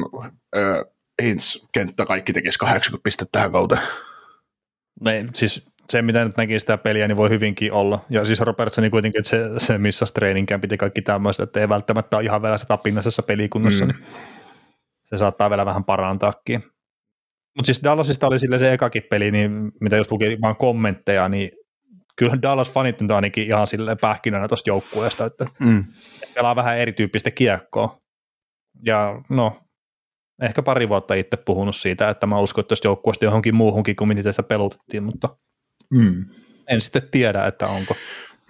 Hintz, kenttä, kaikki tekisi 80 pistettä tähän kauteen. Me, siis se, mitä nyt näki sitä peliä, niin voi hyvinkin olla. Ja siis Robertsoni kuitenkin, että se, se missä training camp ja kaikki tämmöistä, että ei välttämättä ole ihan vielä se tapinnaisessa pelikunnossa, mm. niin se saattaa vielä vähän parantaakin. Mutta siis Dallasista oli sille se ekakin peli, niin mitä jos luki vaan kommentteja, niin kyllä Dallas fanit nyt ainakin ihan sille pähkinänä tuosta joukkueesta, että mm. pelaa vähän erityyppistä kiekkoa. Ja no, ehkä pari vuotta itse puhunut siitä, että mä uskon, että tuosta joukkueesta johonkin muuhunkin kuin miten sitä pelutettiin, mutta mm. en sitten tiedä, että onko.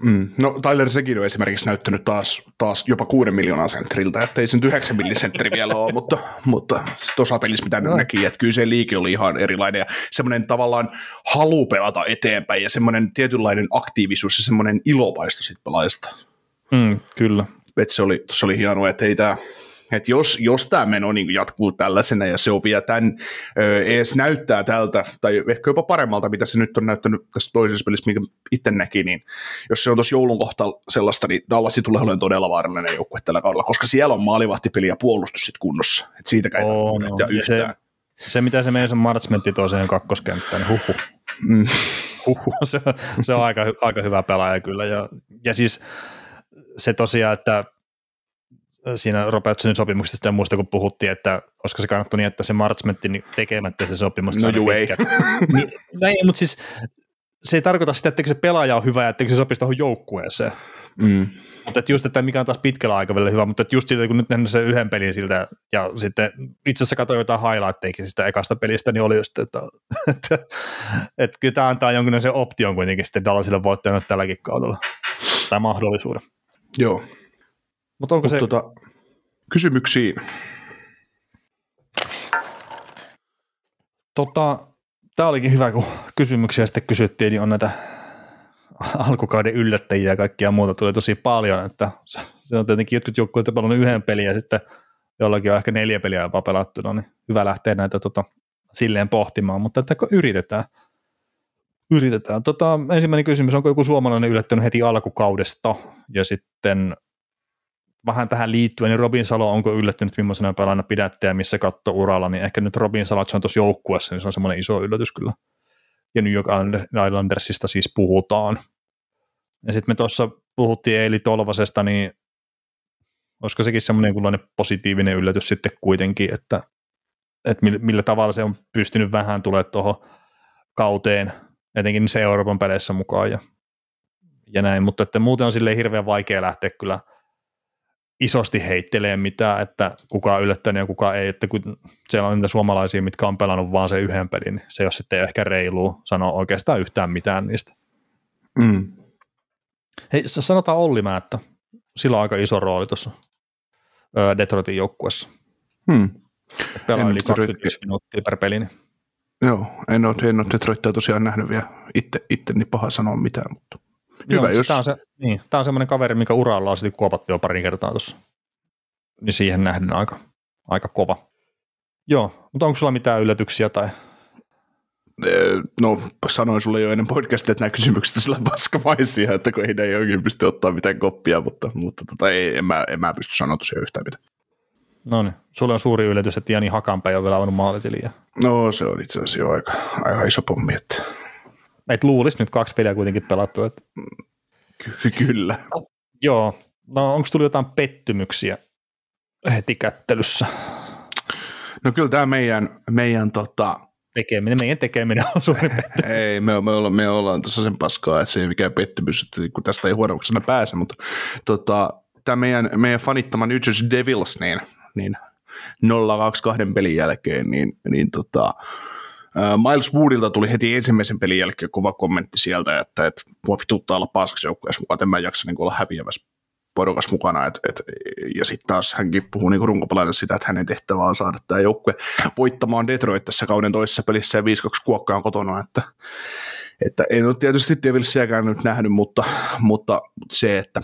Mm. No Tyler Sekin on esimerkiksi näyttänyt taas, taas jopa 6 miljoonaa sentriltä, että ei se nyt 9 millisentri vielä ole, mutta, mutta tuossa pelissä mitä no. näki, että kyllä se liike oli ihan erilainen ja semmoinen tavallaan halu pelata eteenpäin ja semmoinen tietynlainen aktiivisuus ja semmoinen ilopaisto sitten pelaajasta. Mm, kyllä. Että se oli, se oli hienoa, että ei tämä että jos, jos tämä meno niin jatkuu tällaisena ja se on vielä tämän ö, edes näyttää tältä, tai ehkä jopa paremmalta, mitä se nyt on näyttänyt tässä toisessa pelissä, minkä itse näki, niin jos se on tuossa joulun kohta sellaista, niin Dallasi tulee olemaan todella vaarallinen joukkue tällä kaudella, koska siellä on maalivahtipeli ja puolustus sitten kunnossa. Että siitä ei oh, no. yhtään. Se, se, mitä se meidän martsmentti tuo siihen kakkoskenttään, niin huhu. Mm. Huhu, se, se on aika, aika hyvä pelaaja kyllä. Ja, ja siis se tosiaan, että siinä Robertsonin sopimuksesta ja muista, kun puhuttiin, että olisiko se kannattu niin, että se Marchmentti niin tekemättä se sopimus. No juu, ei. niin, näin, mutta siis se ei tarkoita sitä, että se pelaaja on hyvä ja että se sopisi tuohon joukkueeseen. Mm. Mutta just, että mikä on taas pitkällä aikavälillä hyvä, mutta just siitä, kun nyt nähnyt se yhden pelin siltä, ja sitten itse asiassa katsoin jotain highlightteja sitä ekasta pelistä, niin oli just, että, että, että, että kyllä tämä antaa jonkinlaisen option kuitenkin sitten Dallasille voittajana tälläkin kaudella, tai mahdollisuuden. Joo, mutta onko Mut se... Tota, kysymyksiin. Tota, tämä olikin hyvä, kun kysymyksiä sitten kysyttiin, niin on näitä alkukauden yllättäjiä ja kaikkia muuta tuli tosi paljon, että se on tietenkin jotkut joukkueet pelannut yhden pelin ja sitten jollakin on ehkä neljä peliä jopa pelattuna, niin hyvä lähteä näitä tota, silleen pohtimaan, mutta että yritetään. Yritetään. Tota, ensimmäinen kysymys, onko joku suomalainen yllättänyt heti alkukaudesta ja sitten vähän tähän liittyen, niin Robin Salo, onko yllättynyt, millaisena pelaajana pidätte ja missä katto uralla, niin ehkä nyt Robin Salo, että se on tuossa joukkuessa, niin se on semmoinen iso yllätys kyllä. Ja New York Islandersista siis puhutaan. Ja sitten me tuossa puhuttiin Eili Tolvasesta, niin olisiko sekin semmoinen positiivinen yllätys sitten kuitenkin, että, että millä, millä tavalla se on pystynyt vähän tulemaan tuohon kauteen, etenkin se Euroopan peleissä mukaan ja, ja näin, mutta että muuten on sille hirveän vaikea lähteä kyllä – isosti heittelee mitään, että kuka on yllättänyt ja kuka ei, että kun siellä on niitä suomalaisia, mitkä on pelannut vaan se yhden pelin, niin se ole sitten ehkä reilu sanoa oikeastaan yhtään mitään niistä. Mm. Hei, sanotaan Olli että sillä on aika iso rooli tuossa Detroitin joukkuessa. Hmm. Pelaa yli 21 minuuttia per peli. Niin. Joo, en ole, en ole Detroitia tosiaan nähnyt vielä itse, itse niin paha sanoa mitään, mutta Hyvä, Joo, jos... Tämä on, se, niin, tämä on semmoinen kaveri, mikä uralla on sitten kuopattu jo pari kertaa tuossa. Niin siihen nähden aika, aika kova. Joo, mutta onko sulla mitään yllätyksiä tai No, sanoin sulle jo ennen podcastia, että nämä kysymykset sillä paskamaisia, että kun ei ne ei oikein pysty ottaa mitään koppia, mutta, mutta tota, ei, en, mä, en mä pysty sanoa tosiaan yhtään mitään. No niin, sulle on suuri yllätys, että Jani Hakanpäin on vielä avannut maalitiliä. No se on itse asiassa jo aika, aika iso pommi, että et luulisi nyt kaksi peliä kuitenkin pelattu. Että... Ky- kyllä. Joo. No onko tullut jotain pettymyksiä heti kättelyssä? No kyllä tämä meidän, meidän tota... tekeminen, meidän tekeminen on suuri pettymys. ei, me, me, ollaan, me ollaan tässä sen paskaa, että se ei mikään pettymys, että kun tästä ei huonoksena pääse, mutta tota, tämä meidän, meidän fanittama New Jersey Devils, niin, niin 0-2 pelin jälkeen, niin, niin tota, Miles Woodilta tuli heti ensimmäisen pelin jälkeen kova kommentti sieltä, että, että mua vituttaa olla paskaksi joukkueessa mukaan, että en mä jaksa niin olla häviävässä porukas mukana. Et, et, ja sitten taas hänkin puhuu niin runkopelainen sitä, että hänen tehtävä on saada tämä joukkue voittamaan Detroit tässä kauden toisessa pelissä ja 5-2 kuokkaan kotona. Että, että en ole tietysti Devilsiäkään nyt nähnyt, mutta, mutta se, että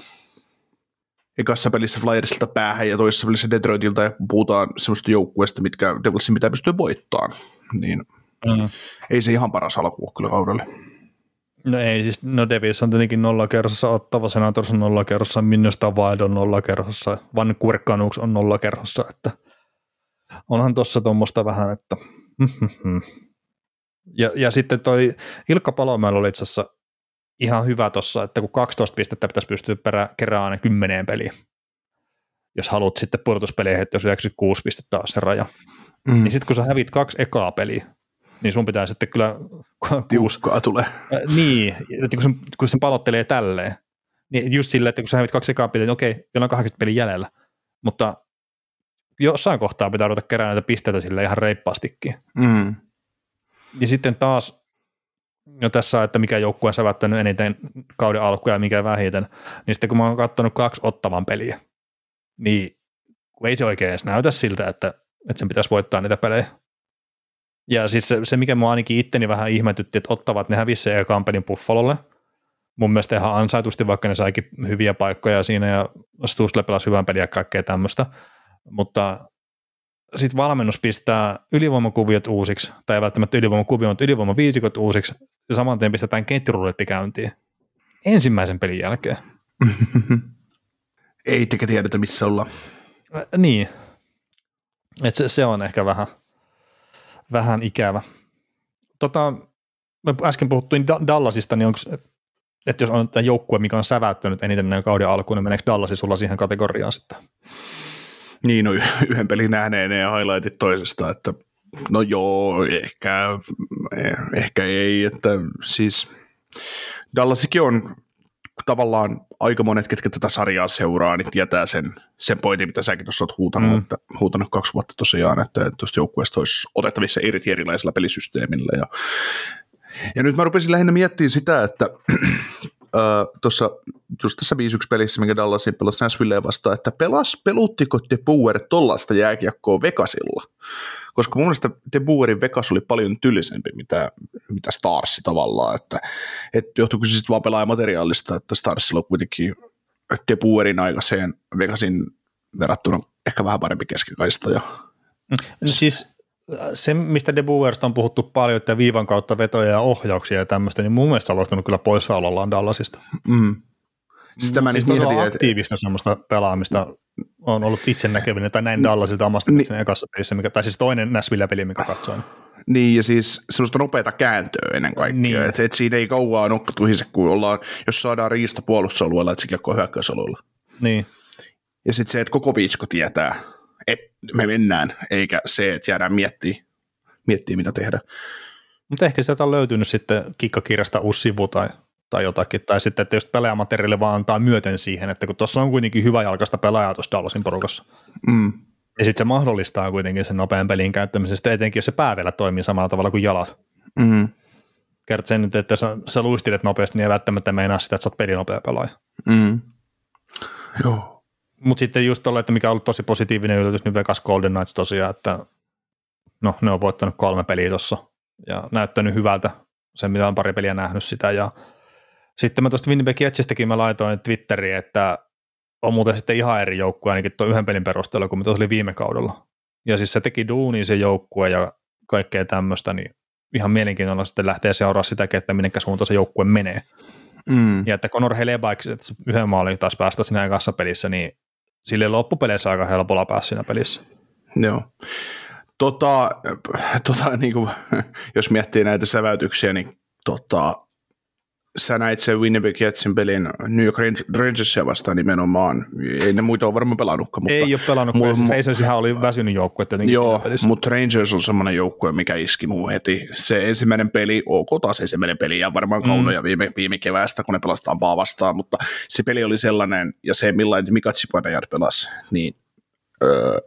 ekassa pelissä Flyersilta päähän ja toisessa pelissä Detroitilta ja puhutaan semmoista joukkueesta, mitkä Devilsin mitä pystyy voittamaan, niin – Mm. Ei se ihan paras alku kyllä kaudelle. No ei, siis no Davis on tietenkin nolla kerrossa, Ottava Senators on nolla kerrossa, Minnesota Wild on nolla kerrossa, Vancouver Canucks on nolla kerrossa, että onhan tuossa tuommoista vähän, että ja, ja sitten toi Ilkka Palomäellä oli itse asiassa ihan hyvä tuossa, että kun 12 pistettä pitäisi pystyä perä, kerään aina kymmeneen peliin, jos haluat sitten pudotuspeleihin, että jos 96 pistettä on se raja, mm. niin sitten kun sä hävit kaksi ekaa peliä, niin sun pitää sitten kyllä... Tiukkaa tulee. Niin, että kun, sen, kun sen palottelee tälleen, niin just silleen, että kun sä hävit kaksi ekaa peliä, niin okei, vielä on 80 pelin jäljellä, mutta jossain kohtaa pitää ruveta kerää näitä pisteitä sille ihan reippaastikin. Mm. Ja sitten taas, no tässä että mikä joukkue on sävättänyt eniten kauden alkuja ja mikä vähiten, niin sitten kun mä oon katsonut kaksi ottavan peliä, niin ei se oikein edes näytä siltä, että, että sen pitäisi voittaa niitä pelejä. Ja siis se, se mikä mua ainakin itteni vähän ihmetytti, että ottavat ne hävisi se kampanjan Buffalolle. Mun mielestä ihan ansaitusti, vaikka ne saikin hyviä paikkoja siinä ja Stusle pelasi hyvän peliä ja kaikkea tämmöistä. Mutta sitten valmennus pistää ylivoimakuviot uusiksi, tai ei välttämättä ylivoimakuviot, mutta ylivoimaviisikot uusiksi, ja saman tien pistetään ketjuruletti käyntiin. Ensimmäisen pelin jälkeen. ei tekä tiedetä, missä ollaan. Äh, niin. Et se, se on ehkä vähän – vähän ikävä. Tota, me äsken puhuttiin Dallasista, niin onko, että jos on tämä joukkue, mikä on säväyttänyt eniten näin kauden alkuun, niin meneekö Dallasi sulla siihen kategoriaan sitten? Niin, no yhden pelin nähneen ja highlightit toisesta, että no joo, ehkä, ehkä ei, että siis Dallasikin on tavallaan aika monet, ketkä tätä sarjaa seuraa, niin tietää sen, sen pointin, mitä säkin tuossa olet huutanut, mm. että, huutanut kaksi vuotta tosiaan, että tuosta joukkueesta olisi otettavissa irti erilaisella pelisysteemillä. Ja, ja nyt mä rupesin lähinnä miettimään sitä, että tuossa just tässä 5-1 pelissä, minkä Dallasin pelasi Nashvilleen vastaan, että pelas, peluttiko te Power tollaista jääkiekkoa Vegasilla? Koska mun mielestä De Boerin Vegas oli paljon tyllisempi, mitä, mitä Starsi tavallaan, että, että johtuuko se sitten vaan pelaajamateriaalista, että Starsilla on kuitenkin De Boerin aikaiseen Vegasin verrattuna ehkä vähän parempi keskikaista. Ja... Mm. Siis se, mistä De Boerista on puhuttu paljon, että viivan kautta vetoja ja ohjauksia ja tämmöistä, niin mun mielestä on kyllä poissaolollaan Dallasista. Mm. Sitä mä siis niin aktiivista semmoista pelaamista on ollut itse näkeminen, tai näin Dallasilta omasta niin, sen ekassa pelissä, mikä, tai siis toinen Nashville-peli, mikä katsoin. Niin, ja siis semmoista nopeata kääntöä ennen kaikkea, niin. että et siinä ei kauaa nokka tuhise, kun ollaan, jos saadaan riista puolustusalueella, että se kiekko hyökkäysalueella. Niin. Ja sitten se, että koko viisko tietää, että me mennään, eikä se, että jäädään miettimään, miettii mitä tehdä. Mutta ehkä sieltä on löytynyt sitten kikkakirjasta uusi sivu tai tai jotakin, tai sitten, että jos pelaajamateriaali vaan antaa myöten siihen, että kun tuossa on kuitenkin hyvä jalkaista pelaajaa tuossa Dallasin porukassa, mm. ja sitten se mahdollistaa kuitenkin sen nopean pelin käyttämisestä, etenkin jos se pää vielä toimii samalla tavalla kuin jalat. Mm. Kert sen nyt, että sä, sä luistelet nopeasti, niin ei välttämättä meinaa sitä, että sä oot pelinopea pelaaja. Mm. Joo. Mutta sitten just tuolla, että mikä on ollut tosi positiivinen yllätys, niin Vegas Golden Knights tosiaan, että no, ne on voittanut kolme peliä tuossa ja näyttänyt hyvältä sen, mitä on pari peliä nähnyt sitä ja sitten mä tuosta Winnipeg Jetsistäkin mä laitoin Twitteriin, että on muuten sitten ihan eri joukkue ainakin tuon yhden pelin perusteella kuin mitä se oli viime kaudella. Ja siis se teki duuni se joukkue ja kaikkea tämmöistä, niin ihan mielenkiintoista sitten lähteä seuraa sitä, että minnekä suuntaan se joukkue menee. Mm. Ja että Conor Helebaik, että yhden maalin taas päästä siinä kanssa pelissä, niin sille loppupeleissä aika helpolla päässä siinä pelissä. Joo. Tota, tota, niin kuin, jos miettii näitä säväytyksiä, niin tota, sä näit sen Winnipeg Jetsin pelin New York Rangersia vastaan nimenomaan. Ei ne muita ole varmaan pelannutkaan. Mutta, ei ole pelannut, mu- siis Rangers ihan oli väsynyt joukkue. Joo, mutta Rangers on semmoinen joukkue, mikä iski muu heti. Se ensimmäinen peli, ok taas ensimmäinen peli ja varmaan kaunoja mm. viime, viime keväästä, kun ne pelastaan vastaan, mutta se peli oli sellainen, ja se millainen Mika Zibanejad pelasi, niin Öö,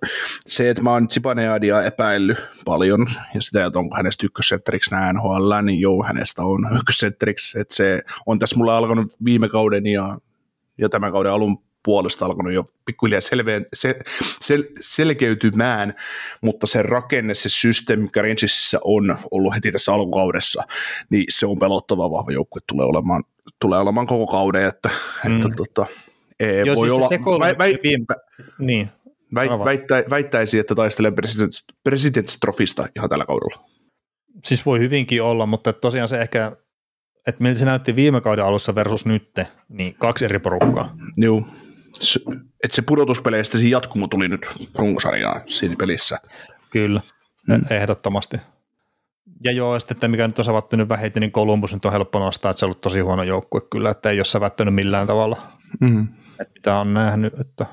se, että mä oon Zibaneadia epäillyt paljon, ja sitä, että onko hänestä ykkössentteriksi nämä NHL, niin joo, hänestä on ykkössentteriksi, että se on tässä mulla alkanut viime kauden ja, ja tämän kauden alun puolesta alkanut jo pikkuhiljaa selveen, se, sel, selkeytymään, mutta se rakenne, se systeemi, mikä Rangersissa on ollut heti tässä alkukaudessa, niin se on pelottava vahva joukkue, tulee olemaan, tulee olemaan koko kauden, että, mm. että tota, ei, Joo, voi siis olla, vai, vai, viime, niin, Väit, väittä, väittäisi, että taistelee presidentsitrofista ihan tällä kaudella. Siis voi hyvinkin olla, mutta tosiaan se ehkä, että miltä se näytti viime kauden alussa versus nytte, niin kaksi eri porukkaa. Joo, että se pudotuspeleistä se jatkumo tuli nyt runkosarjaan siinä pelissä. Kyllä, mm. ehdottomasti. Ja joo, sitten että mikä nyt on savattanut vähiten, niin Columbus nyt on helppo nostaa, että se on ollut tosi huono joukkue kyllä, että ei ole sävättänyt millään tavalla. Mm. Että mitä on nähnyt, että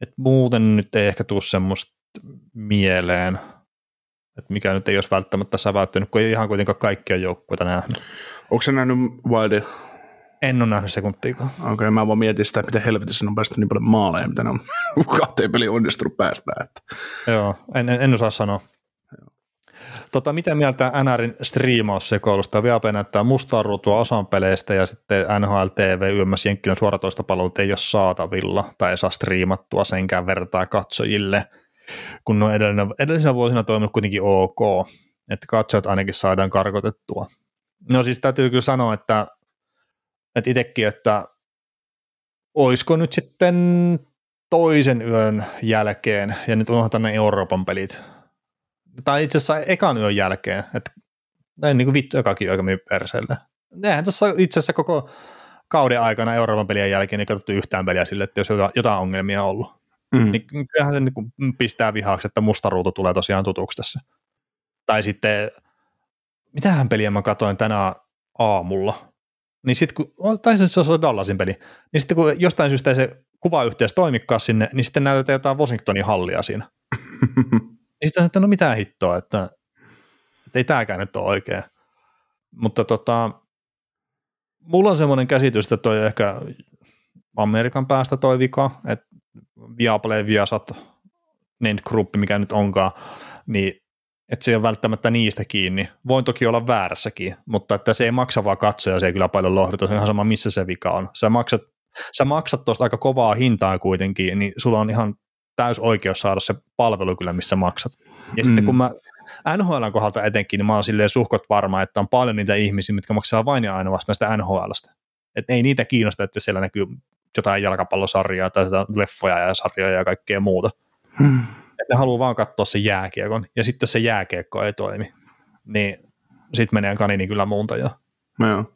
et muuten nyt ei ehkä tule semmoista mieleen, että mikä nyt ei olisi välttämättä säväyttänyt, kun ei ihan kuitenkaan kaikkia joukkueita nähnyt. Onko se nähnyt Wilde? En ole nähnyt sekuntiikaan. Okei, okay, mä vaan mietin sitä, miten helvetissä on päästy niin paljon maaleja, mitä ne on kahteen peliin onnistunut päästä. Että. Joo, en, en, en osaa sanoa. Tota, mitä mieltä NRin striimaussekoilusta? Viape näyttää mustaa ruutua osan peleistä ja sitten NHL TV YMS Jenkkilän suoratoistopalvelut ei ole saatavilla tai ei saa striimattua senkään vertaa katsojille, kun on edellisenä, vuosina toiminut kuitenkin ok, että katsojat ainakin saadaan karkotettua. No siis täytyy kyllä sanoa, että, että itsekin, että olisiko nyt sitten toisen yön jälkeen, ja nyt unohtan ne Euroopan pelit, tai itse asiassa ekan yön jälkeen, että näin niin kuin vittu ekakin yö meni perseelle. Eihän tässä itse asiassa koko kauden aikana Euroopan pelien jälkeen ei katsottu yhtään peliä sille, että jos jotain ongelmia on ollut. Mm. Niin kyllähän se niin pistää vihaaksi, että musta ruutu tulee tosiaan tutuksi tässä. Tai sitten, mitähän peliä mä katsoin tänä aamulla, niin sitten kun, tai se on Dallasin peli, niin sitten kun jostain syystä ei se kuvayhteys toimikaan sinne, niin sitten näytetään jotain Washingtonin hallia siinä. Ja sitten että no mitään hittoa, että, että ei tämäkään nyt ole oikein. Mutta tota, mulla on semmoinen käsitys, että toi ehkä Amerikan päästä toi vika, että Viaplay, Viasat, Nend Group, mikä nyt onkaan, niin että se ei ole välttämättä niistä kiinni. Voin toki olla väärässäkin, mutta että se ei maksa vaan katsoja, se ei kyllä paljon lohduta, se on ihan sama missä se vika on. Sä maksat, sä maksat tuosta aika kovaa hintaa kuitenkin, niin sulla on ihan täys oikeus saada se palvelu kyllä, missä maksat. Ja mm. sitten kun mä NHL kohdalta etenkin, niin mä oon silleen suhkot varma, että on paljon niitä ihmisiä, mitkä maksaa vain ja ainoastaan sitä NHLstä. Että ei niitä kiinnosta, että siellä näkyy jotain jalkapallosarjaa tai leffoja ja sarjoja ja kaikkea muuta. Hmm. Että ne haluaa vaan katsoa sen jääkiekon, ja sitten se jääkiekko ei toimi, niin sitten menee kanini kyllä muunta jo. No,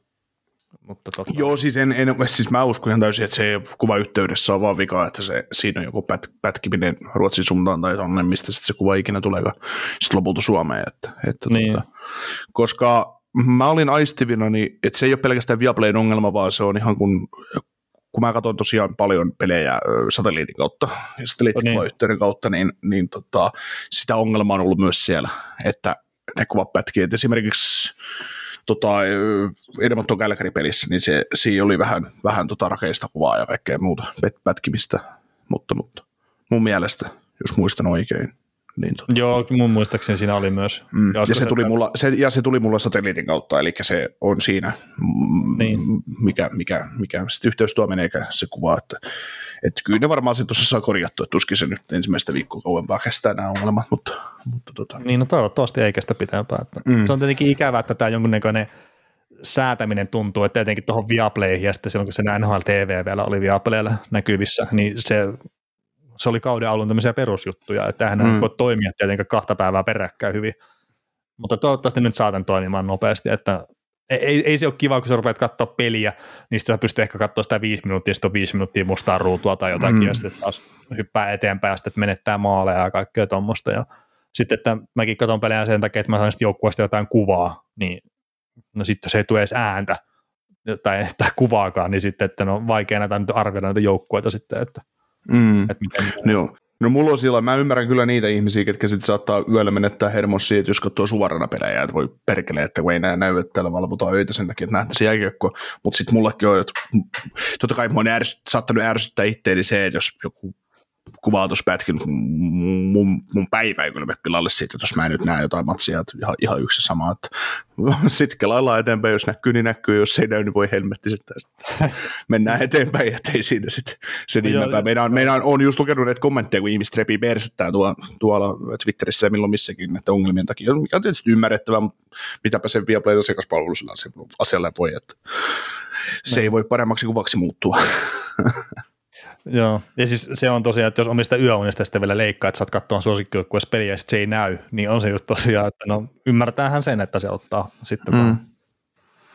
mutta totta. Joo, siis, en, en, siis mä uskon ihan täysin, että se kuva yhteydessä on vaan vika, että se, siinä on joku pät, pätkiminen Ruotsin suuntaan tai tonne, mistä sitten se kuva ikinä tulee sitten lopulta Suomeen. Että, että niin. tota, koska mä olin aistivina, niin että se ei ole pelkästään Viaplayn ongelma, vaan se on ihan kun, kun mä katson tosiaan paljon pelejä satelliitin kautta ja satelliittikuvayhteyden niin. kautta, niin, niin tota, sitä ongelmaa on ollut myös siellä, että ne kuvat pätkii. Et esimerkiksi tota, Edmonton Calgary-pelissä, niin se, siinä oli vähän, vähän tota rakeista kuvaa ja kaikkea muuta pätkimistä, mutta, mutta mun mielestä, jos muistan oikein, niin tota. Joo, mun muistaakseni siinä oli myös. Mm. Ja, se tuli mulla, se, ja se tuli mulla satelliitin kautta, eli se on siinä, niin. mikä, mikä, mikä sitten yhteys tuo meneekään se kuva, että, että kyllä ne varmaan se tuossa saa korjattua, että tuskin se nyt ensimmäistä viikkoa kauempaa kestää nämä ongelmat, mutta, mutta tota. Niin, no toivottavasti ei kestä pitempään. Mm. Se on tietenkin ikävää, että tämä jonkunnäköinen säätäminen tuntuu, että etenkin tuohon Viaplayhin ja sitten silloin kun se NHL TV vielä oli Viaplaylla näkyvissä, niin se se oli kauden alun tämmöisiä perusjuttuja, että eihän mm. voi toimia tietenkään kahta päivää peräkkäin hyvin. Mutta toivottavasti nyt saatan toimimaan nopeasti, että ei, ei se ole kiva, kun sä rupeat katsoa peliä, niin sä pystyt ehkä katsoa sitä viisi minuuttia, sitten on viisi minuuttia mustaa ruutua tai jotakin, mm. ja sitten taas hyppää eteenpäin, ja sitten menettää maaleja ja kaikkea tuommoista. Ja sitten, että mäkin katson pelejä sen takia, että mä saan joukkueesta jotain kuvaa, niin no sitten se ei tule edes ääntä tai, tai kuvaakaan, niin sitten, että no vaikea näitä nyt arvioida näitä joukkueita sitten, että Mm. Että miten... Joo. No mulla on sillä, mä ymmärrän kyllä niitä ihmisiä, ketkä sitten saattaa yöllä menettää hermon siitä, jos katsoo suorana pelejä, että voi perkele, että kun ei näe näy, että täällä valvotaan öitä sen takia, että nähtäisiin jääkiekkoa. Mutta sitten mullekin on, että totta kai mua on ärsyt, saattanut ärsyttää itteeni se, että jos joku pätkin, mun, mun päivä ei kyllä mene pilalle siitä, jos mä en nyt näe jotain matsia, että ihan, ihan yksi sama, että sitten kelaillaan eteenpäin, jos näkyy, niin näkyy, jos ei näy, niin voi helmetti sitten, sitten mennään eteenpäin, että ei siinä sitten se niin Meidän, meidän on just lukenut näitä kommentteja, kun ihmiset repii persettään tuolla, tuolla Twitterissä ja milloin missäkin näiden ongelmien takia, mikä on tietysti ymmärrettävää, mutta mitäpä se Viaplay asiakaspalvelu sillä asialle voi, että se ei voi paremmaksi kuvaksi muuttua. Joo, ja siis se on tosiaan, että jos omista yöunista sitten vielä leikkaa, että saat katsoa suosikkijoukkueessa peliä ja sitten se ei näy, niin on se just tosiaan, että no ymmärtäähän sen, että se ottaa sitten mm. vaan.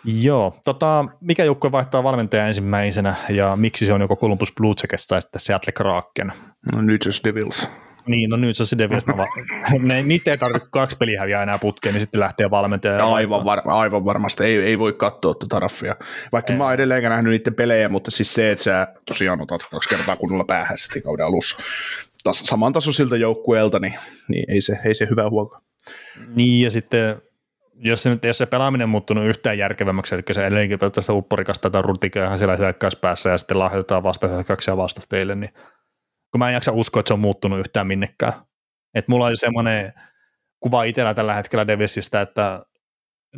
Joo, tota, mikä joukkue vaihtaa valmentaja ensimmäisenä ja miksi se on joko Columbus Blue Jackets tai sitten Seattle Kraken? No New Jersey Devils. Niin, no nyt se Devils. Va- ne, niitä ei tarvitse kaksi peliä häviää enää putkeen, niin sitten lähtee valmentaja. Aivan, var, aivan varmasti, ei, ei voi katsoa tuota raffia. Vaikka ei. mä oon edelleenkään nähnyt niiden pelejä, mutta siis se, että sä tosiaan otat kaksi kertaa kunnolla päähän sitten kauden alussa tas, saman tasoisilta joukkueelta, niin, niin ei, se, ei se hyvä huoka. Niin, ja sitten jos se, jos se pelaaminen muuttunut yhtään järkevämmäksi, eli se edelleenkin tästä upporikasta tai rutiköähän siellä hyökkäyspäässä ja sitten lahjoitetaan vastahyökkäyksiä vastustajille, niin kun mä en jaksa uskoa, että se on muuttunut yhtään minnekään. Et mulla on semmoinen kuva itsellä tällä hetkellä Devisistä, että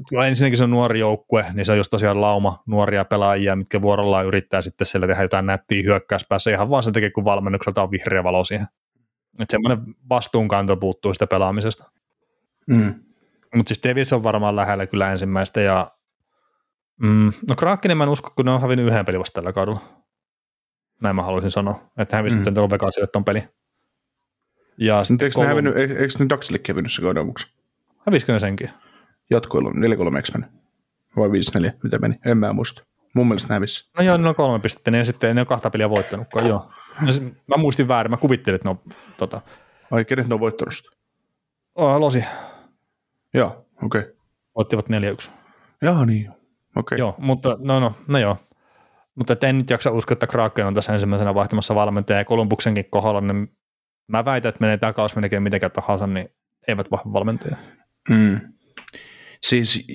kun ensinnäkin se on nuori joukkue, niin se on just tosiaan lauma nuoria pelaajia, mitkä vuorollaan yrittää sitten siellä tehdä jotain nättiä hyökkäyspäässä ihan vaan sen takia, kun valmennukselta on vihreä valo siihen. Että semmoinen vastuunkanto puuttuu sitä pelaamisesta. Mm. Mutta siis Davis on varmaan lähellä kyllä ensimmäistä ja mm, no Krakenen mä en usko, kun ne on hävinnyt yhden pelin vasta tällä kaudella. Näin mä haluaisin sanoa, että hävisi mm. sitten Vegasille ton peli. Ja sitten eikö, Kolum... hävinnyt, eikö ne Daxille hävinnyt se kauden avuksi? Hävisikö ne senkin? Jatkoilla 4-3 meni? Vai 5-4, mitä meni? En mä muista. Mun mielestä hävisi. No joo, ne on kolme pistettä, niin sitten ne on kahta peliä voittanutkaan, joo. No, mä muistin väärin, mä kuvittelin, että ne on tota... Ai, kenet ne on voittanut sitä? Oh, Losi. Joo, okei. Okay. Voittivat 4-1. Joo, niin. Okei. Okay. Joo, mutta no, no, no joo. Mutta en nyt jaksa uskoa, että Kraken on tässä ensimmäisenä vaihtamassa valmentaja ja Kolumbuksenkin kohdalla, niin mä väitän, että menee tämä kausi melkein mitenkään tahansa, niin eivät vahva valmentaja. Mm. Siis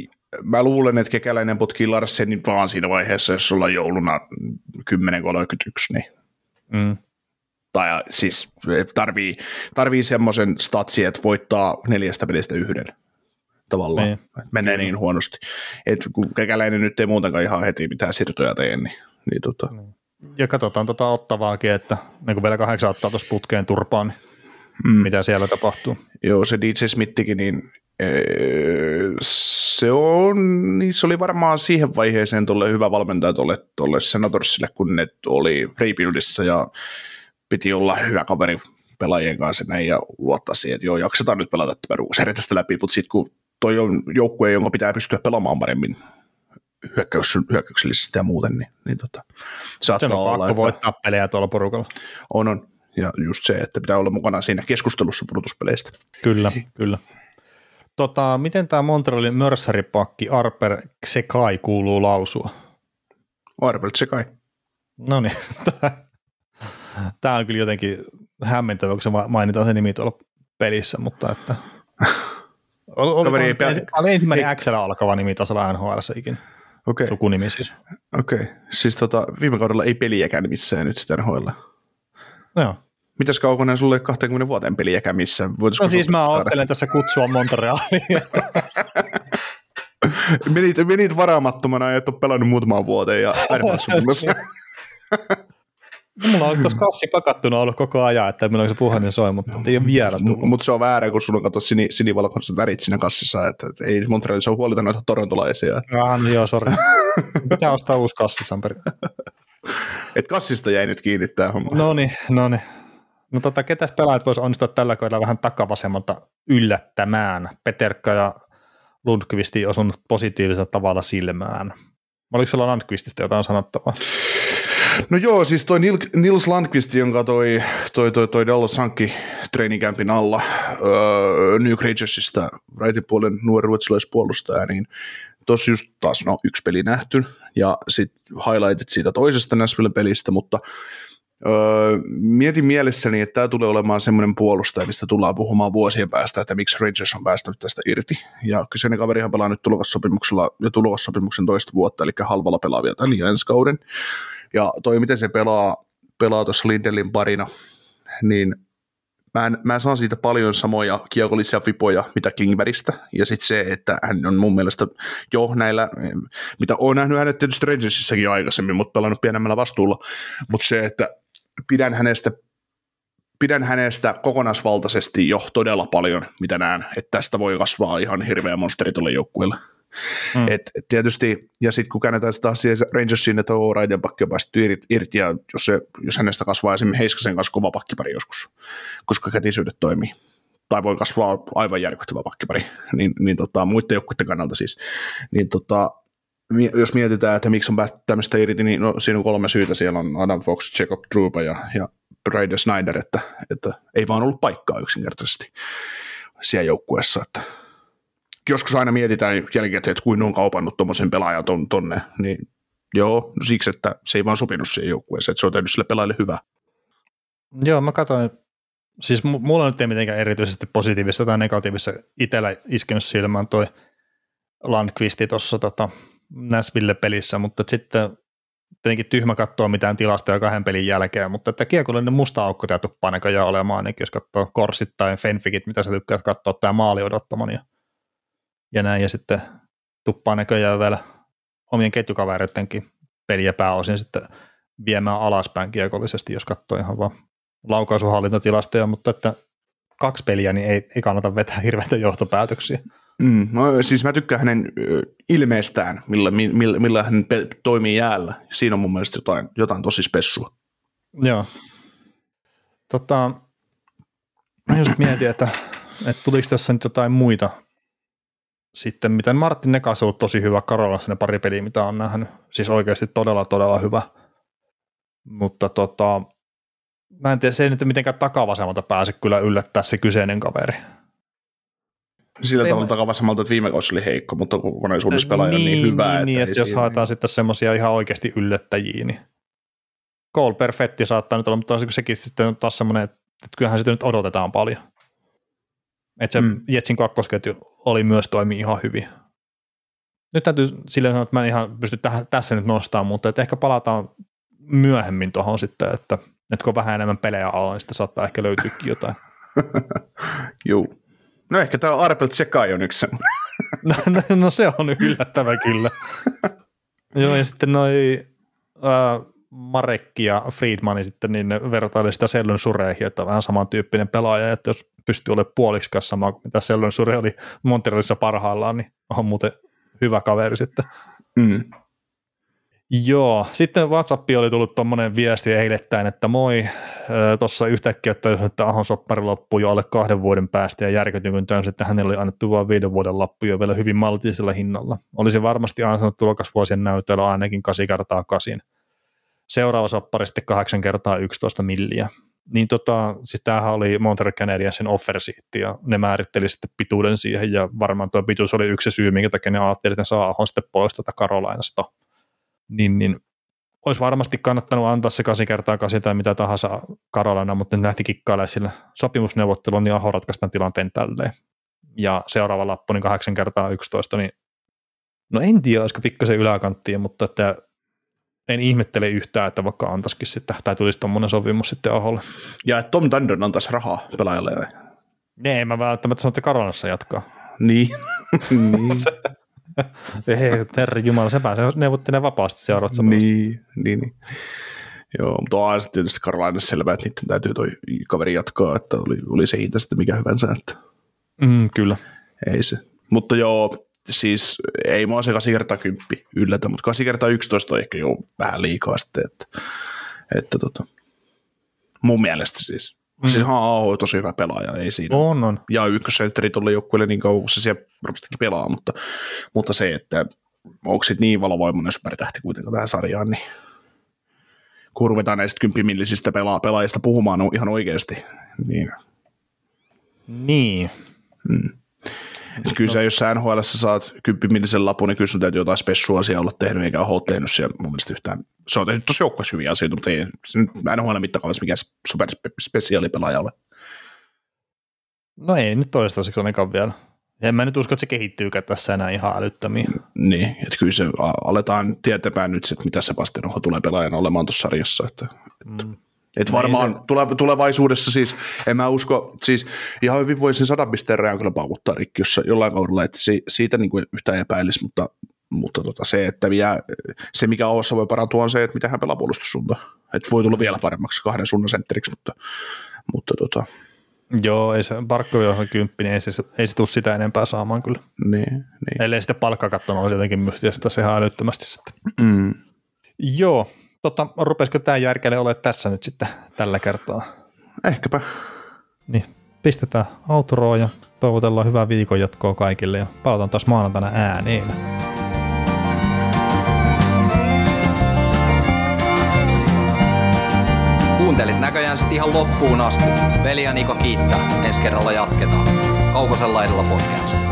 mä luulen, että kekäläinen potkii Larsenin vaan siinä vaiheessa, jos sulla on jouluna 10.31, niin mm. tai siis tarvii, tarvii semmoisen statsi, että voittaa neljästä pelistä yhden tavallaan. Niin. Menee niin huonosti. että kun kekäläinen nyt ei muutenkaan ihan heti mitään siirtoja tee, niin niin tota. Ja katsotaan tota ottavaakin, että niin kun vielä kahdeksan ottaa tuossa putkeen turpaan, niin mm. mitä siellä tapahtuu. Joo, se DJ Smithikin, niin se on, niin se oli varmaan siihen vaiheeseen tuolle hyvä valmentaja tuolle, tuolle Senatorsille, kun ne oli rebuildissa ja piti olla hyvä kaveri pelaajien kanssa näin ja luottaa siihen, että joo, jaksetaan nyt pelata tämä ruuseri tästä läpi, mutta sitten kun toi on joukkue, jonka pitää pystyä pelaamaan paremmin hyökkäys, hyökkäyksellisesti ja muuten, niin, niin tota, saattaa se on olla, pakko että voittaa pelejä tuolla porukalla. On, on. Ja just se, että pitää olla mukana siinä keskustelussa pudotuspeleistä. Kyllä, kyllä. Tota, miten tämä Montrealin mörsäripakki Arper Sekai kuuluu lausua? Arper Sekai. No niin, tämä on kyllä jotenkin hämmentävä, kun se mainitaan se nimi tuolla pelissä, mutta että... Oli, oli, oli, oli ensimmäinen X alkava nimi tasolla NHL ikinä. Okay. Sukunimi siis. Okei, okay. siis tota, viime kaudella ei peliäkään missään nyt sitä NHL. Joo. Mitäs kaukonen sulle 20 vuoteen peliäkään missään? Voitaisko no siis mä ajattelen tässä kutsua Montrealiin. menit, menit varaamattomana ja et ole pelannut muutamaan vuoteen ja No, mulla on tuossa kassi pakattuna ollut koko ajan, että minulla se puhelin soi, mutta ei ole vielä tullut. Mutta se on väärä, kun sulla on kato sini, sinivalkoiset värit siinä kassissa, että, että ei Montrealissa ole huolita noita torontolaisia. Ah, no joo, sori. Pitää ostaa uusi kassi, Samperi. Et kassista jäi nyt kiinni tämä homma. No niin, no niin. No tota, ketäs pelaajat voisi onnistua tällä kaudella vähän takavasemmalta yllättämään? Peterkka ja Lundqvisti osunut positiivisella tavalla silmään. Oliko sulla Lundqvistista jotain sanottavaa? No joo, siis toi Nils Landqvist, jonka toi, toi, toi, toi Dallas hankki treeninkämpin alla öö, New Creaturesista, rightin puolen nuori ruotsalaispuolustaja, niin tossa just taas no, yksi peli nähty, ja sitten highlightit siitä toisesta Nashville-pelistä, mutta öö, mietin mielessäni, että tämä tulee olemaan semmoinen puolustaja, mistä tullaan puhumaan vuosien päästä, että miksi Rangers on päästänyt tästä irti. Ja kyseinen kaverihan pelaa nyt tulokassopimuksella ja tulokassopimuksen toista vuotta, eli halvalla pelaavia tämän ja ensi kauden. Ja toi, miten se pelaa, pelaa tuossa Lindelin parina, niin mä, en, mä saan siitä paljon samoja kiekollisia vipoja, mitä Klingbergistä, ja sitten se, että hän on mun mielestä jo näillä, mitä on nähnyt hänet tietysti Rangersissakin aikaisemmin, mutta pelannut pienemmällä vastuulla, mutta se, että pidän hänestä pidän hänestä kokonaisvaltaisesti jo todella paljon, mitä näen, että tästä voi kasvaa ihan hirveä monsteri tuolle joukkueelle. Mm. Et, et tietysti, ja sitten kun käännetään sitä asiaa Rangersin, että on raiden pakki on päästy irti, ja jos, se, jos hänestä kasvaa esimerkiksi Heiskasen kanssa kova pakkipari joskus, koska kätisyydet toimii, tai voi kasvaa aivan järkyttävä pakkipari, niin, niin tota, muiden joukkuiden kannalta siis, niin tota, jos mietitään, että miksi on päästy tämmöistä irti, niin no, siinä on kolme syytä. Siellä on Adam Fox, Jacob Drupa ja, ja Brady Snyder, että, että ei vaan ollut paikkaa yksinkertaisesti siellä joukkueessa. Että joskus aina mietitään jälkikäteen, että kuin on kaupannut tuommoisen pelaajan ton, tonne, niin joo, siksi, että se ei vaan sopinut siihen joukkueeseen, että se on tehnyt sille pelaajalle hyvä. Joo, mä katsoin, siis mulla nyt ei mitenkään erityisesti positiivista tai negatiivista itsellä iskenyt silmään toi Landqvisti tuossa tota, Näsville-pelissä, mutta sitten tietenkin tyhmä katsoa mitään tilastoja kahden pelin jälkeen, mutta että kiekollinen musta aukko tämä tuppaa näköjään olemaan, ainakin jos katsoo Korsit tai Fenfikit, mitä sä tykkäät katsoa, tämä maali odottaman ja ja näin, ja sitten tuppaa näköjään vielä omien ketjukavereidenkin peliä pääosin sitten viemään alaspäin kiekollisesti, jos katsoo ihan vaan laukaisuhallintatilastoja, mutta että kaksi peliä, niin ei, ei kannata vetää hirveitä johtopäätöksiä. Mm, no, siis mä tykkään hänen ilmeestään, millä, millä, millä hän pe- toimii jäällä. Siinä on mun mielestä jotain, jotain tosi spessua. Joo. Tota, just mietin, että, että tuliko tässä nyt jotain muita sitten miten Martin Nekas on ollut tosi hyvä Karolassa ne pari peliä, mitä on nähnyt. Siis oikeasti todella, todella hyvä. Mutta tota, mä en tiedä, se ei nyt mitenkään takavasemmalta pääse kyllä yllättää se kyseinen kaveri. Sillä tavalla takavasemmalta, että viime kausi oli heikko, mutta kokonaisuudessa pelaaja niin, on niin, niin hyvä. Niin, että, että jos siinä... haetaan sitten semmoisia ihan oikeasti yllättäjiä, niin Cole Perfetti saattaa nyt olla, mutta sekin sitten on taas semmoinen, että kyllähän sitä nyt odotetaan paljon. Että se mm. Jetsin kakkosketju oli myös toimi ihan hyvin. Nyt täytyy silleen sanoa, että mä en ihan pysty tähän, tässä nyt nostamaan, mutta että ehkä palataan myöhemmin tuohon sitten, että nyt kun on vähän enemmän pelejä alla, niin sitten saattaa ehkä löytyykin jotain. Joo. No ehkä tämä Arpel Tsekai on yksi no, no, no, se on yllättävä kyllä. Joo, ja sitten noi, äh, Marekki ja Friedmani sitten, niin ne vertaili sitä Sellyn sureihin, että vähän samantyyppinen pelaaja, että jos pystyy olemaan puoliksi sama kuin mitä Sellyn sure oli Montrealissa parhaillaan, niin on muuten hyvä kaveri sitten. Mm. Joo, sitten WhatsAppi oli tullut tuommoinen viesti eilettäin, että moi, tuossa yhtäkkiä, että jos Ahon soppari loppuu jo alle kahden vuoden päästä ja järkytyin, kun työnsi, että hänelle oli annettu vain viiden vuoden lappu jo vielä hyvin maltillisella hinnalla. Olisi varmasti ansainnut tulokasvuosien näytöllä ainakin 8 kertaa 8. Seuraava soppari sitten 8 kertaa 11 milliä. Niin tota, siis tämähän oli Montreal Canadiensin offer ja ne määritteli sitten pituuden siihen ja varmaan tuo pituus oli yksi syy, minkä takia ne ajatteli, että ne saa Ahon sitten pois tuota Karolainasta – niin, niin olisi varmasti kannattanut antaa se 8 kertaa 8 tai mitä tahansa Karolana, mutta ne lähti kikkailemaan sillä sopimusneuvottelun, niin Aho ratkaistaan tilanteen tälleen. Ja seuraava lappu, niin 8 kertaa 11, niin no en tiedä, olisiko pikkasen yläkanttia, mutta että en ihmettele yhtään, että vaikka antaisikin sitten, tai tulisi tuommoinen sopimus sitten Aholle. Ja että Tom Dundon antaisi rahaa pelaajalle. Ne, mä välttämättä sanon, että Karolanassa jatkaa. Niin. niin. Ei, herra Jumala, se pääsee neuvottelemaan vapaasti seuraavassa niin, niin, niin. Joo, mutta on aina tietysti Karolainen selvä, että niiden täytyy toi kaveri jatkaa, että oli, oli se hinta sitten mikä hyvänsä. Että. Mm, kyllä. Ei se. Mutta joo, siis ei mua se 8 kertaa 10 yllätä, mutta 8 kertaa 11 on ehkä jo vähän liikaa sitten, että, että tota, mun mielestä siis. Mm. Siis Haa on tosi hyvä pelaaja, ei siinä. On, on. Ja ykkössentteri tuolle joukkueelle niin kauan, kun se siellä varmastikin pelaa, mutta, mutta se, että onko sitten niin valovoimainen supertähti kuitenkaan tähän sarjaan, niin kun ruvetaan näistä kymppimillisistä pela- pelaajista puhumaan no, ihan oikeasti, niin... Niin. Mm. Et kyllä no. se, jos sä NHL saat kymppimillisen lapun, niin kyllä sun täytyy jotain spessua asiaa olla tehnyt, eikä ole tehnyt siellä mun mielestä yhtään. Se on tehnyt tosi joukkueessa hyviä asioita, mutta ei se nyt NHL mittakaavassa mikään superspesiaalipelaaja ole. No ei nyt toistaiseksi ainakaan vielä. En mä nyt usko, että se kehittyykään tässä enää ihan älyttömiin. Niin, että kyllä se aletaan tietämään nyt, että mitä se Basteroho tulee pelaajana olemaan tuossa sarjassa. Että, mm. Et varmaan se... tulevaisuudessa siis, en mä usko, siis ihan hyvin voisin sadan pisteen rajan kyllä paukuttaa rikki jos jollain kaudella, että si, siitä niin kuin yhtään epäilisi, mutta, mutta tota, se, että vielä, se mikä Oossa voi parantua on se, että miten hän pelaa puolustussuunta. Että voi tulla vielä paremmaksi kahden suunnan sentteriksi, mutta, mutta tota, Joo, ei se Barkkovi on kymppi, niin ei se, ei se tule sitä enempää saamaan kyllä. Niin, niin. Ellei sitten palkkakatto on jotenkin mystistä se ihan älyttömästi sitten. Mm. Joo, tota, rupesiko tämä järkele ole tässä nyt sitten tällä kertaa? Ehkäpä. Niin, pistetään autoroon ja toivotellaan hyvää viikon jatkoa kaikille ja palataan taas maanantaina ääneen. Kuuntelit näköjään sitten ihan loppuun asti. Veli ja Niko kiittää. Ensi kerralla jatketaan. Kaukosella edellä podcast.